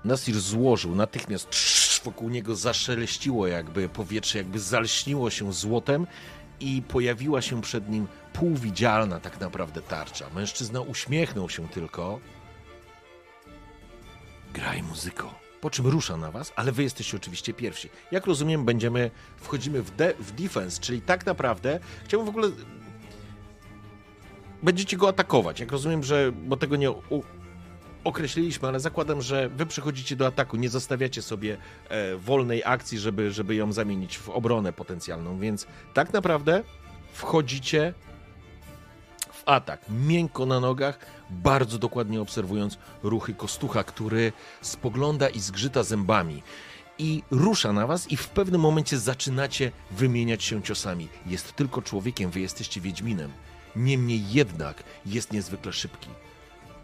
B: Nasir złożył natychmiast wokół niego zaszeleściło jakby powietrze, jakby zalśniło się złotem i pojawiła się przed nim półwidzialna tak naprawdę tarcza. Mężczyzna uśmiechnął się tylko. Graj muzyko. Po czym rusza na was, ale wy jesteście oczywiście pierwsi. Jak rozumiem, będziemy, wchodzimy w, de, w defense, czyli tak naprawdę chciałbym w ogóle będziecie go atakować. Jak rozumiem, że, bo tego nie określiliśmy, ale zakładam, że wy przychodzicie do ataku, nie zostawiacie sobie e, wolnej akcji, żeby, żeby ją zamienić w obronę potencjalną, więc tak naprawdę wchodzicie w atak, miękko na nogach, bardzo dokładnie obserwując ruchy Kostucha, który spogląda i zgrzyta zębami. I rusza na was, i w pewnym momencie zaczynacie wymieniać się ciosami. Jest tylko człowiekiem, wy jesteście Wiedźminem. Niemniej jednak jest niezwykle szybki.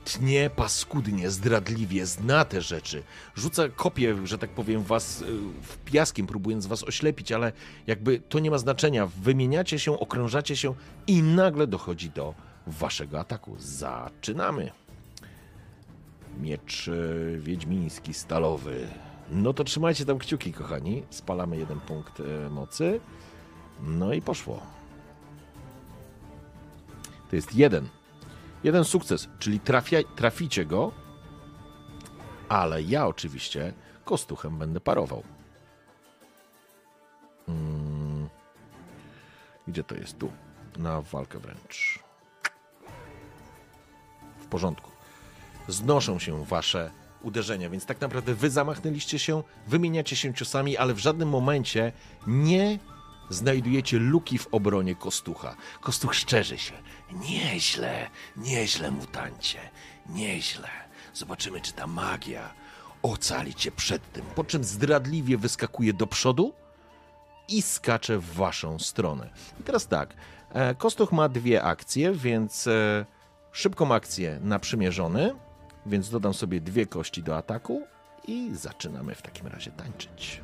B: Tnie paskudnie, zdradliwie, zna te rzeczy. Rzuca kopię, że tak powiem, was y, w piaskiem, próbując was oślepić, ale jakby to nie ma znaczenia. Wymieniacie się, okrążacie się i nagle dochodzi do waszego ataku. Zaczynamy. Miecz y, wiedźmiński, stalowy. No to trzymajcie tam kciuki, kochani. Spalamy jeden punkt y, mocy. No i poszło. To jest jeden. Jeden sukces, czyli trafia, traficie go, ale ja oczywiście kostuchem będę parował. Hmm. Gdzie to jest? Tu. Na walkę wręcz. W porządku. Znoszą się wasze uderzenia, więc tak naprawdę wy zamachnęliście się, wymieniacie się ciosami, ale w żadnym momencie nie znajdujecie luki w obronie Kostucha. Kostuch szczerzy się. Nieźle, nieźle, mutancie, nieźle. Zobaczymy, czy ta magia ocali cię przed tym. Po czym zdradliwie wyskakuje do przodu i skacze w waszą stronę. I teraz tak, e, Kostuch ma dwie akcje, więc e, szybką akcję na przymierzony, więc dodam sobie dwie kości do ataku i zaczynamy w takim razie tańczyć.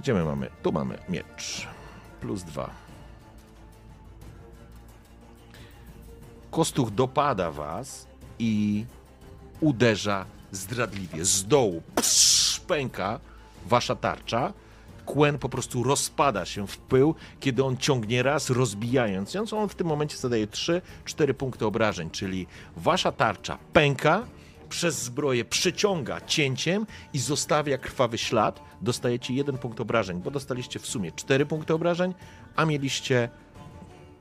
B: Gdzie my mamy? Tu mamy miecz. Plus dwa. Kostuch dopada was i uderza zdradliwie. Z dołu psz, pęka wasza tarcza. Kłen po prostu rozpada się w pył, kiedy on ciągnie raz, rozbijając ją. On w tym momencie zadaje 3-4 punkty obrażeń, czyli wasza tarcza pęka, przez zbroję przyciąga cięciem i zostawia krwawy ślad, dostajecie jeden punkt obrażeń, bo dostaliście w sumie cztery punkty obrażeń, a mieliście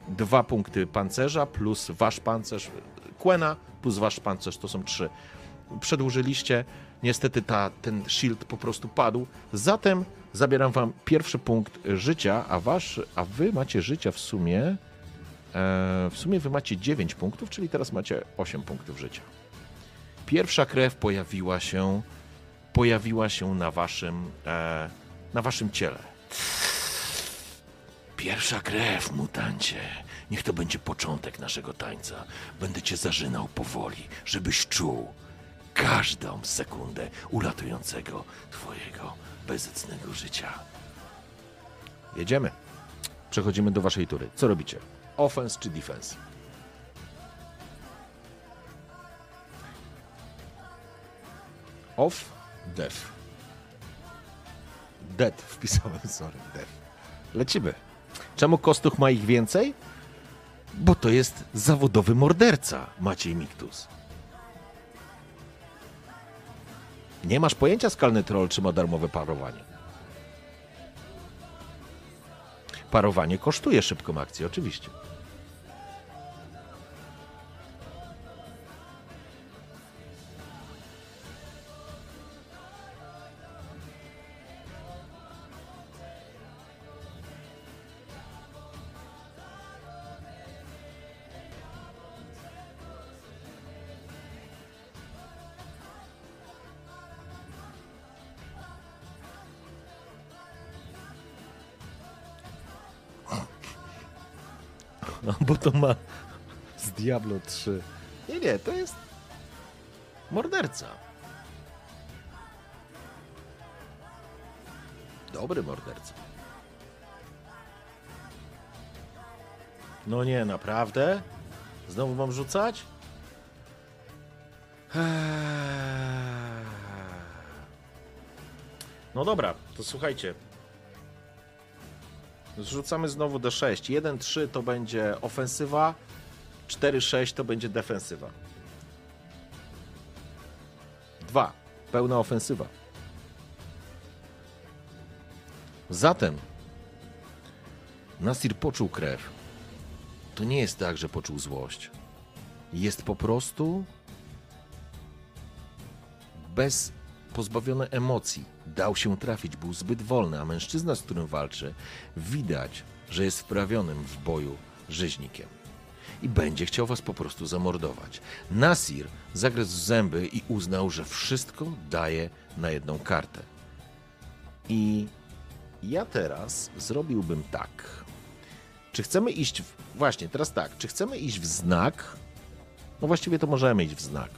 B: dwa punkty pancerza plus wasz pancerz Quena plus wasz pancerz to są trzy. Przedłużyliście, niestety ta, ten shield po prostu padł, zatem zabieram wam pierwszy punkt życia, a wasz, a wy macie życia w sumie e, w sumie wy macie 9 punktów, czyli teraz macie 8 punktów życia pierwsza krew pojawiła się, pojawiła się na waszym, e, na waszym ciele. Pierwsza krew, mutancie. Niech to będzie początek naszego tańca. Będę cię zażynał powoli, żebyś czuł każdą sekundę uratującego twojego bezecnego życia. Jedziemy. Przechodzimy do waszej tury. Co robicie? Offense czy defense? Off, def. Dead wpisałem, sorry, dead. Lecimy. Czemu Kostuch ma ich więcej?
A: Bo to jest zawodowy morderca, Maciej Miktus.
B: Nie masz pojęcia, skalny troll, czy ma darmowe parowanie. Parowanie kosztuje szybką akcję, oczywiście.
A: Diablo 3.
B: Nie, nie, to jest morderca. Dobry morderca. No nie, naprawdę? Znowu mam rzucać? Eee. No dobra, to słuchajcie. Zrzucamy znowu D6. 1-3 to będzie ofensywa, 4-6 to będzie defensywa. 2. Pełna ofensywa.
A: Zatem Nasir poczuł krew. To nie jest tak, że poczuł złość. Jest po prostu bez pozbawiony emocji. Dał się trafić, był zbyt wolny, a mężczyzna, z którym walczy, widać, że jest wprawionym w boju rzeźnikiem. I będzie chciał was po prostu zamordować. Nasir zagryzł zęby i uznał, że wszystko daje na jedną kartę. I ja teraz zrobiłbym tak. Czy chcemy iść w... Właśnie, teraz tak. Czy chcemy iść w znak? No właściwie to możemy iść w znak.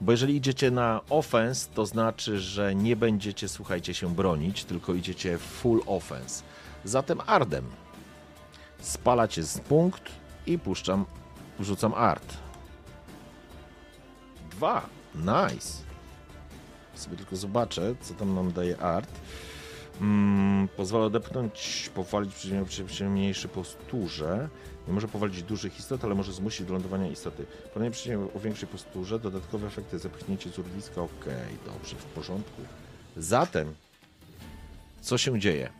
A: Bo jeżeli idziecie na offense, to znaczy, że nie będziecie, słuchajcie, się bronić, tylko idziecie full offense. Zatem Ardem. Spalacie z punkt i puszczam, rzucam art. Dwa. Nice. Sobie tylko zobaczę, co tam nam daje art. Mm, pozwala odepchnąć, powalić przy mniejszy posturze. Nie może powalić dużych istot, ale może zmusić do lądowania istoty. Ponownie przeciwnie o większej posturze, dodatkowe efekty, zepchnięcie z urwiska, okej, okay, dobrze, w porządku. Zatem, co się dzieje?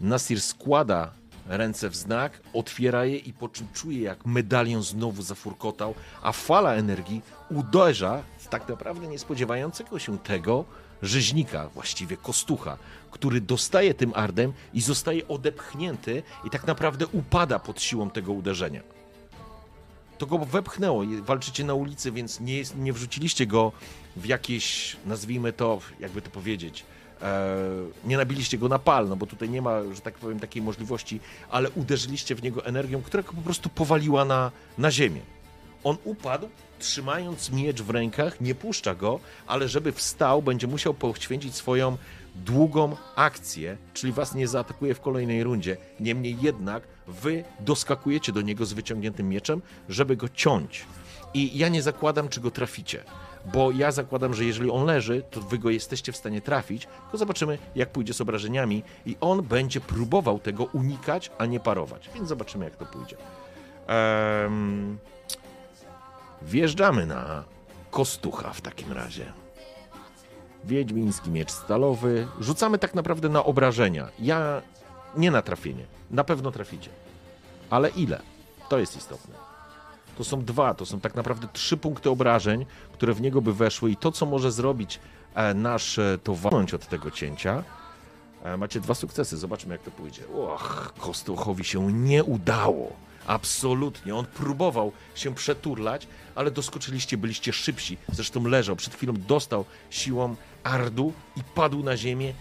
A: Nasir składa ręce w znak, otwiera je i po czym czuje, jak medalion znowu zafurkotał, a fala energii uderza w tak naprawdę niespodziewającego się tego rzeźnika, właściwie kostucha, który dostaje tym ardem i zostaje odepchnięty i tak naprawdę upada pod siłą tego uderzenia. To go wepchnęło, walczycie na ulicy, więc nie, jest, nie wrzuciliście go w jakieś, nazwijmy to, jakby to powiedzieć, nie nabiliście go na pal, no bo tutaj nie ma, że tak powiem, takiej możliwości, ale uderzyliście w niego energią, która go po prostu powaliła na, na ziemię. On upadł, trzymając miecz w rękach, nie puszcza go, ale żeby wstał, będzie musiał poświęcić swoją długą akcję, czyli was nie zaatakuje w kolejnej rundzie. Niemniej jednak wy doskakujecie do niego z wyciągniętym mieczem, żeby go ciąć. I ja nie zakładam, czy go traficie, bo ja zakładam, że jeżeli on leży, to wy go jesteście w stanie trafić, tylko zobaczymy, jak pójdzie z obrażeniami i on będzie próbował tego unikać, a nie parować. Więc zobaczymy, jak to pójdzie. Um, wjeżdżamy na Kostucha w takim razie. Wiedźmiński miecz stalowy. Rzucamy tak naprawdę na obrażenia. Ja nie na trafienie. Na pewno traficie. Ale ile? To jest istotne. To są dwa, to są tak naprawdę trzy punkty obrażeń, które w niego by weszły i to, co może zrobić e, nasz, e, to walnąć od tego cięcia. E, macie dwa sukcesy, zobaczmy jak to pójdzie. Och, Kostuchowi się nie udało. Absolutnie. On próbował się przeturlać, ale doskoczyliście, byliście szybsi. Zresztą leżał, przed chwilą dostał siłą ardu i padł na ziemię.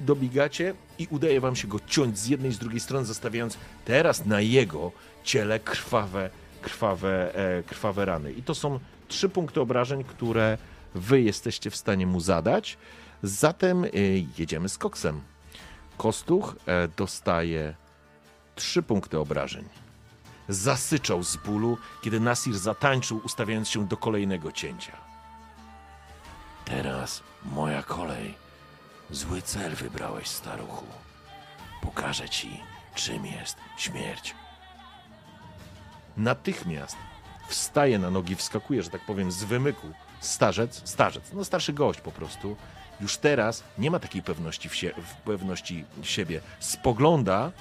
A: Dobiegacie i udaje wam się go ciąć z jednej i z drugiej strony, zostawiając teraz na jego ciele krwawe, krwawe, e, krwawe rany. I to są trzy punkty obrażeń, które wy jesteście w stanie mu zadać. Zatem e, jedziemy z koksem. Kostuch e, dostaje trzy punkty obrażeń zasyczał z bólu, kiedy Nasir zatańczył, ustawiając się do kolejnego cięcia. Teraz moja kolej. Zły cel wybrałeś, staruchu. Pokażę ci, czym jest śmierć. Natychmiast wstaje na nogi, wskakuje, że tak powiem, z wymyku. Starzec, starzec, no starszy gość po prostu. Już teraz nie ma takiej pewności, w, sie, w pewności siebie. Spogląda,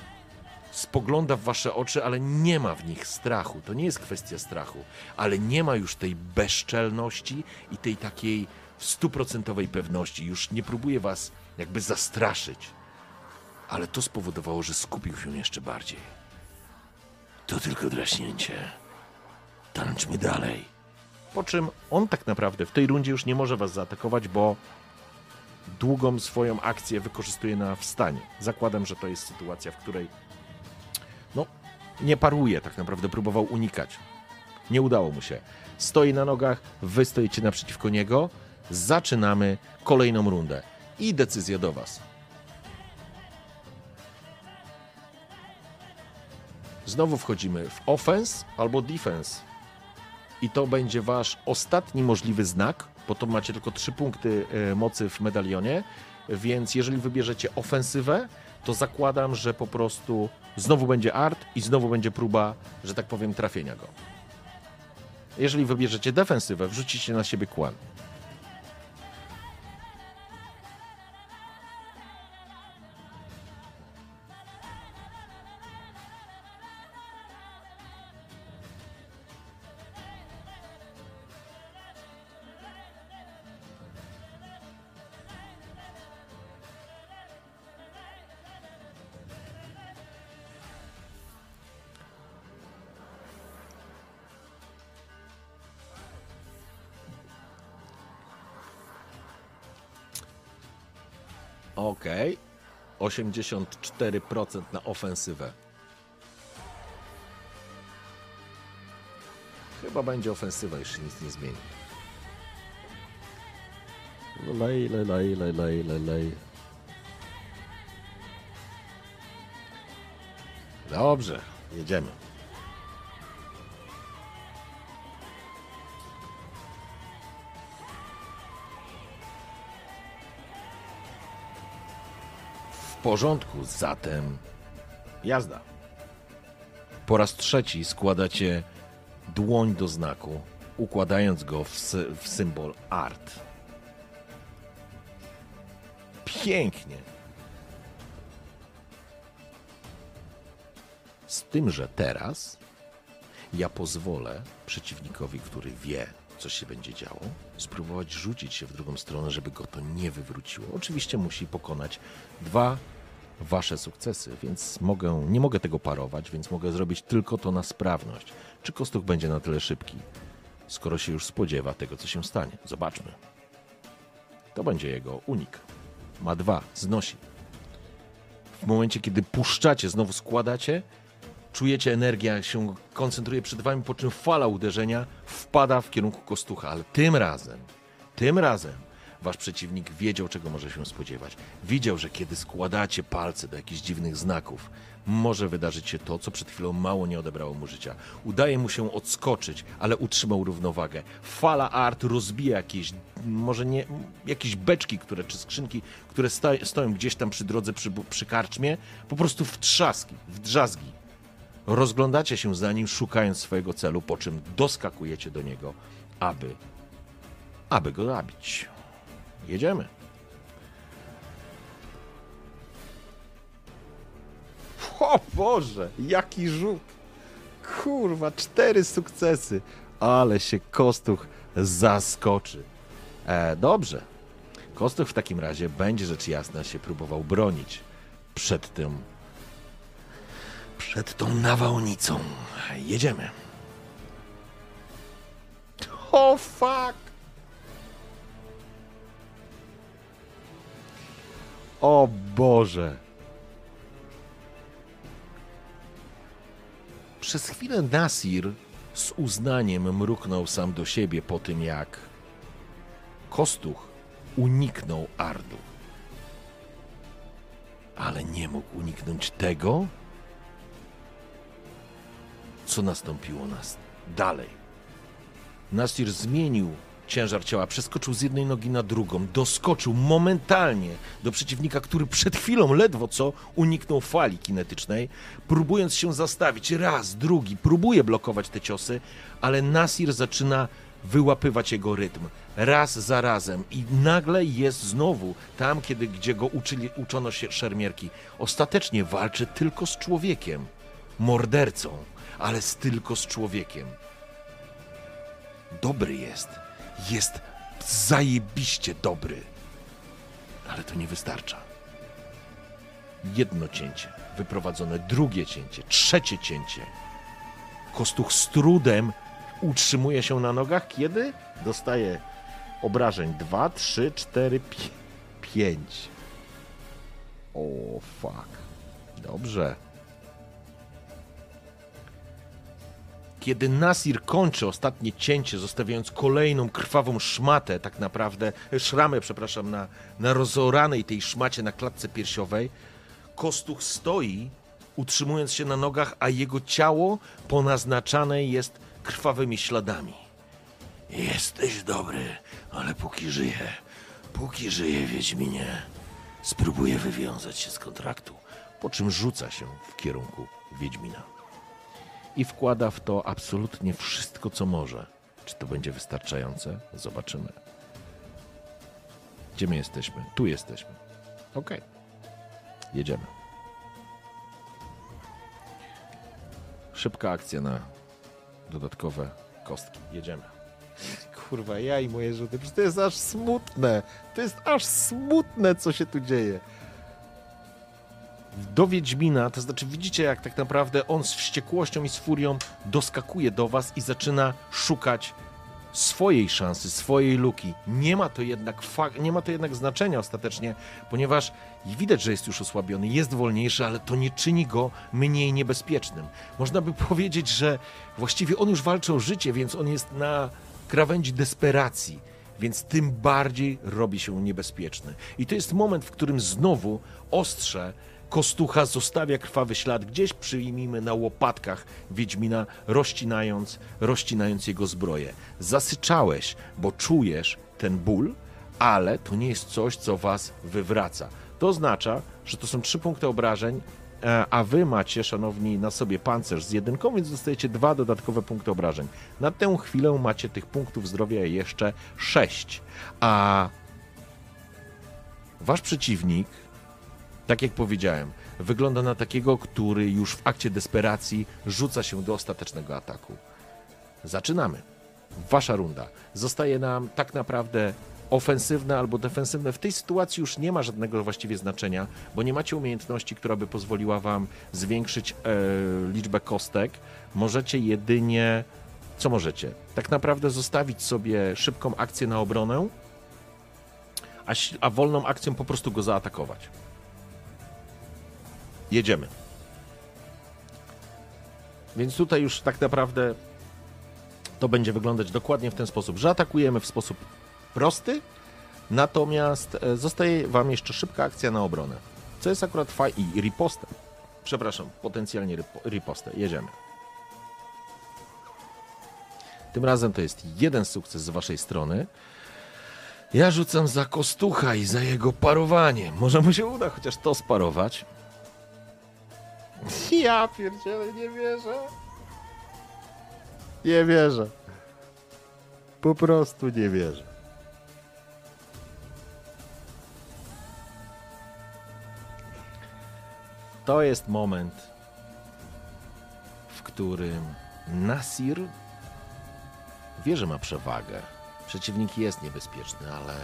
A: spogląda w wasze oczy, ale nie ma w nich strachu. To nie jest kwestia strachu, ale nie ma już tej bezczelności i tej takiej stuprocentowej pewności. Już nie próbuje was jakby zastraszyć. Ale to spowodowało, że skupił się jeszcze bardziej. To tylko draśnięcie. Tańczmy dalej. Po czym on tak naprawdę w tej rundzie już nie może was zaatakować, bo długą swoją akcję wykorzystuje na wstanie. Zakładam, że to jest sytuacja, w której no, nie paruje tak naprawdę, próbował unikać. Nie udało mu się. Stoi na nogach, wy stoicie naprzeciwko niego. Zaczynamy kolejną rundę. I decyzja do was. Znowu wchodzimy w offense albo defense. I to będzie wasz ostatni możliwy znak, bo to macie tylko trzy punkty e, mocy w medalionie. Więc jeżeli wybierzecie ofensywę, to zakładam, że po prostu znowu będzie art i znowu będzie próba, że tak powiem, trafienia go. Jeżeli wybierzecie defensywę, wrzucicie na siebie kłan. Okej. 84% na ofensywę. Chyba będzie ofensywa, jeśli nic nie zmieni.
B: Lej, lej, lej, lej, lej, lej, lej.
A: Dobrze, jedziemy. Porządku, zatem jazda. Po raz trzeci składacie dłoń do znaku, układając go w, sy- w symbol art. Pięknie. Z tym, że teraz ja pozwolę przeciwnikowi, który wie, co się będzie działo, spróbować rzucić się w drugą stronę, żeby go to nie wywróciło. Oczywiście musi pokonać dwa wasze sukcesy, więc mogę, nie mogę tego parować, więc mogę zrobić tylko to na sprawność. Czy Kostuch będzie na tyle szybki, skoro się już spodziewa tego, co się stanie? Zobaczmy. To będzie jego unik. Ma dwa, znosi. W momencie, kiedy puszczacie, znowu składacie, czujecie energia się koncentruje przed wami, po czym fala uderzenia wpada w kierunku kostucha, ale tym razem, tym razem wasz przeciwnik wiedział, czego może się spodziewać. Widział, że kiedy składacie palce do jakichś dziwnych znaków, może wydarzyć się to, co przed chwilą mało nie odebrało mu życia. Udaje mu się odskoczyć, ale utrzymał równowagę. Fala art rozbija jakieś, może nie, jakieś beczki, które, czy skrzynki, które stoją gdzieś tam przy drodze, przy, przy karczmie, po prostu w trzaski, w drzazgi. Rozglądacie się za nim, szukając swojego celu, po czym doskakujecie do niego, aby, aby go zabić. Jedziemy.
B: O Boże, jaki rzut! Kurwa, cztery sukcesy. Ale się Kostuch zaskoczy.
A: E, dobrze. Kostuch w takim razie będzie rzecz jasna się próbował bronić przed tym. przed tą nawałnicą. Jedziemy.
B: O fuck! O Boże!
A: Przez chwilę Nasir z uznaniem mruknął sam do siebie po tym, jak Kostuch uniknął Ardu. Ale nie mógł uniknąć tego, co nastąpiło nas dalej. Nasir zmienił ciężar ciała, przeskoczył z jednej nogi na drugą, doskoczył momentalnie do przeciwnika, który przed chwilą ledwo co uniknął fali kinetycznej, próbując się zastawić. Raz, drugi, próbuje blokować te ciosy, ale Nasir zaczyna wyłapywać jego rytm. Raz za razem. I nagle jest znowu tam, kiedy, gdzie go uczyli, uczono się szermierki. Ostatecznie walczy tylko z człowiekiem, mordercą, ale z tylko z człowiekiem. Dobry jest, jest zajebiście dobry, ale to nie wystarcza. Jedno cięcie, wyprowadzone drugie cięcie, trzecie cięcie. Kostuch z trudem utrzymuje się na nogach, kiedy dostaje obrażeń 2, 3, 4, 5. O, fuck. Dobrze. Kiedy Nasir kończy ostatnie cięcie, zostawiając kolejną krwawą szmatę, tak naprawdę, szramę, przepraszam, na, na rozoranej tej szmacie na klatce piersiowej, Kostuch stoi, utrzymując się na nogach, a jego ciało ponaznaczane jest krwawymi śladami. Jesteś dobry, ale póki żyję, póki żyję, Wiedźminie, spróbuję wywiązać się z kontraktu, po czym rzuca się w kierunku Wiedźmina. I wkłada w to absolutnie wszystko, co może. Czy to będzie wystarczające? Zobaczymy. Gdzie my jesteśmy? Tu jesteśmy. Okej. Jedziemy. Szybka akcja na dodatkowe kostki. Jedziemy.
B: Kurwa, ja i moje rzuty. Przecież to jest aż smutne. To jest aż smutne, co się tu dzieje.
A: Do Wiedźmina, to znaczy widzicie jak tak naprawdę on z wściekłością i z furią doskakuje do was i zaczyna szukać swojej szansy, swojej luki. Nie ma to jednak, nie ma to jednak znaczenia ostatecznie, ponieważ widać, że jest już osłabiony, jest wolniejszy, ale to nie czyni go mniej niebezpiecznym. Można by (laughs) powiedzieć, że właściwie on już walczy o życie, więc on jest na krawędzi desperacji więc tym bardziej robi się niebezpieczny. I to jest moment, w którym znowu ostrze Kostucha zostawia krwawy ślad gdzieś przyjmijmy na łopatkach Wiedźmina, rozcinając, rozcinając jego zbroję. Zasyczałeś, bo czujesz ten ból, ale to nie jest coś, co was wywraca. To oznacza, że to są trzy punkty obrażeń, e, a wy macie, szanowni, na sobie pancerz z jedynką, więc dostajecie dwa dodatkowe punkty obrażeń. Na tę chwilę macie tych punktów zdrowia jeszcze sześć, a wasz przeciwnik tak jak powiedziałem, wygląda na takiego, który już w akcie desperacji rzuca się do ostatecznego ataku. Zaczynamy. Wasza runda. Zostaje nam tak naprawdę ofensywne albo defensywne. W tej sytuacji już nie ma żadnego właściwie znaczenia, bo nie macie umiejętności, która by pozwoliła wam zwiększyć e, liczbę kostek. Możecie jedynie. Co możecie? Tak naprawdę zostawić sobie szybką akcję na obronę, a, a wolną akcją po prostu go zaatakować. Jedziemy. Więc tutaj już tak naprawdę to będzie wyglądać dokładnie w ten sposób, że atakujemy w sposób prosty, natomiast e, zostaje Wam jeszcze szybka akcja na obronę, co jest akurat fajne i ripostę. Przepraszam, potencjalnie ripo- ripostę. Jedziemy. Tym razem to jest jeden sukces z Waszej strony. Ja rzucam za Kostucha i za jego parowanie. Może mu się uda chociaż to sparować. (laughs)
B: Ja pierdzielę, nie wierzę. Nie wierzę. Po prostu nie wierzę.
A: To jest moment, w którym Nasir wie, że ma przewagę. Przeciwnik jest niebezpieczny, ale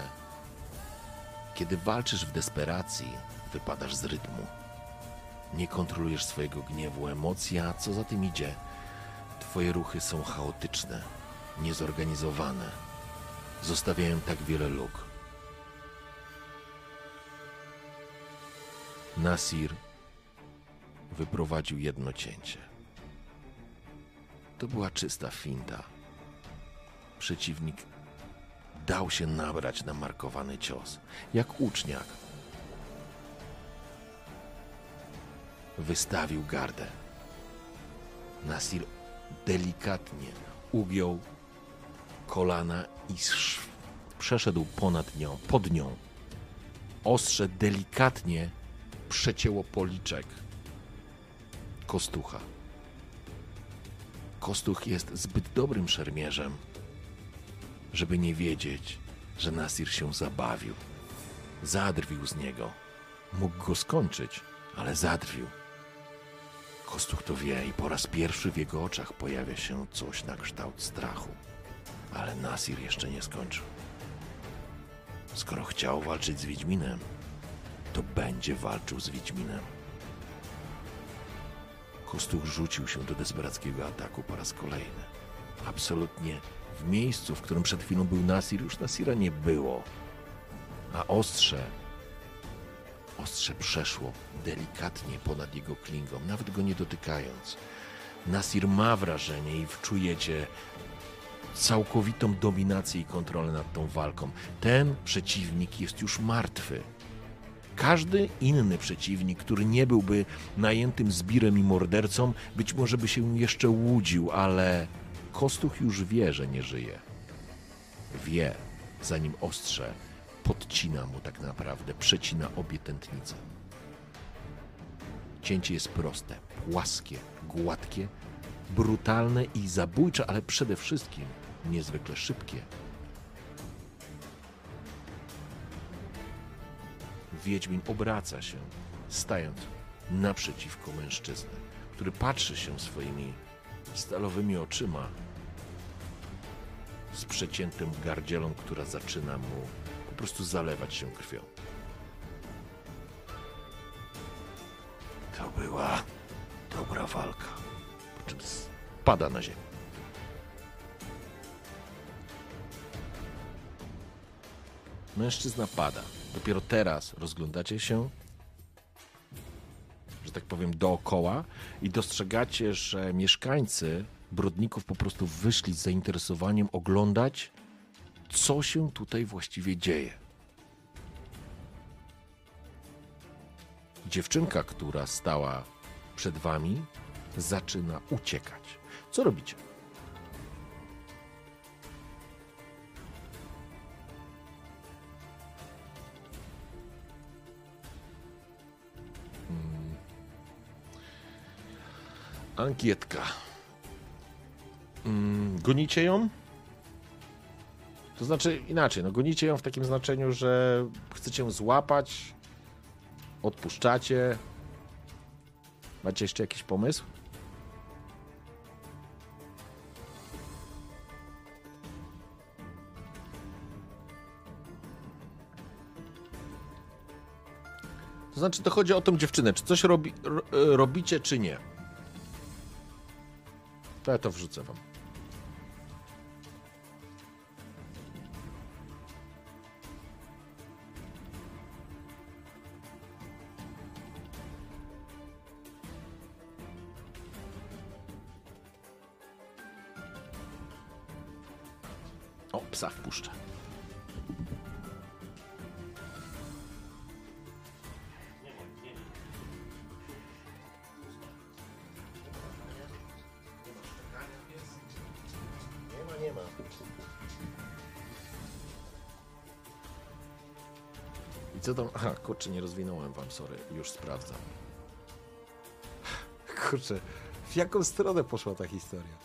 A: kiedy walczysz w desperacji, wypadasz z rytmu. Nie kontrolujesz swojego gniewu, emocji, a co za tym idzie, twoje ruchy są chaotyczne, niezorganizowane. Zostawiają tak wiele luk. Nasir wyprowadził jedno cięcie. To była czysta finta. Przeciwnik dał się nabrać na markowany cios, jak uczniak. Wystawił gardę. Nasir delikatnie ugiął kolana i sz- przeszedł ponad nią, pod nią. Ostrze delikatnie przecięło policzek Kostucha. Kostuch jest zbyt dobrym szermierzem, żeby nie wiedzieć, że Nasir się zabawił. Zadrwił z niego. Mógł go skończyć, ale zadrwił. Kostuch to wie i po raz pierwszy w jego oczach pojawia się coś na kształt strachu. Ale Nasir jeszcze nie skończył. Skoro chciał walczyć z Wiedźminem, to będzie walczył z Wiedźminem. Kostuch rzucił się do desperackiego ataku po raz kolejny. Absolutnie w miejscu, w którym przed chwilą był Nasir, już Nasira nie było. A ostrze, ostrze przeszło delikatnie ponad jego klingą, nawet go nie dotykając. Nasir ma wrażenie i wczujecie całkowitą dominację i kontrolę nad tą walką. Ten przeciwnik jest już martwy. Każdy inny przeciwnik, który nie byłby najętym zbirem i mordercą, być może by się jeszcze łudził, ale Kostuch już wie, że nie żyje. Wie, zanim ostrze podcina mu tak naprawdę, przecina obie tętnice. Cięcie jest proste, płaskie, gładkie, brutalne i zabójcze, ale przede wszystkim niezwykle szybkie. Wiedźmin obraca się, stając naprzeciwko mężczyzny, który patrzy się swoimi stalowymi oczyma z przeciętym gardzielą, która zaczyna mu prostu zalewać się krwią. To była dobra walka, po czym spada na ziemię. Mężczyzna pada. Dopiero teraz rozglądacie się, że tak powiem, dookoła i dostrzegacie, że mieszkańcy Brodników po prostu wyszli z zainteresowaniem oglądać, co się tutaj właściwie dzieje. Dziewczynka, która stała przed wami, zaczyna uciekać. Co robicie? Ankietka. Mm, gonicie ją? To znaczy inaczej, no gonicie ją w takim znaczeniu, że chcecie ją złapać, odpuszczacie. Macie jeszcze jakiś pomysł? To znaczy, to chodzi o tą dziewczynę. Czy coś robi, ro, robicie, czy nie? To ja to wrzucę wam. Psa wpuszczę. Nie ma, nie ma. I co tam? Aha, kurczę, nie rozwinąłem wam, sorry. Już sprawdzam.
B: Kurczę, w jaką stronę poszła ta historia?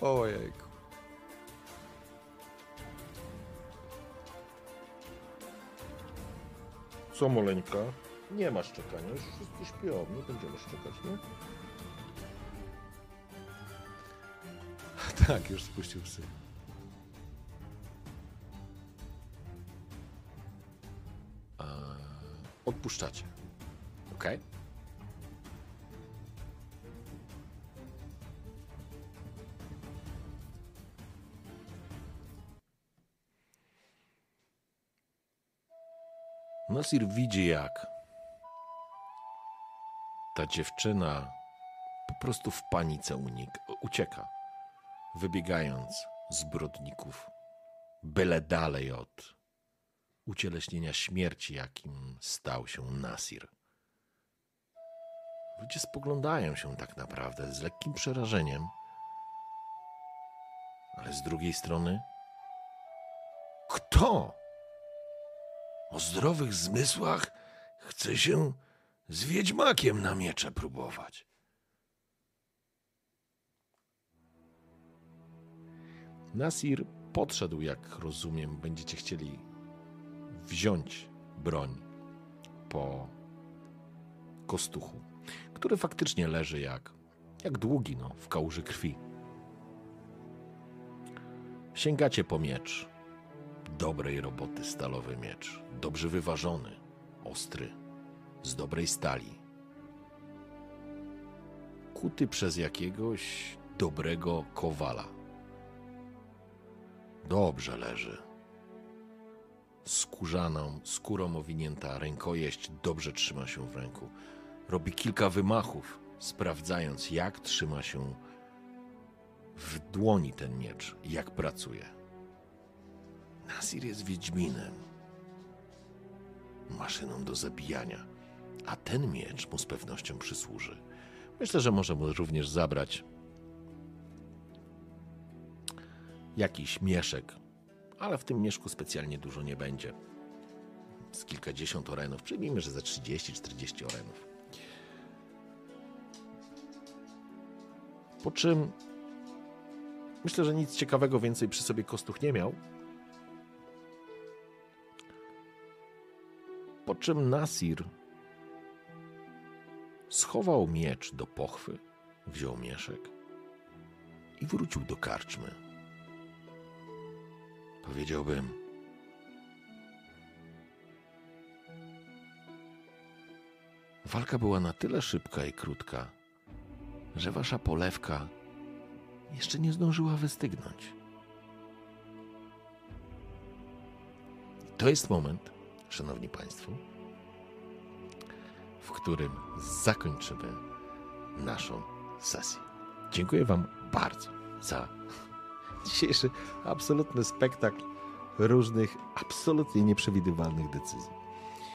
B: Ojejku.
A: Co, Moleńka? Nie ma szczekania, już wszyscy śpią, nie będziemy szczekać, nie? (laughs)
B: Tak, już spuścił psy.
A: Odpuszczacie. Ok? Nasir widzi, jak ta dziewczyna po prostu w panice unik, ucieka, wybiegając z brodników, byle dalej od ucieleśnienia śmierci, jakim stał się Nasir. Ludzie spoglądają się tak naprawdę z lekkim przerażeniem, ale z drugiej strony Kto o zdrowych zmysłach chce się z wiedźmakiem na miecze próbować?
B: Nasir podszedł, jak rozumiem, będziecie chcieli wziąć broń po kostuchu, który faktycznie leży jak, jak długi, no, w kałuży krwi. Sięgacie po miecz. Dobrej roboty stalowy miecz. Dobrze wyważony, ostry, z dobrej stali. Kuty przez jakiegoś dobrego kowala. Dobrze leży. Skórzaną, skórą owinięta rękojeść dobrze trzyma się w ręku. Robi kilka wymachów, sprawdzając, jak trzyma się w dłoni ten miecz, jak pracuje.
A: Nasir jest wiedźminem. Maszyną do zabijania.
B: A ten miecz mu z pewnością przysłuży. Myślę, że może mu również zabrać jakiś mieszek, ale w tym mieszku specjalnie dużo nie będzie. Z kilkadziesiąt orenów, przyjmijmy, że za 30-40 orenów. Po czym myślę, że nic ciekawego więcej przy sobie Kostuch nie miał. Po czym Nasir schował miecz do pochwy, wziął mieszek i wrócił do karczmy. Powiedziałbym, walka była na tyle szybka i krótka, że wasza polewka jeszcze nie zdążyła wystygnąć. To jest moment, szanowni państwo, w którym zakończymy naszą sesję. Dziękuję Wam bardzo za (laughs) dzisiejszy absolutny spektakl różnych absolutnie nieprzewidywalnych decyzji.